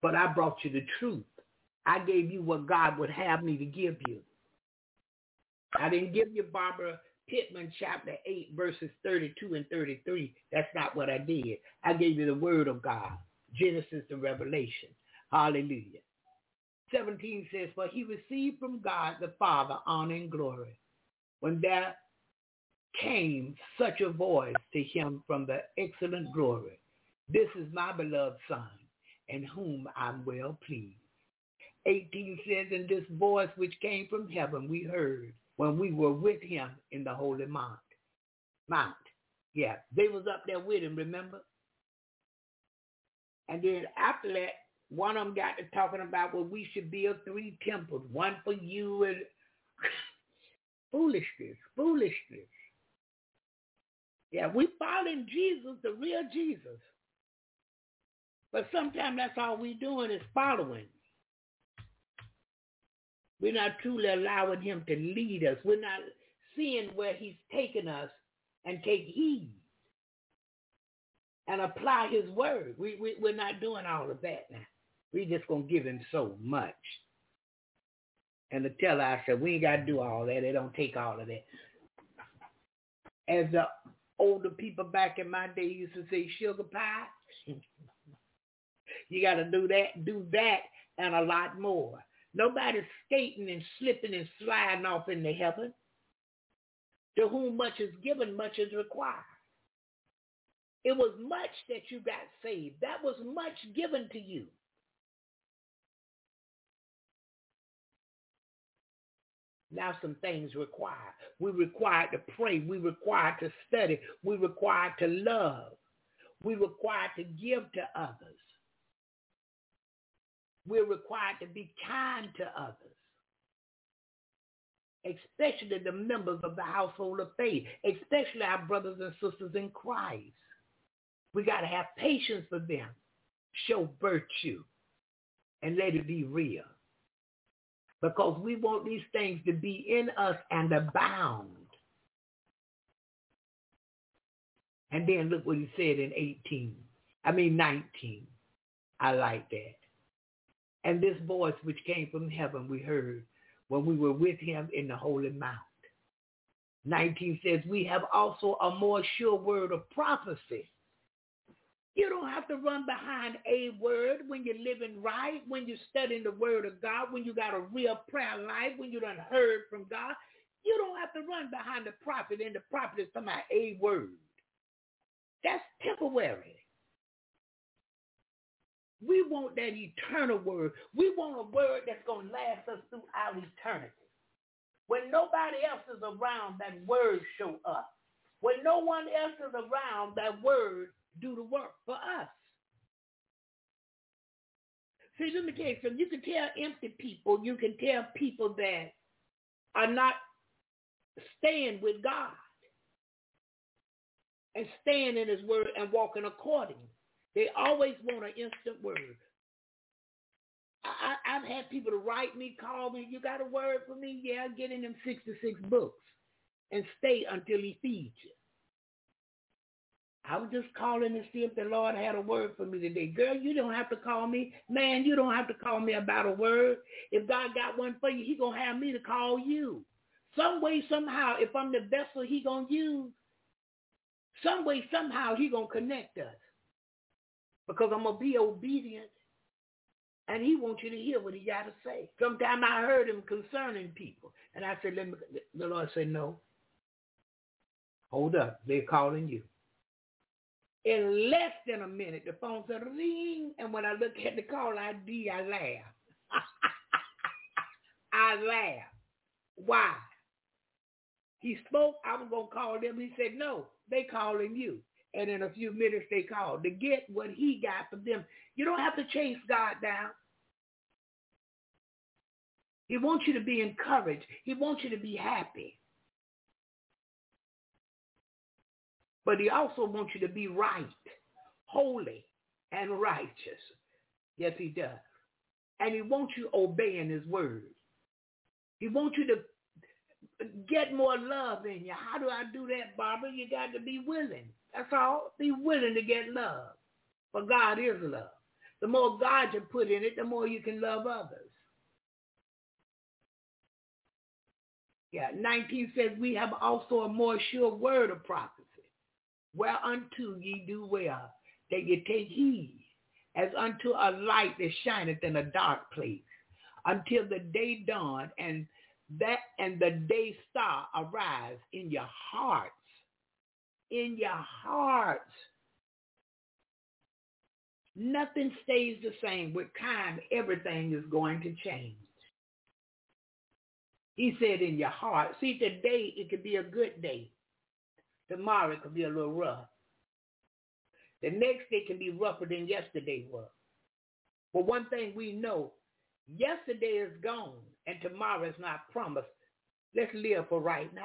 But I brought you the truth. I gave you what God would have me to give you. I didn't give you Barbara Pittman chapter 8 verses 32 and 33. That's not what I did. I gave you the word of God, Genesis to Revelation. Hallelujah. 17 says, For he received from God the Father honor and glory. When there came such a voice to him from the excellent glory, This is my beloved Son, in whom I'm well pleased. 18 says, And this voice which came from heaven we heard when we were with him in the holy mount. Mount. Yeah, they was up there with him, remember? And then after that, one of them got to talking about well, we should build three temples, one for you and *laughs* foolishness, foolishness. Yeah, we following Jesus, the real Jesus. But sometimes that's all we doing is following. We're not truly allowing him to lead us. We're not seeing where he's taking us and take heed and apply his word. We, we, we're not doing all of that now. We're just to give him so much. And to tell ourselves, we ain't got to do all that. They don't take all of that. As the older people back in my day used to say, sugar pie. you got to do that, do that, and a lot more. Nobody's skating and slipping and sliding off into heaven. To whom much is given, much is required. It was much that you got saved. That was much given to you. Now some things require. We require to pray. We require to study. We require to love. We require to give to others. We're required to be kind to others, especially the members of the household of faith, especially our brothers and sisters in Christ. We got to have patience for them, show virtue, and let it be real. Because we want these things to be in us and abound. And then look what he said in 18. I mean 19. I like that. And this voice which came from heaven we heard when we were with him in the holy mount. 19 says, we have also a more sure word of prophecy. You don't have to run behind a word when you're living right, when you're studying the word of God, when you got a real prayer life, when you done heard from God. You don't have to run behind the prophet and the prophet is talking about a word. That's temporary. We want that eternal word. We want a word that's going to last us throughout eternity. When nobody else is around, that word show up. When no one else is around, that word do the work for us. See, let me tell you something. You can tell empty people, you can tell people that are not staying with God and staying in his word and walking according. They always want an instant word. I, I've had people to write me, call me, you got a word for me? Yeah, get in them 66 books and stay until he feeds you. I was just calling to see if the Lord had a word for me today. Girl, you don't have to call me. Man, you don't have to call me about a word. If God got one for you, he going to have me to call you. Some way, somehow, if I'm the vessel he going to use, some way, somehow, he going to connect us. Because I'm going to be obedient. And he wants you to hear what he got to say. Sometime I heard him concerning people. And I said, let me, the Lord said, no. Hold up. They're calling you. In less than a minute, the phone said ring, and when I look at the call ID, I laugh. I laugh. *laughs* Why? He spoke, I was going to call them. He said, no, they calling you. And in a few minutes, they called to get what he got for them. You don't have to chase God down. He wants you to be encouraged. He wants you to be happy. But he also wants you to be right, holy, and righteous. Yes, he does. And he wants you obeying his word. He wants you to get more love in you. How do I do that, Barbara? You got to be willing. That's all. Be willing to get love. For God is love. The more God you put in it, the more you can love others. Yeah, 19 says we have also a more sure word of prophecy whereunto ye do well, that ye take heed, as unto a light that shineth in a dark place, until the day dawn and that and the day star arise in your hearts. In your hearts. Nothing stays the same. With time, everything is going to change. He said in your heart. See, today it could be a good day. Tomorrow it could be a little rough. The next day can be rougher than yesterday was. But one thing we know, yesterday is gone and tomorrow is not promised. Let's live for right now.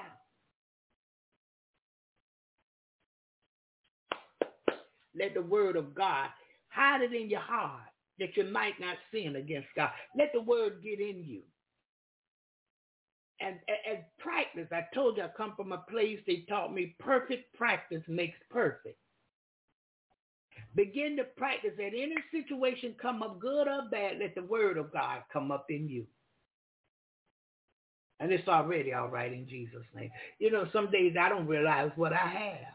Let the word of God hide it in your heart that you might not sin against God. Let the word get in you and as practice, I told you I come from a place they taught me perfect practice makes perfect. Begin to practice at any situation come up good or bad, let the word of God come up in you. And it's already all right in Jesus' name. You know, some days I don't realize what I have.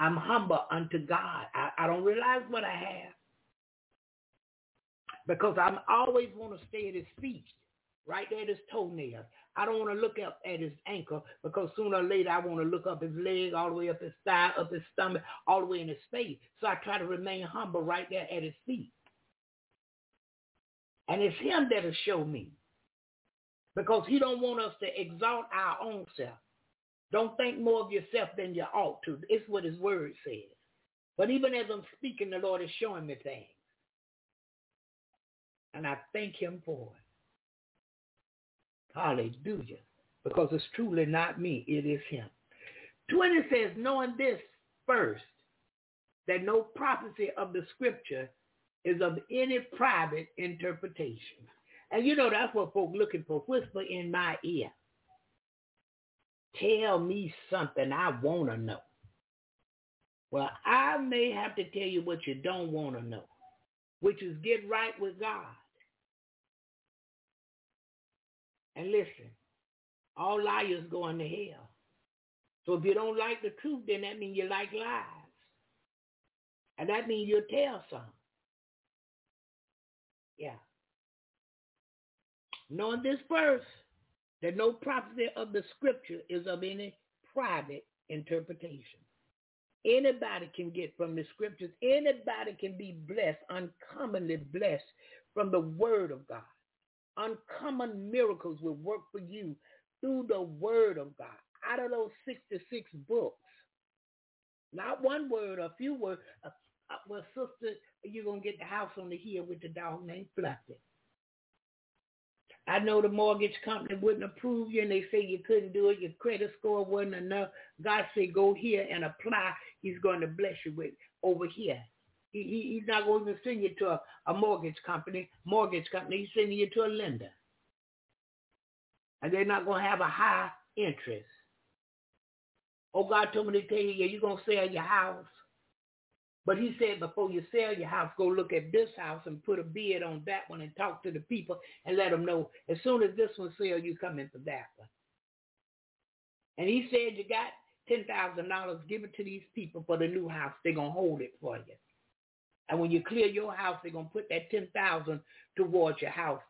I'm humble unto God. I, I don't realize what I have. Because I'm always want to stay at his feet right there at his toenail. I don't want to look up at his ankle because sooner or later I want to look up his leg, all the way up his thigh, up his stomach, all the way in his face. So I try to remain humble right there at his feet. And it's him that'll show me. Because he don't want us to exalt our own self. Don't think more of yourself than you ought to. It's what his word says. But even as I'm speaking, the Lord is showing me things. And I thank him for it. Hallelujah. Because it's truly not me, it is him. 20 says, knowing this first, that no prophecy of the scripture is of any private interpretation. And you know that's what folk looking for. Whisper in my ear. Tell me something I want to know. Well, I may have to tell you what you don't want to know, which is get right with God. And listen, all liars go into hell. So if you don't like the truth, then that means you like lies. And that means you'll tell some. Yeah. Knowing this verse, that no prophecy of the scripture is of any private interpretation. Anybody can get from the scriptures. Anybody can be blessed, uncommonly blessed from the word of God. Uncommon miracles will work for you through the word of God. Out of those 66 books, not one word, a few words. Uh, uh, well, sister, you're going to get the house on the hill with the dog named Fluffy. I know the mortgage company wouldn't approve you and they say you couldn't do it. Your credit score wasn't enough. God said, go here and apply. He's going to bless you with over here. He, he, he's not going to send you to a, a mortgage company. Mortgage company, he's sending you to a lender. And they're not going to have a high interest. Oh, God told me to tell you, yeah, you're going to sell your house. But he said before you sell your house, go look at this house and put a bid on that one and talk to the people and let them know as soon as this one sells, you come in for that one. And he said you got $10,000, give it to these people for the new house. They're going to hold it for you. And when you clear your house, they're going to put that 10000 towards your house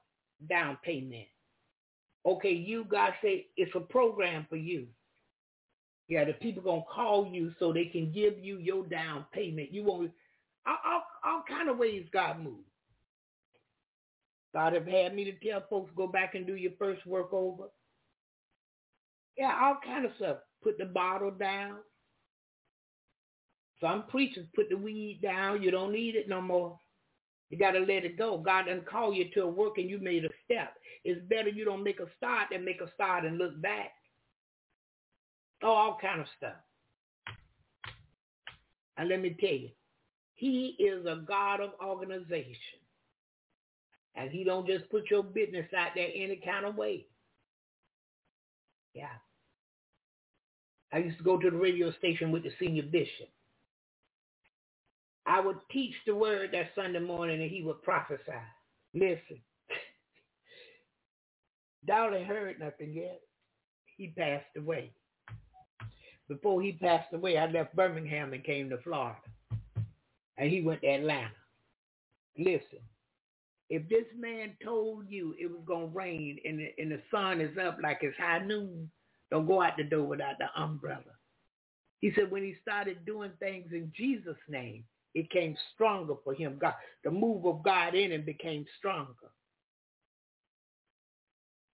down payment. Okay, you guys say it's a program for you. Yeah, the people gonna call you so they can give you your down payment. You won't all, all, all kind of ways God moves. God have had me to tell folks go back and do your first work over. Yeah, all kind of stuff. Put the bottle down. Some preachers put the weed down. You don't need it no more. You got to let it go. God doesn't call you to a work and you made a step. It's better you don't make a start than make a start and look back. Oh, all kind of stuff. And let me tell you, he is a God of organization. And he don't just put your business out there any kind of way. Yeah. I used to go to the radio station with the senior bishop. I would teach the word that Sunday morning and he would prophesy. Listen. *laughs* Dolly heard nothing yet. He passed away before he passed away, I left Birmingham and came to Florida. And he went to Atlanta. Listen, if this man told you it was going to rain and and the sun is up like it's high noon, don't go out the door without the umbrella. He said when he started doing things in Jesus' name, it came stronger for him. God, the move of God in him became stronger.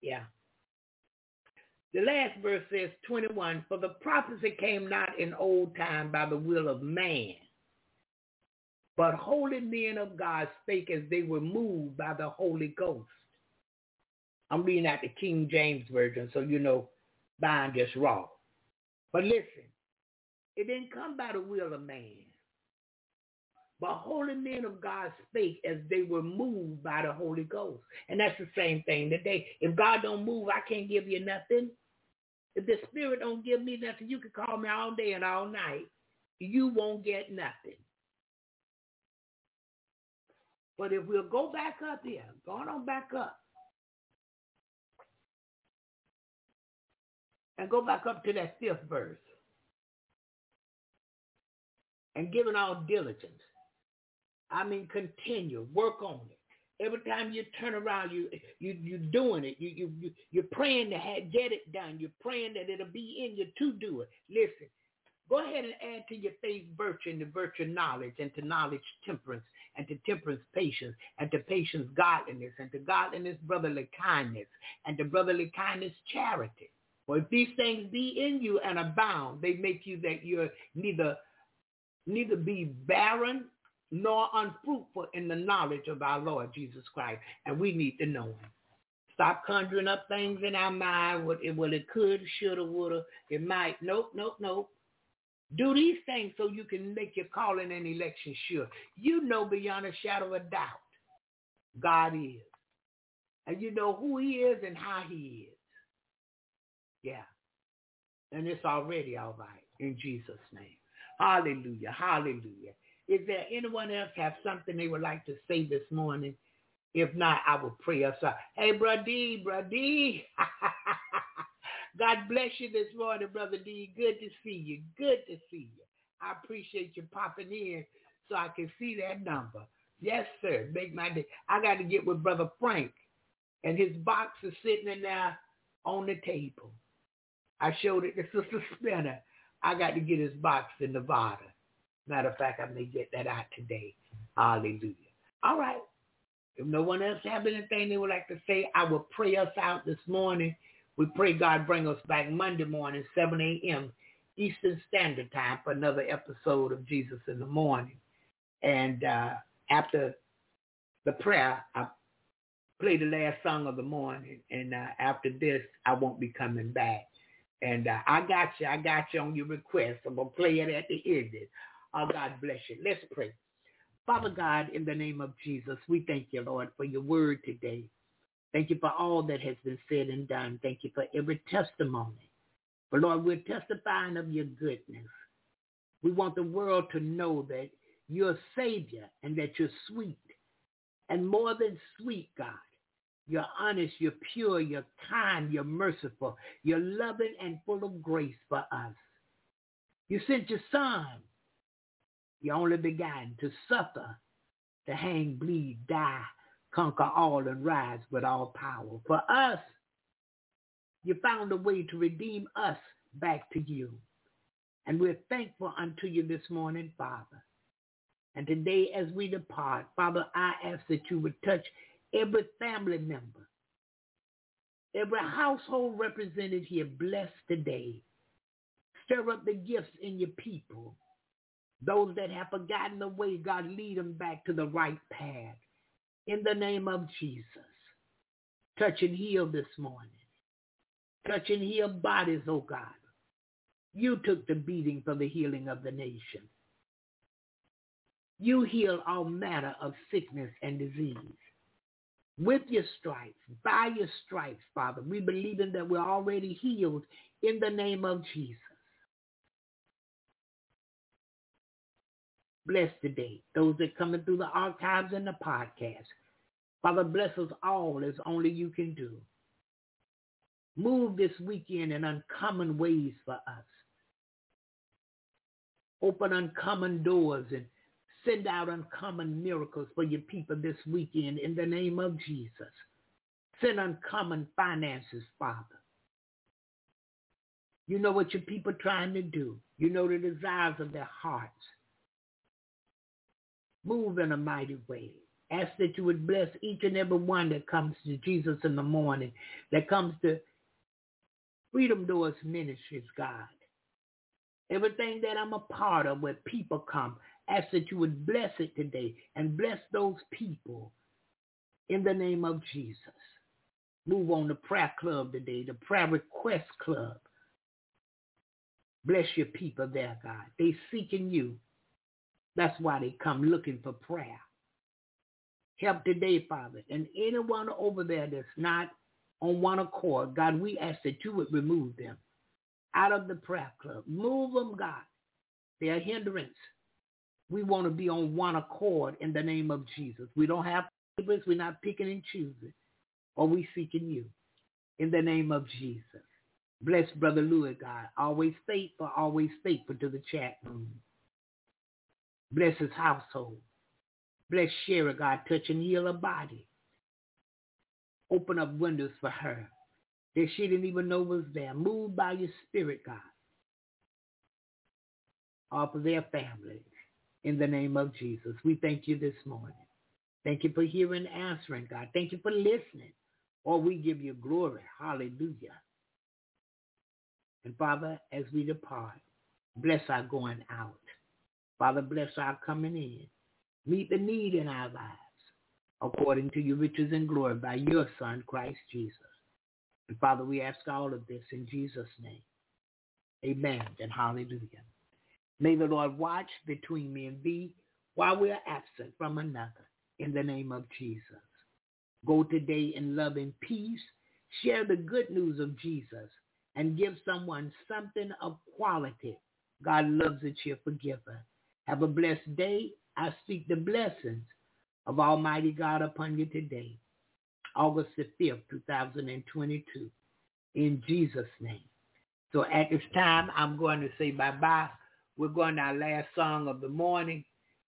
Yeah. The last verse says 21, for the prophecy came not in old time by the will of man, but holy men of God spake as they were moved by the Holy Ghost. I'm reading out the King James Version, so you know mine just wrong. But listen, it didn't come by the will of man. But holy men of God spake as they were moved by the Holy Ghost. And that's the same thing today. If God don't move, I can't give you nothing. If the spirit don't give me nothing, you can call me all day and all night. You won't get nothing. But if we'll go back up here, going on back up, and go back up to that fifth verse, and giving all diligence. I mean, continue, work on it. Every time you turn around, you you you're doing it. You you, you you're praying to have, get it done. You're praying that it'll be in you to do it. Listen, go ahead and add to your faith virtue and virtue knowledge, and to knowledge temperance, and to temperance patience, and to patience godliness, and to godliness brotherly kindness, and to brotherly kindness charity. For if these things be in you and abound, they make you that you're neither neither be barren nor unfruitful in the knowledge of our Lord Jesus Christ. And we need to know him. Stop conjuring up things in our mind. What it, well, it could, shoulda, woulda, it might. Nope, nope, nope. Do these things so you can make your calling and election sure. You know beyond a shadow of doubt, God is. And you know who he is and how he is. Yeah. And it's already all right in Jesus' name. Hallelujah. Hallelujah. Is there anyone else have something they would like to say this morning? If not, I will pray us out. Hey, Brother D, Brother D. *laughs* God bless you this morning, Brother D. Good to see you. Good to see you. I appreciate you popping in so I can see that number. Yes, sir. Make my day. I got to get with Brother Frank, and his box is sitting in there on the table. I showed it to Sister Spinner. I got to get his box in Nevada. Matter of fact, I may get that out today. Hallelujah. All right. If no one else have anything they would like to say, I will pray us out this morning. We pray God bring us back Monday morning, 7 a.m. Eastern Standard Time for another episode of Jesus in the Morning. And uh, after the prayer, I play the last song of the morning. And uh, after this, I won't be coming back. And uh, I got you. I got you on your request. I'm going to play it at the end. Oh, God bless you. Let's pray. Father God, in the name of Jesus, we thank you, Lord, for your word today. Thank you for all that has been said and done. Thank you for every testimony. But Lord, we're testifying of your goodness. We want the world to know that you're a Savior and that you're sweet. And more than sweet, God, you're honest, you're pure, you're kind, you're merciful, you're loving and full of grace for us. You sent your son you only began to suffer, to hang, bleed, die, conquer all and rise with all power. For us, you found a way to redeem us back to you. And we're thankful unto you this morning, Father. And today as we depart, Father, I ask that you would touch every family member, every household represented here, blessed today. Stir up the gifts in your people. Those that have forgotten the way, God, lead them back to the right path. In the name of Jesus. Touch and heal this morning. Touch and heal bodies, oh God. You took the beating for the healing of the nation. You heal all manner of sickness and disease. With your stripes, by your stripes, Father, we believe in that we're already healed in the name of Jesus. Bless today. Those that coming through the archives and the podcast. Father, bless us all as only you can do. Move this weekend in uncommon ways for us. Open uncommon doors and send out uncommon miracles for your people this weekend in the name of Jesus. Send uncommon finances, Father. You know what your people are trying to do. You know the desires of their hearts. Move in a mighty way. Ask that you would bless each and every one that comes to Jesus in the morning, that comes to Freedom Doors Ministries, God. Everything that I'm a part of where people come, ask that you would bless it today and bless those people in the name of Jesus. Move on the prayer club today, the prayer request club. Bless your people there, God. They seeking you. That's why they come looking for prayer. Help today, Father. And anyone over there that's not on one accord, God, we ask that you would remove them out of the prayer club. Move them, God. They're hindrance. We want to be on one accord in the name of Jesus. We don't have favorites. We're not picking and choosing. Or we seeking you in the name of Jesus. Bless Brother Louis, God. Always faithful, always faithful to the chat room. Bless his household. Bless Sherry, God. Touch and heal her body. Open up windows for her that she didn't even know was there. Move by your spirit, God. Off of their families. In the name of Jesus. We thank you this morning. Thank you for hearing and answering, God. Thank you for listening. Or we give you glory. Hallelujah. And Father, as we depart, bless our going out. Father, bless our coming in. Meet the need in our lives according to your riches and glory by your Son, Christ Jesus. And Father, we ask all of this in Jesus' name. Amen and hallelujah. May the Lord watch between me and thee while we are absent from another in the name of Jesus. Go today in love and peace. Share the good news of Jesus and give someone something of quality. God loves a cheerful giver. Have a blessed day. I speak the blessings of Almighty God upon you today. August the 5th, 2022. In Jesus' name. So at this time, I'm going to say bye-bye. We're going to our last song of the morning.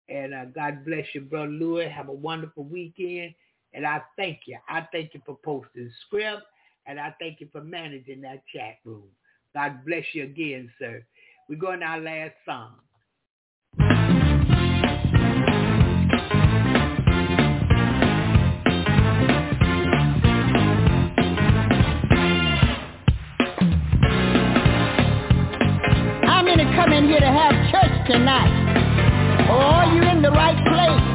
And uh, God bless you, Brother Louis. Have a wonderful weekend. And I thank you. I thank you for posting the script. And I thank you for managing that chat room. God bless you again, sir. We're going to our last song. Tonight? Oh, you in the right place.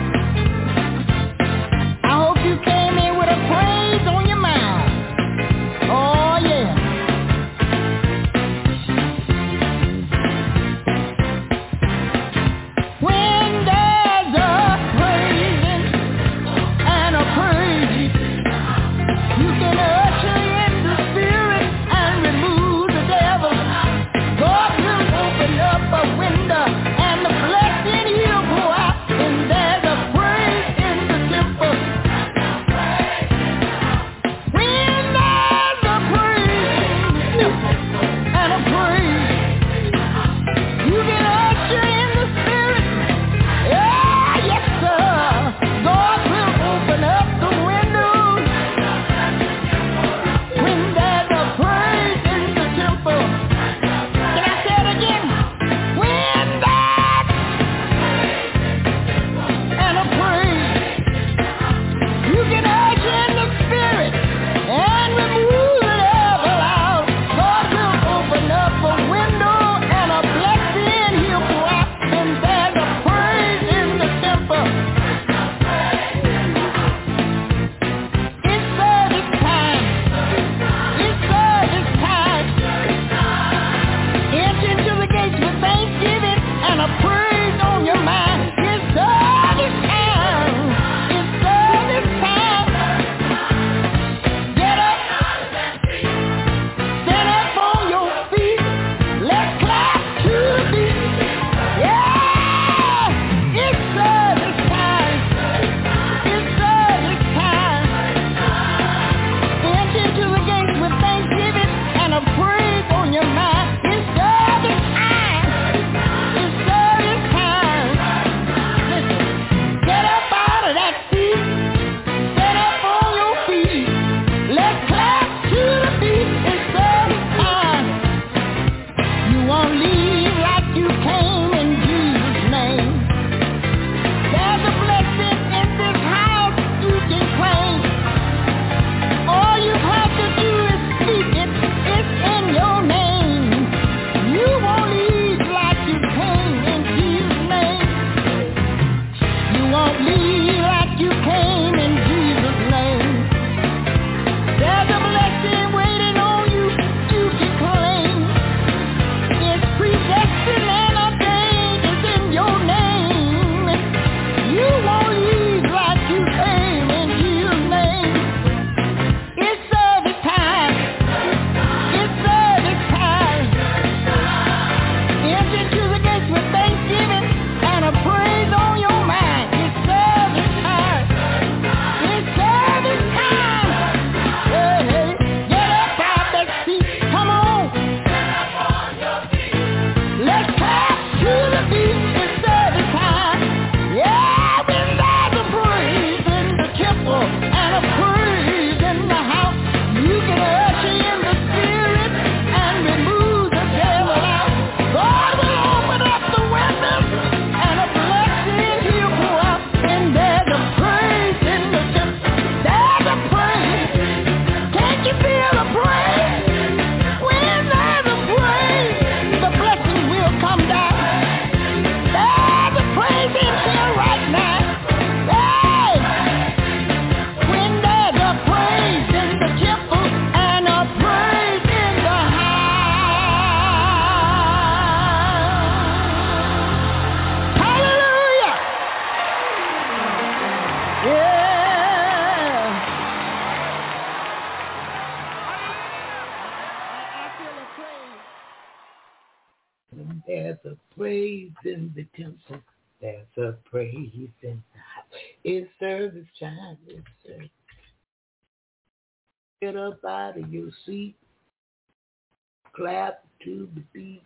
Clap to the beat.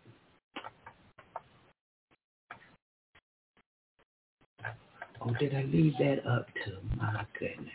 Oh, did I leave that up to my goodness?